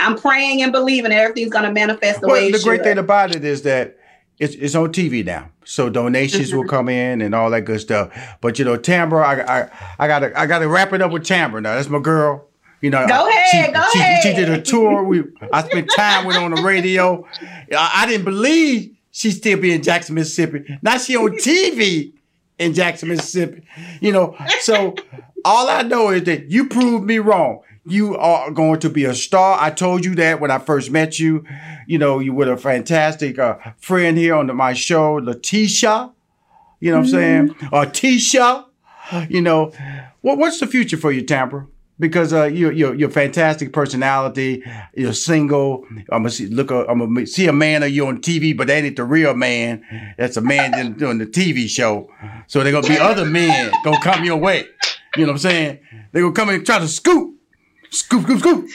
I'm praying and believing everything's going to manifest the well, way. The great should. thing about it is that it's, it's on TV now, so donations mm-hmm. will come in and all that good stuff. But you know, Tambra, I, I, I gotta I gotta wrap it up with Tambra now. That's my girl. You know, go ahead, she, go she, ahead. She did a tour. We I spent time with her on the radio. I, I didn't believe she'd still be in Jackson, Mississippi. Now she on TV in Jackson, Mississippi. You know, so all I know is that you proved me wrong you are going to be a star. I told you that when I first met you. You know, you were a fantastic uh, friend here on the, my show, Lateshia. You know what I'm mm-hmm. saying? Or Tisha. You know, what, what's the future for you, Tambra? Because uh, you, you're, you're fantastic personality. You're single. I'm gonna see, look. I'm gonna see a man of you on TV, but that ain't the real man. That's a man doing the TV show. So they're gonna be other men gonna come your way. You know what I'm saying? They're gonna come and try to scoop Scoop, scoop, scoop.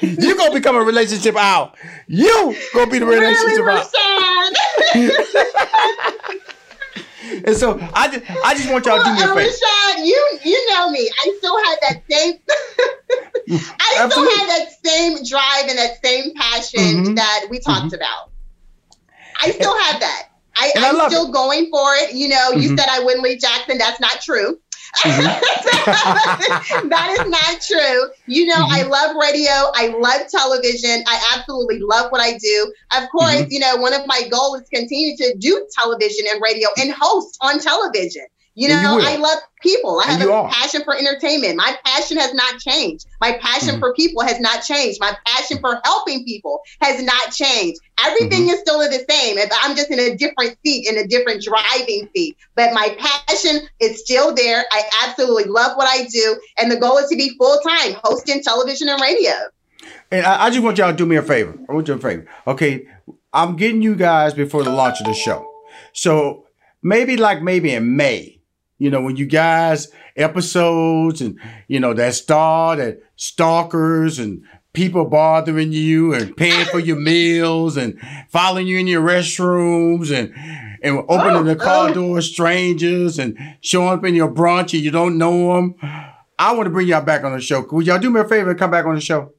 you gonna become a relationship out. You gonna be the relationship really, out. and so I just I just want y'all to do me a favor. Rashad, you you know me. I still have that same I Absolutely. still have that same drive and that same passion mm-hmm. that we talked mm-hmm. about. I still have that. I, am still it. going for it. You know, you mm-hmm. said I wouldn't leave Jackson. That's not true. Mm-hmm. that is not true. You know, mm-hmm. I love radio. I love television. I absolutely love what I do. Of course, mm-hmm. you know, one of my goals is continue to do television and radio and host on television. You know, you I love people. I and have a are. passion for entertainment. My passion has not changed. My passion mm-hmm. for people has not changed. My passion for helping people has not changed. Everything mm-hmm. is still the same. I'm just in a different seat, in a different driving seat. But my passion is still there. I absolutely love what I do. And the goal is to be full time hosting television and radio. And I, I just want y'all to do me a favor. I want you a favor. Okay. I'm getting you guys before the launch of the show. So maybe like maybe in May you know, when you guys episodes and you know that star that stalkers and people bothering you and paying for your meals and following you in your restrooms and and opening oh, the car oh. oh. door strangers and showing up in your brunch and you don't know them. I want to bring y'all back on the show. Would y'all do me a favor and come back on the show?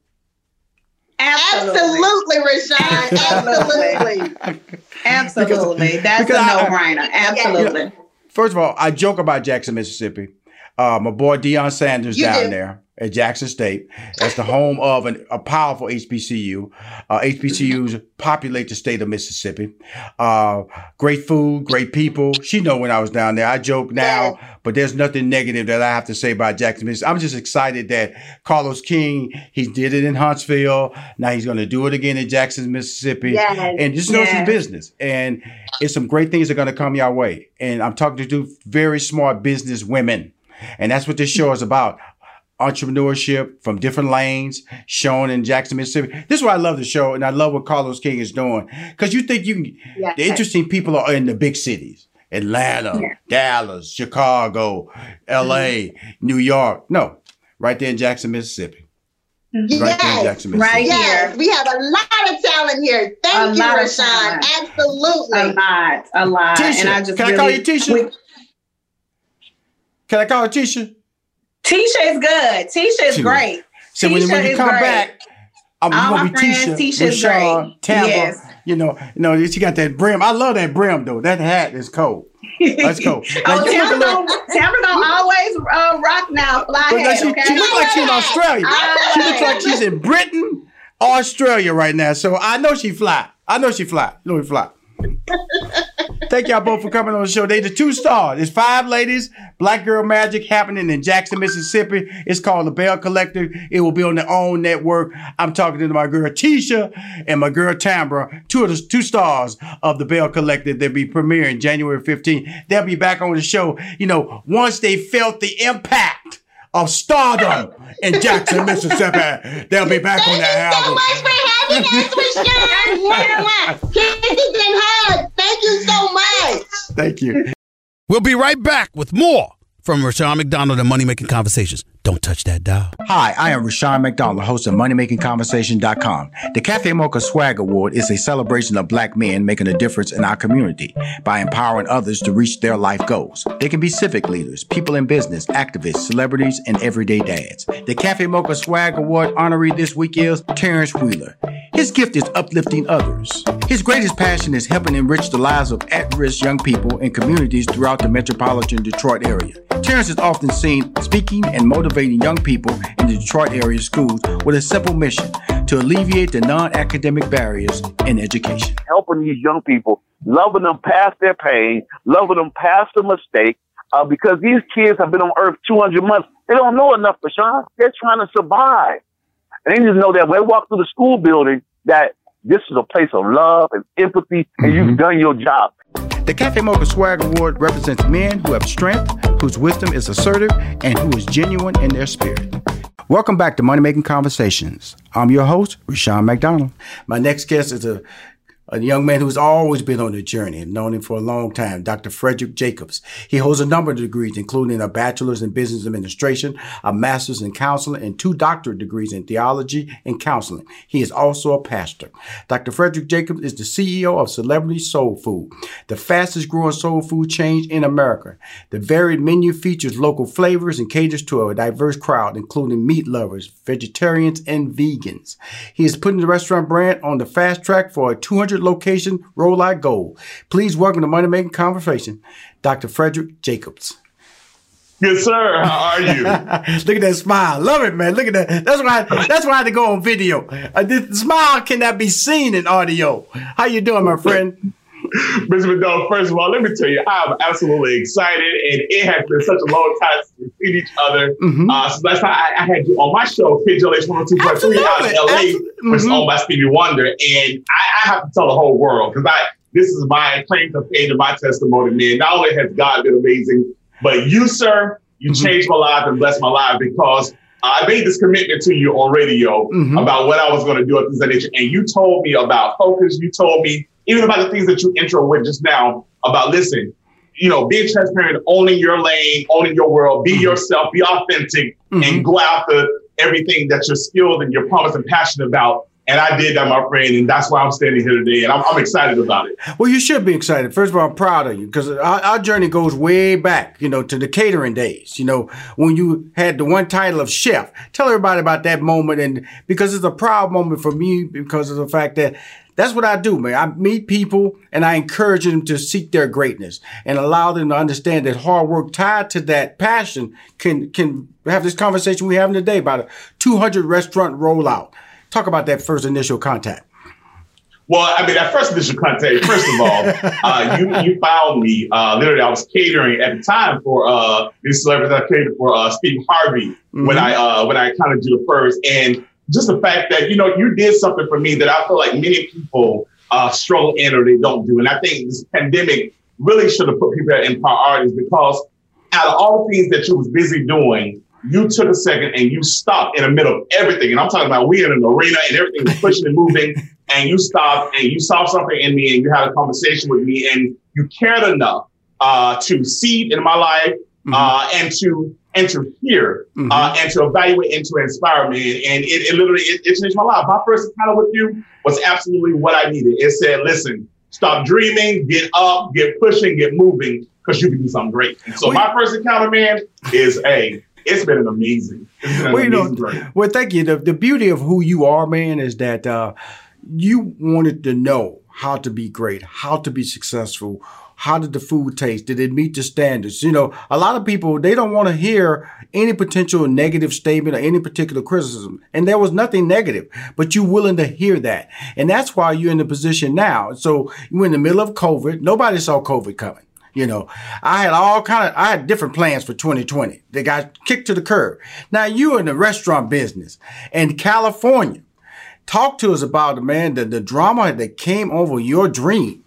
Absolutely, Rushion. Absolutely. Absolutely. Because, That's because a no-brainer. Absolutely. You know, First of all, I joke about Jackson, Mississippi. Uh, my boy Deion Sanders you down do. there at Jackson State. That's the home of an, a powerful HBCU. Uh, HBCUs populate the state of Mississippi. Uh, great food, great people. She know when I was down there. I joke now, but there's nothing negative that I have to say about Jackson, Mississippi. I'm just excited that Carlos King, he did it in Huntsville. Now he's going to do it again in Jackson, Mississippi. Yes. And just knows yes. his business. And it's some great things that are going to come your way. And I'm talking to two very smart business women. And that's what this show is about entrepreneurship from different lanes shown in Jackson, Mississippi. This is why I love the show, and I love what Carlos King is doing because you think you can. Yeah. The interesting people are in the big cities. Atlanta, yeah. Dallas, Chicago, L.A., mm-hmm. New York. No, right there in Jackson, Mississippi. Yes, right, there in Jackson, Mississippi. right yes. here. We have a lot of talent here. Thank a you, Rushion. Absolutely. A lot, a lot. Tisha, and I just can really, I call you Tisha? We, can I call her Tisha? Tisha is good. Tisha is great. So Tisha when, when you come great. back, I'm All gonna be Tisha, Tisha's Rushion, Tambra. Yes. You know, you know, she got that brim. I love that brim though. That hat is cool. That's cool. oh, Tambra, little, Tambra gonna always uh, rock now. Fly hat, she, okay? she looks like she's in Australia. She looks like she's in Britain, Australia right now. So I know she fly. I know she fly. You know she fly. Thank y'all both for coming on the show. They the two stars. It's five ladies, Black Girl Magic happening in Jackson, Mississippi. It's called the Belle Collective. It will be on their own network. I'm talking to my girl Tisha and my girl Tambra, two of the two stars of the Belle Collective. They'll be premiering January 15th. They'll be back on the show, you know, once they felt the impact of stardom in Jackson, Mississippi. They'll be back Thank on that album. Thank you so much for having us, Rushion. Thank you so much. Thank you. We'll be right back with more from Rushion McDonald and Money Making Conversations. Don't touch that dial. Hi, I am Rushion McDonald, host of MoneyMakingConversation.com. The Cafe Mocha Swag Award is a celebration of black men making a difference in our community by empowering others to reach their life goals. They can be civic leaders, people in business, activists, celebrities, and everyday dads. The Cafe Mocha Swag Award honoree this week is Terrence Wheeler. His gift is uplifting others. His greatest passion is helping enrich the lives of at-risk young people in communities throughout the metropolitan Detroit area. Terrence is often seen speaking and motivating young people in the Detroit area schools with a simple mission to alleviate the non-academic barriers in education. Helping these young people, loving them past their pain, loving them past the mistake, uh, because these kids have been on earth 200 months. They don't know enough, Rushion. They're trying to survive. And they just know that when they walk through the school building, that this is a place of love and empathy, and mm-hmm. you've done your job. The Cafe Mocha Swag Award represents men who have strength, whose wisdom is assertive, and who is genuine in their spirit. Welcome back to Money Making Conversations. I'm your host, Rushion McDonald. My next guest is a a young man who's always been on the journey and known him for a long time, Dr. Fredrick Jacobs. He holds a number of degrees, including a bachelor's in business administration, a master's in counseling, and two doctorate degrees in theology and counseling. He is also a pastor. Dr. Fredrick Jacobs is the CEO of Celebrity Soul Food, the fastest growing soul food chain in America. The varied menu features local flavors and caters to a diverse crowd, including meat lovers, vegetarians, and vegans. He is putting the restaurant brand on the fast track for a 200 location rollout goal. Please welcome to Money Making Conversation, Dr. Fredrick Jacobs. Good sir. How are you? Look at that smile. Love it, man. Look at that. That's why. I, That's why I had to go on video. Uh, this smile cannot be seen in audio. How you doing, my friend? Mr. McDonald, first of all, let me tell you, I'm absolutely excited, and it has been such a long time since we've seen each other. Mm-hmm. Uh, so last time I, I, had you on my show, KJLH 102.3 out in LA, mm-hmm. which is owned by Stevie Wonder, and I, I have to tell the whole world because I this is my claim to fame and my testimony, man. Not only has God been amazing, but you, sir, you mm-hmm. changed my life and blessed my life because I made this commitment to you on radio mm-hmm. about what I was going to do at this age, and you told me about focus. You told me even about the things that you intro with just now about listen, you know, being transparent, owning your lane, owning your world, be mm-hmm. yourself, be authentic, mm-hmm. and go after everything that you're skilled and you're promised and passionate about. And I did that, my friend, and that's why I'm standing here today, and I'm, I'm excited about it. Well, you should be excited. First of all, I'm proud of you because our, our, journey goes way back, you know, to the catering days. You know, when you had the one title of chef. Tell everybody about that moment, and because it's a proud moment for me because of the fact that that's what I do, man. I meet people and I encourage them to seek their greatness and allow them to understand that hard work tied to that passion can can have this conversation we're having today about a 200 restaurant rollout. Talk about that first initial contact. Well, I mean, that first initial contact, first of all, uh, you you found me. Uh, literally, I was catering at the time for uh, these celebrities. I catered for uh, Steve Harvey mm-hmm. when I uh, when I kind of do the first, and just the fact that you know you did something for me that I feel like many people uh, struggle in or they don't do, and I think this pandemic really should have put people in priorities because out of all the things that you was busy doing, you took a second and you stopped in the middle of everything. And I'm talking about we in an arena and everything was pushing and moving, and you stopped and you saw something in me and you had a conversation with me and you cared enough uh, to see in my life mm-hmm. uh, and to and to hear mm-hmm. uh, and to evaluate and to inspire me. And it, it literally it, it, changed my life. My first encounter with you was absolutely what I needed. It said, "Listen, stop dreaming, get up, get pushing, get moving, because you can do something great." And so my first encounter, man, is a it's been an amazing. Been an well, you know, well, thank you. The, the beauty of who you are, man, is that uh, you wanted to know how to be great, how to be successful, how did the food taste? Did it meet the standards? You know, a lot of people, they don't want to hear any potential negative statement or any particular criticism. And there was nothing negative, but you're willing to hear that. And that's why you're in the position now. So you're in the middle of COVID. Nobody saw COVID coming. You know, I had all kind of, I had different plans for 2020. They got kicked to the curb. Now you in the restaurant business in California. Talk to us about the man, the, the drama that came over your dream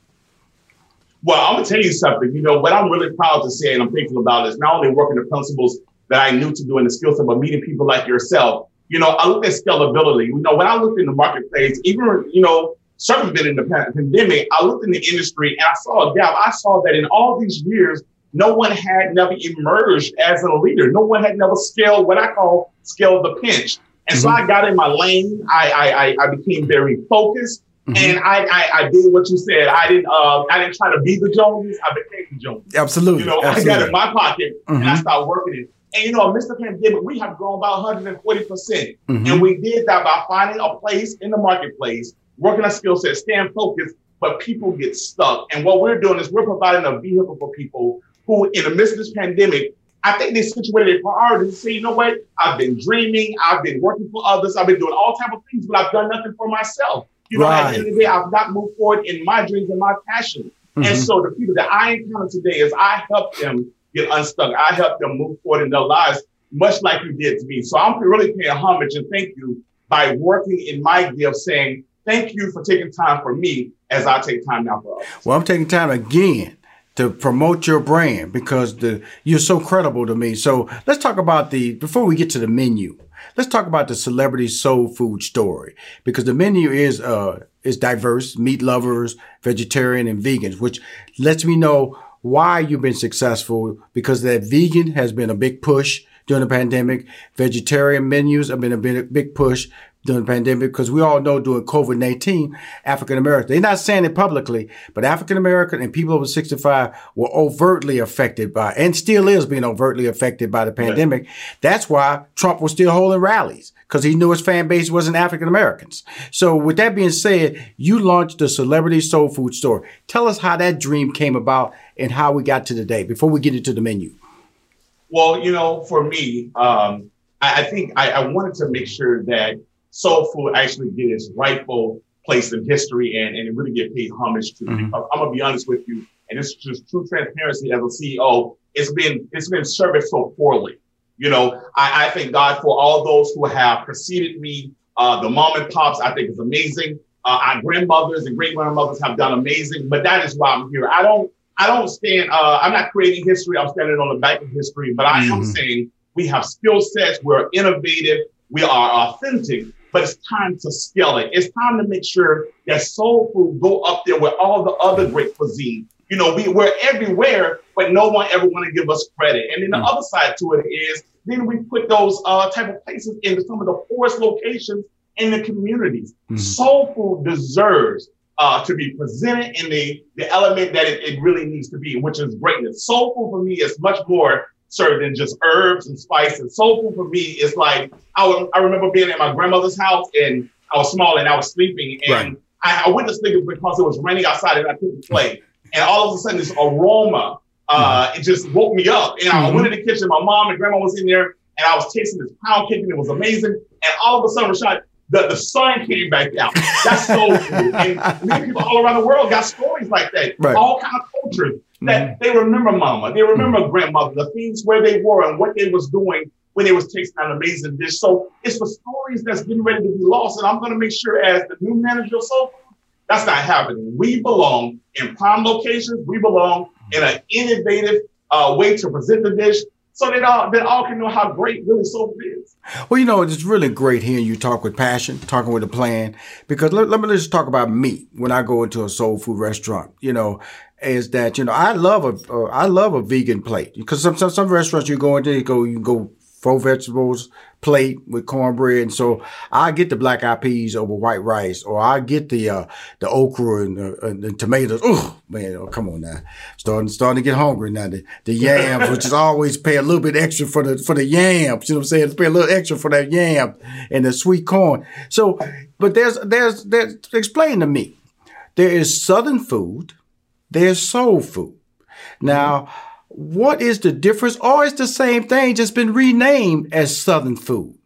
well, I'm gonna tell you something. You know what I'm really proud to say, and I'm thankful about is not only working the principles that I knew to do in the skill set, but meeting people like yourself. You know, I looked at scalability. You know, when I looked in the marketplace, even you know, circumventing the pandemic, I looked in the industry and I saw a gap. I saw that in all these years, no one had never emerged as a leader. No one had never scaled what I call scale the pinch. And mm-hmm. so I got in my lane. I, I, I became very focused. Mm-hmm. And I, I, I did what you said. I didn't uh, I didn't try to be the Joneses. I became the Joneses. Absolutely. You know, Absolutely. I got it in my pocket mm-hmm. and I started working it. And you know, Mr. Pandemic, we have grown about 140 percent, mm-hmm. and we did that by finding a place in the marketplace, working a skill set, staying focused. But people get stuck, and what we're doing is we're providing a vehicle for people who, in the midst of this pandemic, I think they situated their priorities. Say, you know what? I've been dreaming. I've been working for others. I've been doing all type of things, but I've done nothing for myself. You know, right. at the end of the day, I've not moved forward in my dreams and my passion. Mm-hmm. And so the people that I encounter today is I help them get unstuck. I help them move forward in their lives, much like you did to me. So I'm really paying homage and thank you by working in my gift, saying thank you for taking time for me as I take time now for others. Well, I'm taking time again to promote your brand because the you're so credible to me. So let's talk about the before we get to the menu. Let's talk about the celebrity soul food story because the menu is uh is diverse, meat lovers, vegetarian and vegans, which lets me know why you've been successful because that vegan has been a big push during the pandemic. Vegetarian menus have been a big push during the pandemic because we all know during COVID 19, African American, they're not saying it publicly, but African American and people over 65 were overtly affected by, and still is being overtly affected by the pandemic. Right. That's why Trump was still holding rallies because he knew his fan base wasn't African Americans. So with that being said, you launched the Celebrity Soul Food Store. Tell us how that dream came about and how we got to today before we get into the menu. Well, you know, for me, um, I, I, think I, I wanted to make sure that soul food actually get its rightful place in history and, and really get paid homage to. Mm-hmm. I'm gonna be honest with you, and it's just true transparency as a CEO. It's been it's been serviced so poorly. You know, I, I thank God for all those who have preceded me. Uh, the mom and pops, I think, is amazing. Uh, our grandmothers and great grandmothers have done amazing, but that is why I'm here. I don't I don't stand. Uh, I'm not creating history. I'm standing on the back of history, but I mm-hmm. am saying we have skill sets. We're innovative. We are authentic but it's time to scale it. It's time to make sure that soul food go up there with all the other great cuisine. You know, we, we're everywhere, but no one ever want to give us credit. And then the mm. other side to it is then we put those uh, type of places in some of the poorest locations in the communities. Mm. Soul food deserves uh, to be presented in the, the element that it, it really needs to be, which is greatness. Soul food for me is much more served in just herbs and spices. Soul food for me is like I I remember being at my grandmother's house and I was small and I was sleeping and right. I, I, went to sleep because it was raining outside and I couldn't play. And all of a sudden, this aroma uh, it just woke me up. And mm-hmm. I went in the kitchen. My mom and grandma was in there, and I was tasting this pound cake, and it was amazing. And all of a sudden, Rashad, the, the sun came back out. That's so cool. And many people all around the world got stories like that. Right. All kind of cultures that mm-hmm. they remember mama, they remember mm-hmm. grandmother, the things where they were and what they was doing when they was tasting that amazing dish. So it's the stories that's getting ready to be lost. And I'm going to make sure as the new manager of Soul Food, that's not happening. We belong in prime locations. We belong in an innovative uh, way to present the dish so that all, that all can know how great really soul food is. Well, you know, it's really great hearing you talk with passion, talking with a plan, because let, let me just talk about me when I go into a soul food restaurant, you know, is that you know I love a uh, I love a vegan plate because some, some some restaurants you go into you go you go four vegetables plate with cornbread, and so I get the black eyed peas over white rice, or I get the uh, the okra and, uh, and the tomatoes. Oh man, oh, come on now, starting starting to get hungry now. The, the yams, which is always pay a little bit extra for the for the yams. You know what I'm saying? Pay a little extra for that yam and the sweet corn. So, but there's there's there's explain to me. There is southern food, there's soul food. Now. What is the difference, or it's the same thing, just been renamed as Southern food?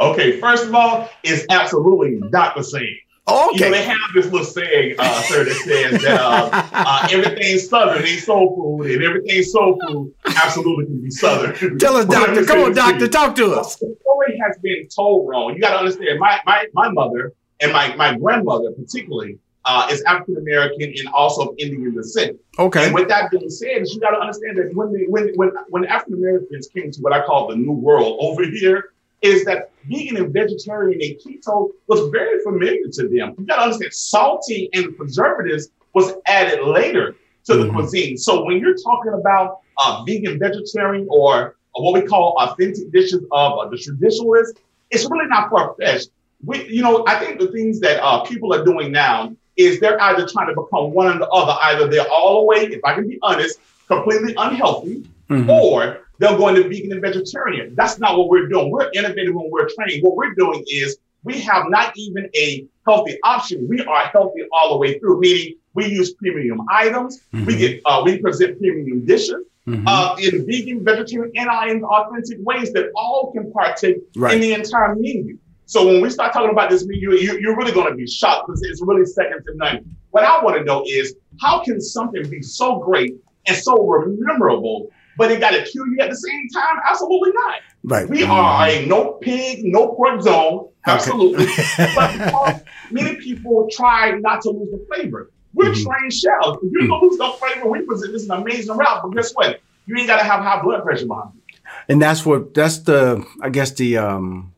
Okay, first of all, it's absolutely not the same. Okay. You know, they have this little saying, uh, sir, that says that uh, uh, everything's Southern ain't soul food, and everything soul food absolutely can be Southern. Tell us, doctor. Come on, doctor. Talk to us. The story has been told wrong. You got to understand, my, my, my mother and my, my grandmother, particularly, uh, is African American and also of Indian descent. Okay. And with that being said, you got to understand that when the, when when when African Americans came to what I call the New World over here, is that vegan and vegetarian and keto was very familiar to them. You got to understand, salty and preservatives was added later to the mm-hmm. cuisine. So when you're talking about uh, vegan, vegetarian, or what we call authentic dishes of uh, the traditionalists, it's really not far fetched. We, you know, I think the things that uh, people are doing now is they're either trying to become one or the other. Either they're all the way, if I can be honest, completely unhealthy, mm-hmm. or they'll go into vegan and vegetarian. That's not what we're doing. We're innovative when we're training. What we're doing is we have not even a healthy option. We are healthy all the way through, meaning we use premium items. Mm-hmm. We get uh, we present premium dishes. Mm-hmm. Uh, in vegan, vegetarian, and in authentic ways that all can partake right. in the entire menu. So when we start talking about this menu, you, you're really going to be shocked because it's really second to none. What I want to know is how can something be so great and so memorable, but it got to kill you at the same time? Absolutely not. Right. We are a no pig, no pork zone. Absolutely. Okay. but many people try not to lose the flavor. We're mm-hmm. trained chefs. If you're going to lose the flavor, we present this is an amazing route. But guess what? You ain't got to have high blood pressure behind you. And that's what, that's the, I guess the, um,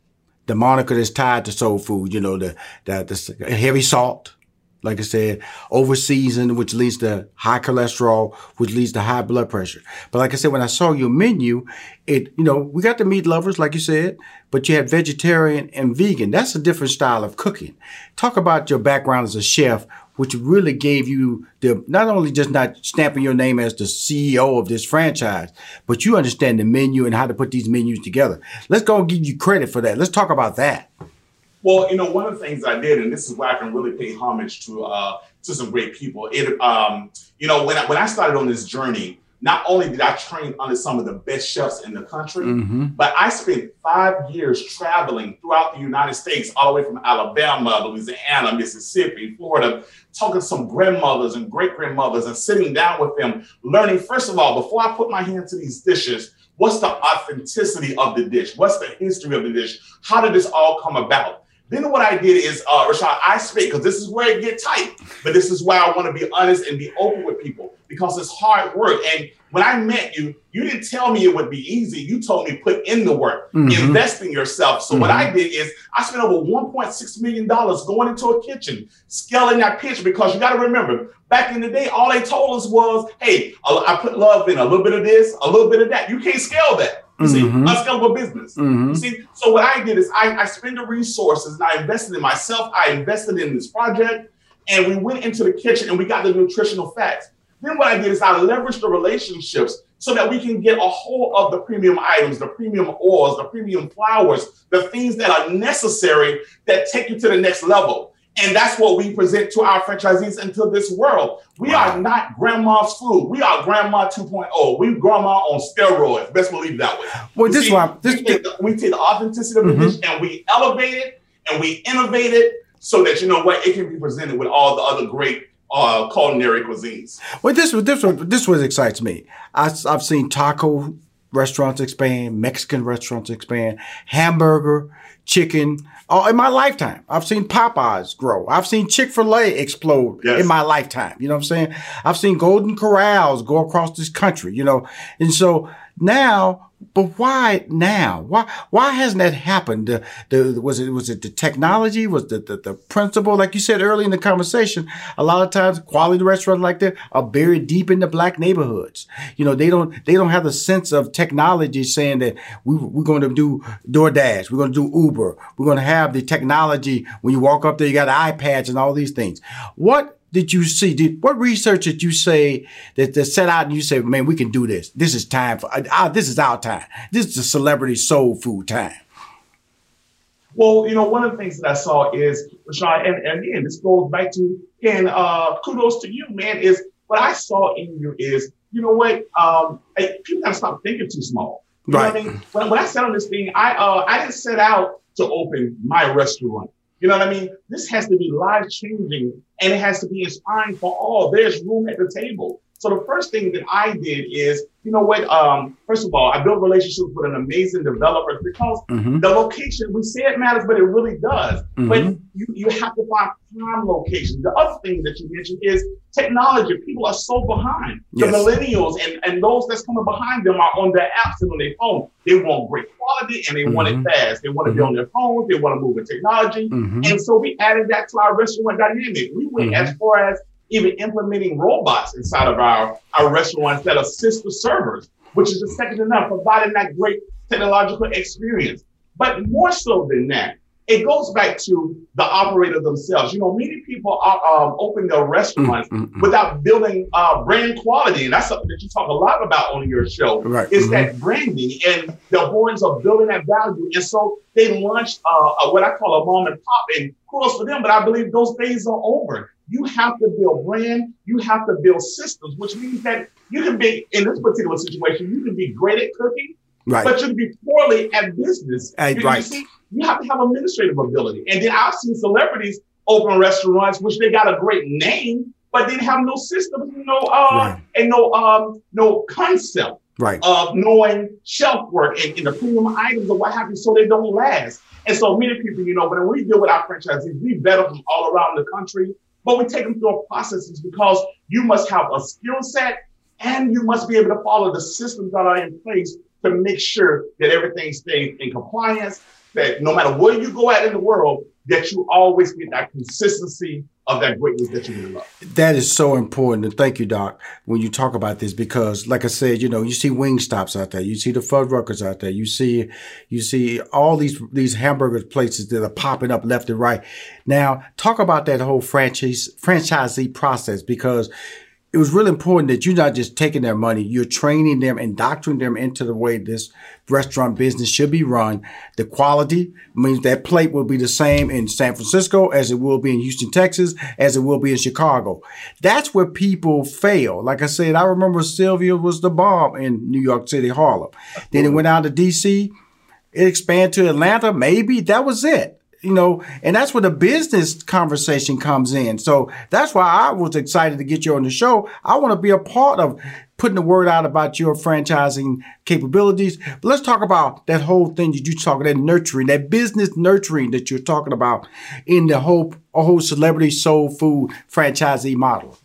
the moniker that's tied to soul food, you know, the, the, the heavy salt, like I said, over seasoned, which leads to high cholesterol, which leads to high blood pressure. But like I said, when I saw your menu, it, you know, we got the meat lovers, like you said, but you had vegetarian and vegan. That's a different style of cooking. Talk about your background as a chef which really gave you the not only just not stamping your name as the CEO of this franchise, but you understand the menu and how to put these menus together. Let's go give you credit for that. Let's talk about that. Well, you know, one of the things I did, and this is where I can really pay homage to uh, to some great people. It, um, you know, when I, when I started on this journey, not only did I train under some of the best chefs in the country, mm-hmm. but I spent five years traveling throughout the United States, all the way from Alabama, Louisiana, Mississippi, Florida, talking to some grandmothers and great grandmothers and sitting down with them, learning, first of all, before I put my hand to these dishes, what's the authenticity of the dish? What's the history of the dish? How did this all come about? Then what I did is, uh, Rashad, I speak because this is where it get tight, but this is why I want to be honest and be open with people because it's hard work. And when I met you, you didn't tell me it would be easy. You told me put in the work, mm-hmm. invest in yourself. So mm-hmm. what I mm-hmm. did is I spent over $1.6 million going into a kitchen, scaling that pitch because you got to remember, back in the day, all they told us was, hey, I put love in a little bit of this, a little bit of that. You can't scale that. You see, mm-hmm. unscalable business. Mm-hmm. You see, so what I did is I, I spent the resources and I invested in myself. I invested in this project, and we went into the kitchen and we got the nutritional facts. Then what I did is I leveraged the relationships so that we can get a whole of the premium items, the premium oils, the premium flours, the things that are necessary that take you to the next level. And that's what we present to our franchisees into this world. We wow. are not grandma's food. We are grandma 2.0. We grandma on steroids. Best believe that way. Well, this one, this, we, take the, we take the authenticity of the mm-hmm. dish and we elevate it and we innovate it so that you know what it can be presented with all the other great uh, culinary cuisines. Well, this was this was this was excites me. I, I've seen taco restaurants expand, Mexican restaurants expand, hamburger, chicken. Oh, in my lifetime, I've seen Popeyes grow. I've seen Chick Fil A explode yes. in my lifetime. You know what I'm saying? I've seen Golden Corrals go across this country. You know, and so now but why now? Why why hasn't that happened? The, the, was it was it the technology? Was the, the, the principle? Like you said early in the conversation, a lot of times quality restaurants like that are buried deep in the black neighborhoods. You know, they don't they don't have the sense of technology saying that we we're going to do DoorDash, we're going to do Uber, we're going to have the technology when you walk up there, you got iPads and all these things. What did you see? Did, what research did you say that, that set out and you say, man, we can do this. This is time for, uh, this is our time. This is the celebrity soul food time. Well, you know, one of the things that I saw is, Rushion, and, and again, this goes back to, and uh, kudos to you, man, is what I saw in you is, you know what, um, people gotta stop thinking too small. You right. know what I mean? When, when I set on this thing, I uh, I didn't set out to open my restaurant. You know what I mean? This has to be life changing and it has to be inspiring for all. There's room at the table. So the first thing that I did is, you know what? Um, first of all, I built relationships with an amazing developer because mm-hmm. the location, we say it matters, but it really does. Mm-hmm. But you, you have to find prime locations. The other thing that you mentioned is technology. People are so behind. Yes. The millennials and, and those that's coming behind them are on their apps and on their phone. They want great quality and they mm-hmm. want it mm-hmm. fast. They want to be mm-hmm. on their phones. They want to move with technology. Mm-hmm. And so we added that to our restaurant dynamic. We went as far as even implementing robots inside of our, our restaurants that assist the servers, which is the second enough, providing that great technological experience. But more so than that, it goes back to the operator themselves. You know, many people are, um, open their restaurants mm-hmm. without building uh, brand quality, and that's something that you talk a lot about on your show. Right. Is mm-hmm. that branding and the importance of building that value? And so they launched uh, a, what I call a mom and pop, and kudos for them. But I believe those days are over. You have to build brand. You have to build systems, which means that you can be in this particular situation. You can be great at cooking, right. but you can be poorly at business. Uh, you, right. You, see, you have to have administrative ability. And then I've seen celebrities open restaurants, which they got a great name, but they have no systems, no uh, right. and no um, no concept right. of knowing shelf work and, and the premium items or what have you, so they don't last. And so many people, you know, when we deal with our franchisees, we vet them all around the country but we take them through a processes because you must have a skill set and you must be able to follow the systems that are in place to make sure that everything stays in compliance, that no matter where you go at in the world, that you always get that consistency of that greatness that you love. That is so important. And thank you, Doc, when you talk about this, because like I said, you know, you see wing stops out there, you see the Fuddruckers out there, you see, you see all these, these hamburger places that are popping up left and right. Now, talk about that whole franchise, franchisee process, because it was really important that you're not just taking their money, you're training them, and indoctrinating them into the way this restaurant business should be run. The quality means that plate will be the same in San Francisco as it will be in Houston, Texas, as it will be in Chicago. That's where people fail. Like I said, I remember Sylvia was the bomb in New York City, Harlem. Then it went out to DC. It expanded to Atlanta. Maybe that was it you know, and that's where the business conversation comes in. So that's why I was excited to get you on the show. I want to be a part of putting the word out about your franchising capabilities. But let's talk about that whole thing that you talk that nurturing, that business nurturing that you're talking about in the whole whole celebrity soul food franchisee model.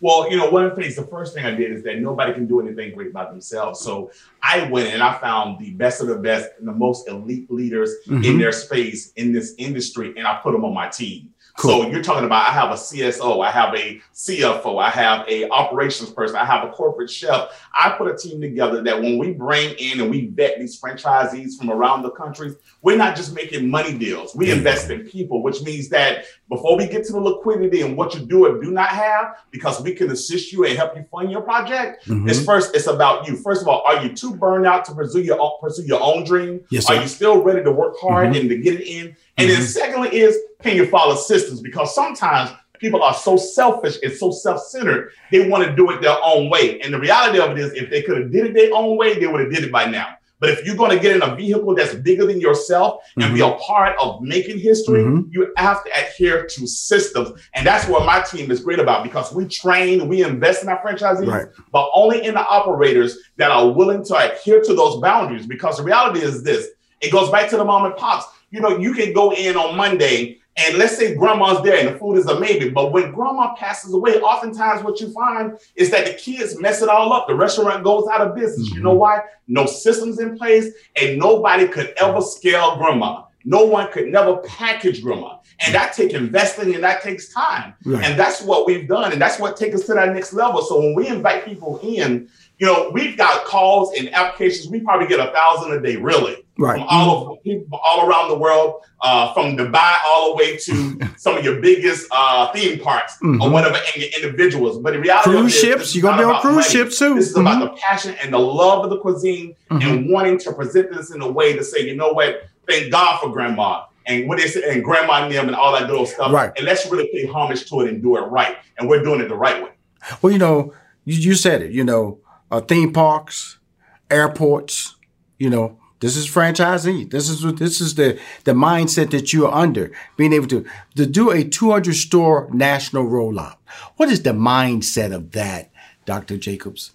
Well, you know, one of the things, the first thing I did is that nobody can do anything great by themselves. So I went and I found the best of the best and the most elite leaders mm-hmm. in their space in this industry, and I put them on my team. Cool. So you're talking about I have a CSO, I have a CFO, I have a operations person, I have a corporate chef. I put a team together that when we bring in and we vet these franchisees from around the country, we're not just making money deals. We invest in people, which means that before we get to the liquidity and what you do or do not have, because we can assist you and help you fund your project, mm-hmm. it's first, it's about you. First of all, are you too burned out to pursue your own, pursue your own dream? Yes, sir. Are you still ready to work hard mm-hmm. and to get it in? And mm-hmm. then secondly is can you follow systems? Because sometimes people are so selfish and so self-centered, they want to do it their own way. And the reality of it is if they could have did it their own way, they would have did it by now. But if you're going to get in a vehicle that's bigger than yourself and mm-hmm. be a part of making history, mm-hmm. you have to adhere to systems. And that's what my team is great about because we train, we invest in our franchisees, right. but only in the operators that are willing to adhere to those boundaries. Because the reality is this it goes back to the mom and pops. You know, you can go in on Monday And let's say grandma's there and the food is amazing. but when grandma passes away, oftentimes what you find is that the kids mess it all up. The restaurant goes out of business. Mm-hmm. You know why? No systems in place, and nobody could ever scale grandma. No one could never package grandma. And that takes investing and that takes time. Right. And that's what we've done. And that's what takes us to that next level. So when we invite people in, you know, we've got calls and applications. We probably get a thousand a day, really, right. from all of people all around the world, uh, from Dubai all the way to some of your biggest uh, theme parks mm-hmm. or whatever individuals. But the reality cruise is, ships, you're gonna be on cruise money. ships too. This is mm-hmm. about the passion and the love of the cuisine mm-hmm. and wanting to present this in a way to say, you know what, thank God for grandma and what they say, and grandma and them and all that good old stuff. Right. And let's really pay homage to it and do it right. And we're doing it the right way. Well, you know, you, you said it, you know, uh, theme parks, airports. You know, this is franchisee. This is what this is the the mindset that you are under. Being able to to do a 200 store national rollout. What is the mindset of that, Dr. Jacobs?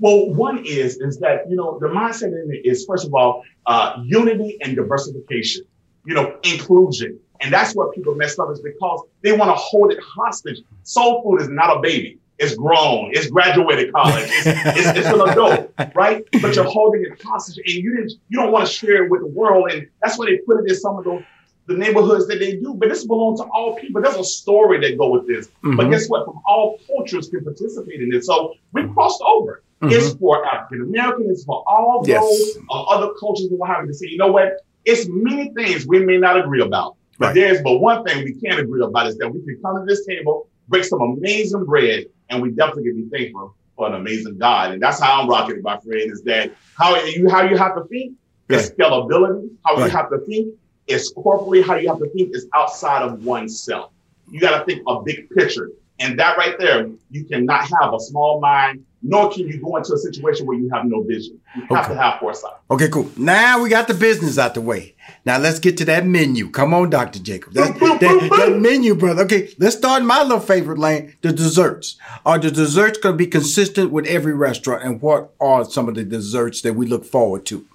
Well, one is is that you know the mindset in it is first of all uh, unity and diversification. You know, inclusion, and that's what people mess up is because they want to hold it hostage. Soul food is not a baby. It's grown. It's graduated college. It's, it's, it's, an adult, right? But you're holding it hostage, and you didn't. You don't want to share it with the world, and that's why they put it in some of those the neighborhoods that they do. But this belongs to all people. There's a story that go with this. Mm-hmm. But guess what? From all cultures can participate in this. So we crossed over. Mm-hmm. It's for African American. It's for all yes. those uh, other cultures who are having to say, you know what? It's many things we may not agree about. But right. there's but one thing we can agree about is that we can come to this table, break some amazing bread, and we definitely can be thankful for an amazing God. And that's how I'm rocking it, my friend, is that how you how you have to think is scalability. How right. you have to think is corporately, how you have to think is outside of oneself. You got to think a big picture. And that right there, you cannot have a small mind, nor can you go into a situation where you have no vision. You have okay. to have foresight. Okay, cool. Now we got the business out the way. Now let's get to that menu. Come on, Dr. Jacob. That, that, that, menu, brother. Okay, let's start in my little favorite lane, the desserts. Are the desserts going to be consistent with every restaurant? And what are some of the desserts that we look forward to?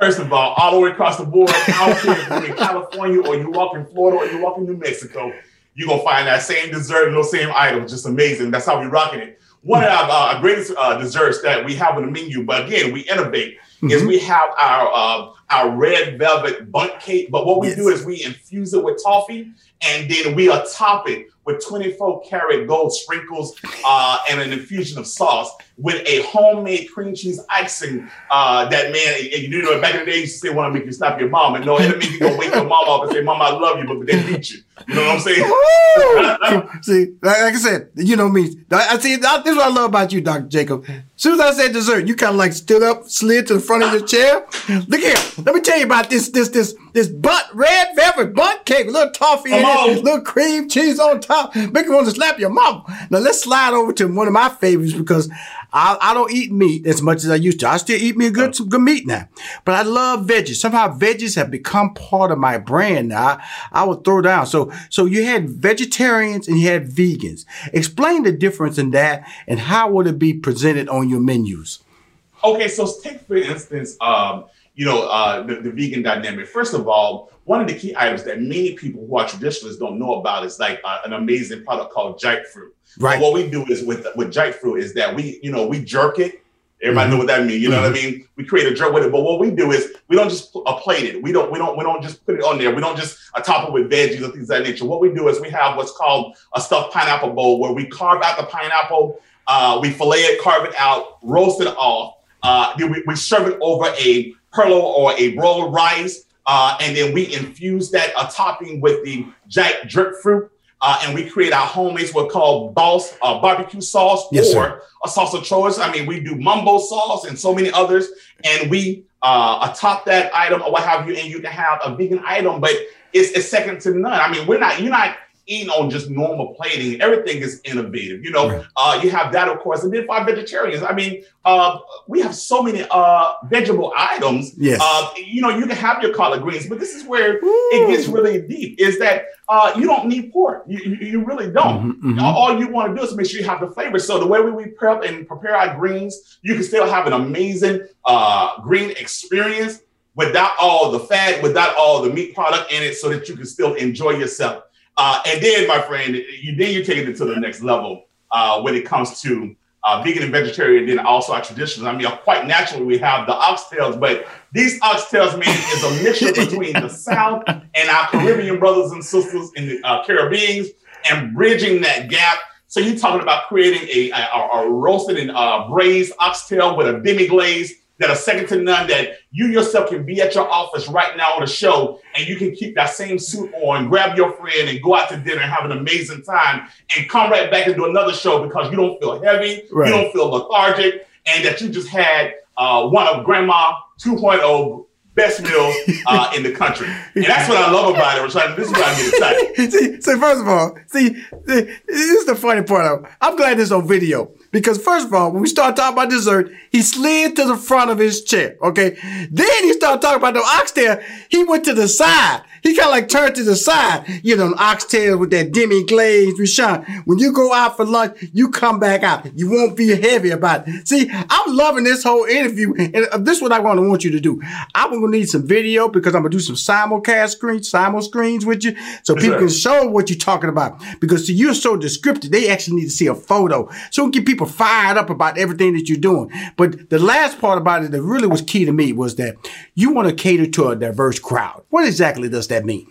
First of all, all the way across the board, I don't if you're in California or you walk in Florida or you walk in New Mexico, you're gonna find that same dessert and those same items. Just amazing. That's how we're rocking it. One of our uh, greatest uh, desserts that we have on the menu, but again, we innovate, mm-hmm. is we have our uh, our red velvet Bundt cake. But what we yes. do is we infuse it with toffee, and then we top it with 24 karat gold sprinkles uh, and an infusion of sauce with a homemade cream cheese icing. Uh, that man, you know, back in the day, you used to say, "Want to make you stop your mom," and no, it'll make you go wake your mom up and say, "Mom, I love you," but they beat you. You know what I'm saying? see, like, I said, you know me. I see. This is what I love about you, Doctor Jacob. As soon as I said dessert, you kind of like stood up, slid to the front of your chair. Look here. Let me tell you about this, this, this, this butt red velvet Bundt cake, a little toffee in on. it, little cream cheese on top, make you want to slap your mom. Now let's slide over to one of my favorites because I, I don't eat meat as much as I used to. I still eat me a good some good meat now, but I love veggies. Somehow veggies have become part of my brand now. I, I would throw down. So so you had vegetarians and you had vegans. Explain the difference in that and how would it be presented on your menus? Okay, so take for instance, um, you know, uh, the, the, vegan dynamic. First of all, one of the key items that many people who are traditionalists don't know about is like uh, an amazing product called jackfruit. Right. what we do is with with jackfruit is that we, you know, we jerk it. Everybody mm-hmm. know what that means. You know mm-hmm. what I mm-hmm. mean? We create a jerk with it. But what we do is we don't just uh, plate it. We don't we don't we don't just put it on there. We don't just uh, top it with veggies and things of that nature. What we do is we have what's called a stuffed pineapple bowl where we carve out the pineapple, uh, we fillet it, carve it out, roast it off. Uh, then we, we serve it over a perlo or a roll of rice. Uh, and then we infuse that uh, topping with the jack jerk fruit. Uh, and we create our homemade what called boss uh, barbecue sauce yes, or sir. a sauce of choice. I mean, we do mumbo sauce and so many others, and we uh, atop that item or what have you, and you can have a vegan item, but it's, it's second to none. I mean, we're not you're not eating on just normal plating. Everything is innovative. You know, right. uh, you have that, of course. And then for vegetarians, I mean, uh, we have so many uh, vegetable items. Yes. Uh, you know, you can have your collard greens, but this is where Ooh. it gets really deep is that uh, you don't need pork. You, you, you really don't. Mm-hmm, mm-hmm. All you want to do is make sure you have the flavor. So the way we prep and prepare our greens, you can still have an amazing uh, green experience without all the fat, without all the meat product in it, so that you can still enjoy yourself. Uh, and then, my friend, you then you're taking it to the next level uh, when it comes to uh, vegan and vegetarian, and then also our traditions. I mean, quite naturally, we have the oxtails, but these oxtails, man, is a mixture between the South and our Caribbean brothers and sisters in the uh, Caribbean and bridging that gap. So you're talking about creating a, a, a roasted and uh, braised oxtail with a demi glaze that are second to none that you yourself can be at your office right now on a show and you can keep that same suit on, grab your friend and go out to dinner and have an amazing time and come right back and do another show because you don't feel heavy, right. you don't feel lethargic, and that you just had uh, one of Grandma 2.0 best meals uh, in the country. And that's what I love about it. This is why I get excited. see, so first of all, see, this is the funny part of I'm glad this on video. Because first of all, when we start talking about dessert, he slid to the front of his chair. Okay. Then he started talking about the oxtail. He went to the side. He kind of like turned to the side, you know, oxtail with that demi glaze, Rushion. When you go out for lunch, you come back out. You won't be heavy about it. See, I'm loving this whole interview. And uh, this is what I want to want you to do. I'm going to need some video because I'm going to do some simulcast screens, simul screens with you so people can show what you're talking about. Because see, you're so descriptive, they actually need to see a photo. So we can get people fired up about everything that you're doing. But the last part about it that really was key to me was that you want to cater to a diverse crowd. What exactly does that mean?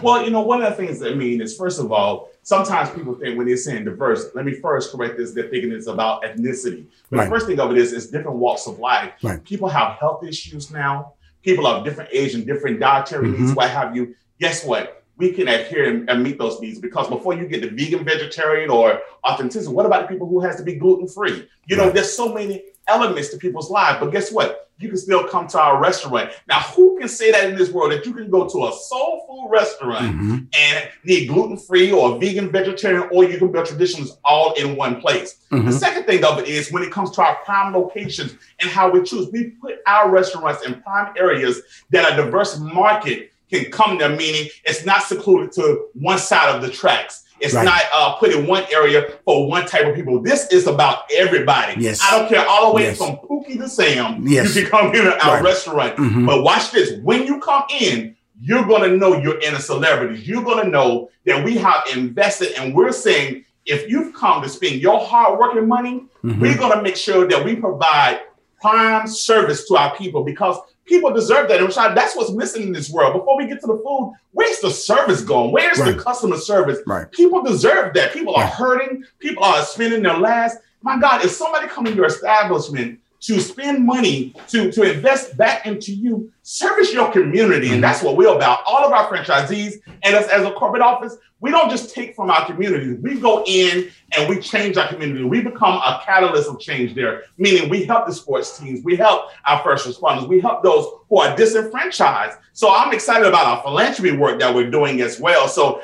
Well, you know, one of the things that I mean is, first of all, sometimes people think when they're saying diverse, let me first correct this, they're thinking it's about ethnicity. But right. the first thing of it is, it's different walks of life. Right. People have health issues now. People have different age and different dietary mm-hmm. needs, what have you. Guess what? We can adhere and, and, meet those needs because before you get the vegan, vegetarian, or authenticity, what about the people who has to be gluten free? You know, there's so many elements to people's lives. But guess what? you can still come to our restaurant. Now, who can say that in this world that you can go to a soul food restaurant mm-hmm. and need gluten free or vegan, vegetarian, or you can build traditions all in one place? Mm-hmm. The second thing of it is when it comes to our prime locations and how we choose, we put our restaurants in prime areas that are diverse market can come there, meaning it's not secluded to one side of the tracks. It's right. not uh, put in one area for one type of people. This is about everybody. Yes. I don't care all the way yes. from Pookie to Sam. Yes. You can come in our right. restaurant. Mm-hmm. But watch this. When you come in, you're going to know you're in a celebrity. You're going to know that we have invested and we're saying, if you've come to spend your hard working money, mm-hmm. we're going to make sure that we provide prime service to our people because people deserve that. And Rashad, that's what's missing in this world. Before we get to the food, where's the service going? Where's right. the customer service? Right. People deserve that. People are hurting. People are spending their last. My God, if somebody come in your establishment to spend money to, to invest back into you, service your community. And that's what we're about. All of our franchisees and us as a corporate office, we don't just take from our communities. We go in and we change our community. We become a catalyst of change there, meaning we help the sports teams, we help our first responders, we help those who are disenfranchised. So I'm excited about our philanthropy work that we're doing as well. So,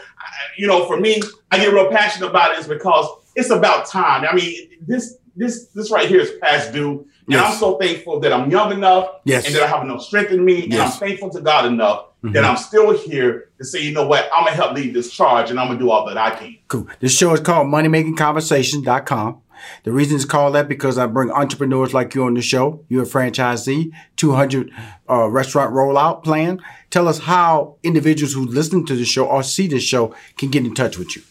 you know, for me, I get real passionate about it because it's about time. I mean, this this this right here is past due. And yes. I'm so thankful that I'm young enough yes. and that I have enough strength in me. Yes. And I'm thankful to God enough mm-hmm. that I'm still here to say, you know what, I'm gonna help lead this charge and I'm gonna do all that I can. Cool. This show is called moneymakingconversations.com. The reason it's called that because I bring entrepreneurs like you on the show. You're a franchisee, 200 uh, restaurant rollout plan. Tell us how individuals who listen to the show or see the show can get in touch with you.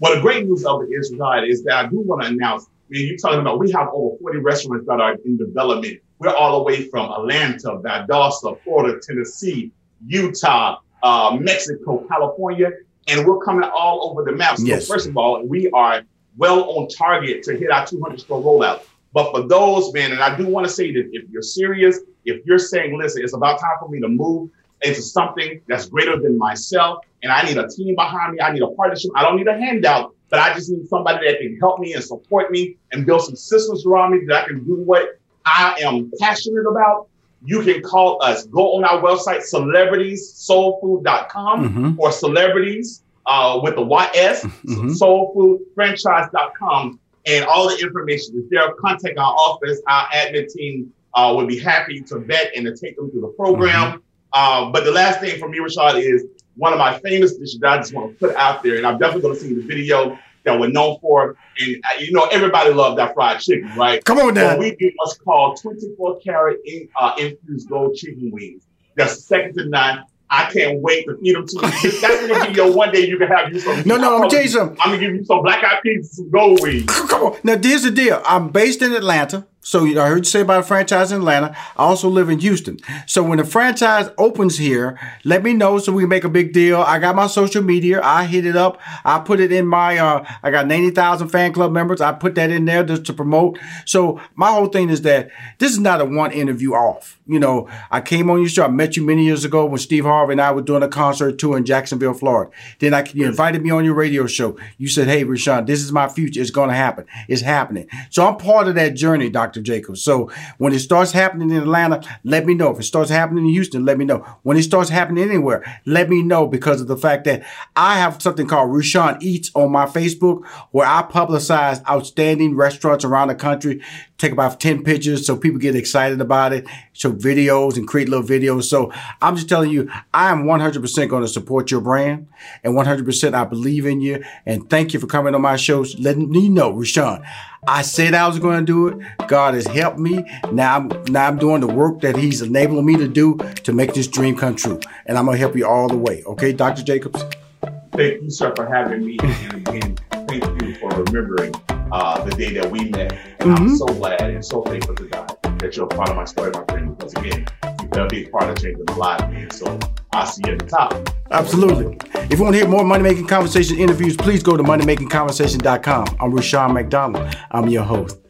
Well, the great news of it is, God, is that I do want to announce mean, you're talking about we have over 40 restaurants that are in development. We're all the way from Atlanta, Valdosta, Florida, Tennessee, Utah, uh, Mexico, California, and we're coming all over the map. So yes. first of all, we are well on target to hit our 200 store rollout. But for those, man, and I do want to say that if you're serious, if you're saying, listen, it's about time for me to move into something that's greater than myself, and I need a team behind me, I need a partnership, I don't need a handout but I just need somebody that can help me and support me and build some systems around me that I can do what I am passionate about. You can call us. Go on our website, celebritiessoulfood.com mm-hmm. or celebrities uh, with the YS, mm-hmm. soulfoodfranchise.com. And all the information is there. Contact our office. Our admin team uh, would be happy to vet and to take them through the program. Mm-hmm. Uh, but the last thing for me, Rashad, is one of my famous dishes that I just want to put out there, and I'm definitely going to see the video, that we're known for. And uh, you know, everybody loved that fried chicken, right? Come on, now. So we do what's called 24 karat in, uh, infused gold chicken wings. That's second to none. I can't wait to feed them to you. That's gonna be your one day you can have you some. No, no, I'm gonna tell you something. I'm gonna give you some black eyed peas and some gold wings. Come on. Now, here's the deal. I'm based in Atlanta. So I heard you say about a franchise in Atlanta. I also live in Houston. So when the franchise opens here, let me know so we can make a big deal. I got my social media. I hit it up. I put it in my. Uh, I got ninety thousand fan club members. I put that in there just to promote. So my whole thing is that this is not a one interview off. You know, I came on your show. I met you many years ago when Steve Harvey and I were doing a concert tour in Jacksonville, Florida. Then I you invited me on your radio show. You said, "Hey, Rushion, this is my future. It's going to happen. It's happening." So I'm part of that journey, Doctor. Dr. Jacobs. So when it starts happening in Atlanta, let me know. If it starts happening in Houston, let me know. When it starts happening anywhere, let me know because of the fact that I have something called Rushion Eats on my Facebook where I publicize outstanding restaurants around the country, take about 10 pictures so people get excited about it, show videos and create little videos. So I'm just telling you, I am 100% going to support your brand and 100% I believe in you. And thank you for coming on my show. letting me know, Rushion. I said I was going to do it. God has helped me. Now I'm now I'm doing the work that He's enabling me to do to make this dream come true. And I'm gonna help you all the way. Okay, Dr. Jacobs. Thank you, sir, for having me, and again, thank you for remembering uh, the day that we met. And mm-hmm. I'm so glad and so thankful to God that you're a part of my story, my friend. Because again, a part of changing my life, man. So I'll see you at the top. Absolutely. If you want to hear more Money Making Conversation interviews, please go to moneymakingconversation.com. I'm Rushion McDonald. I'm your host.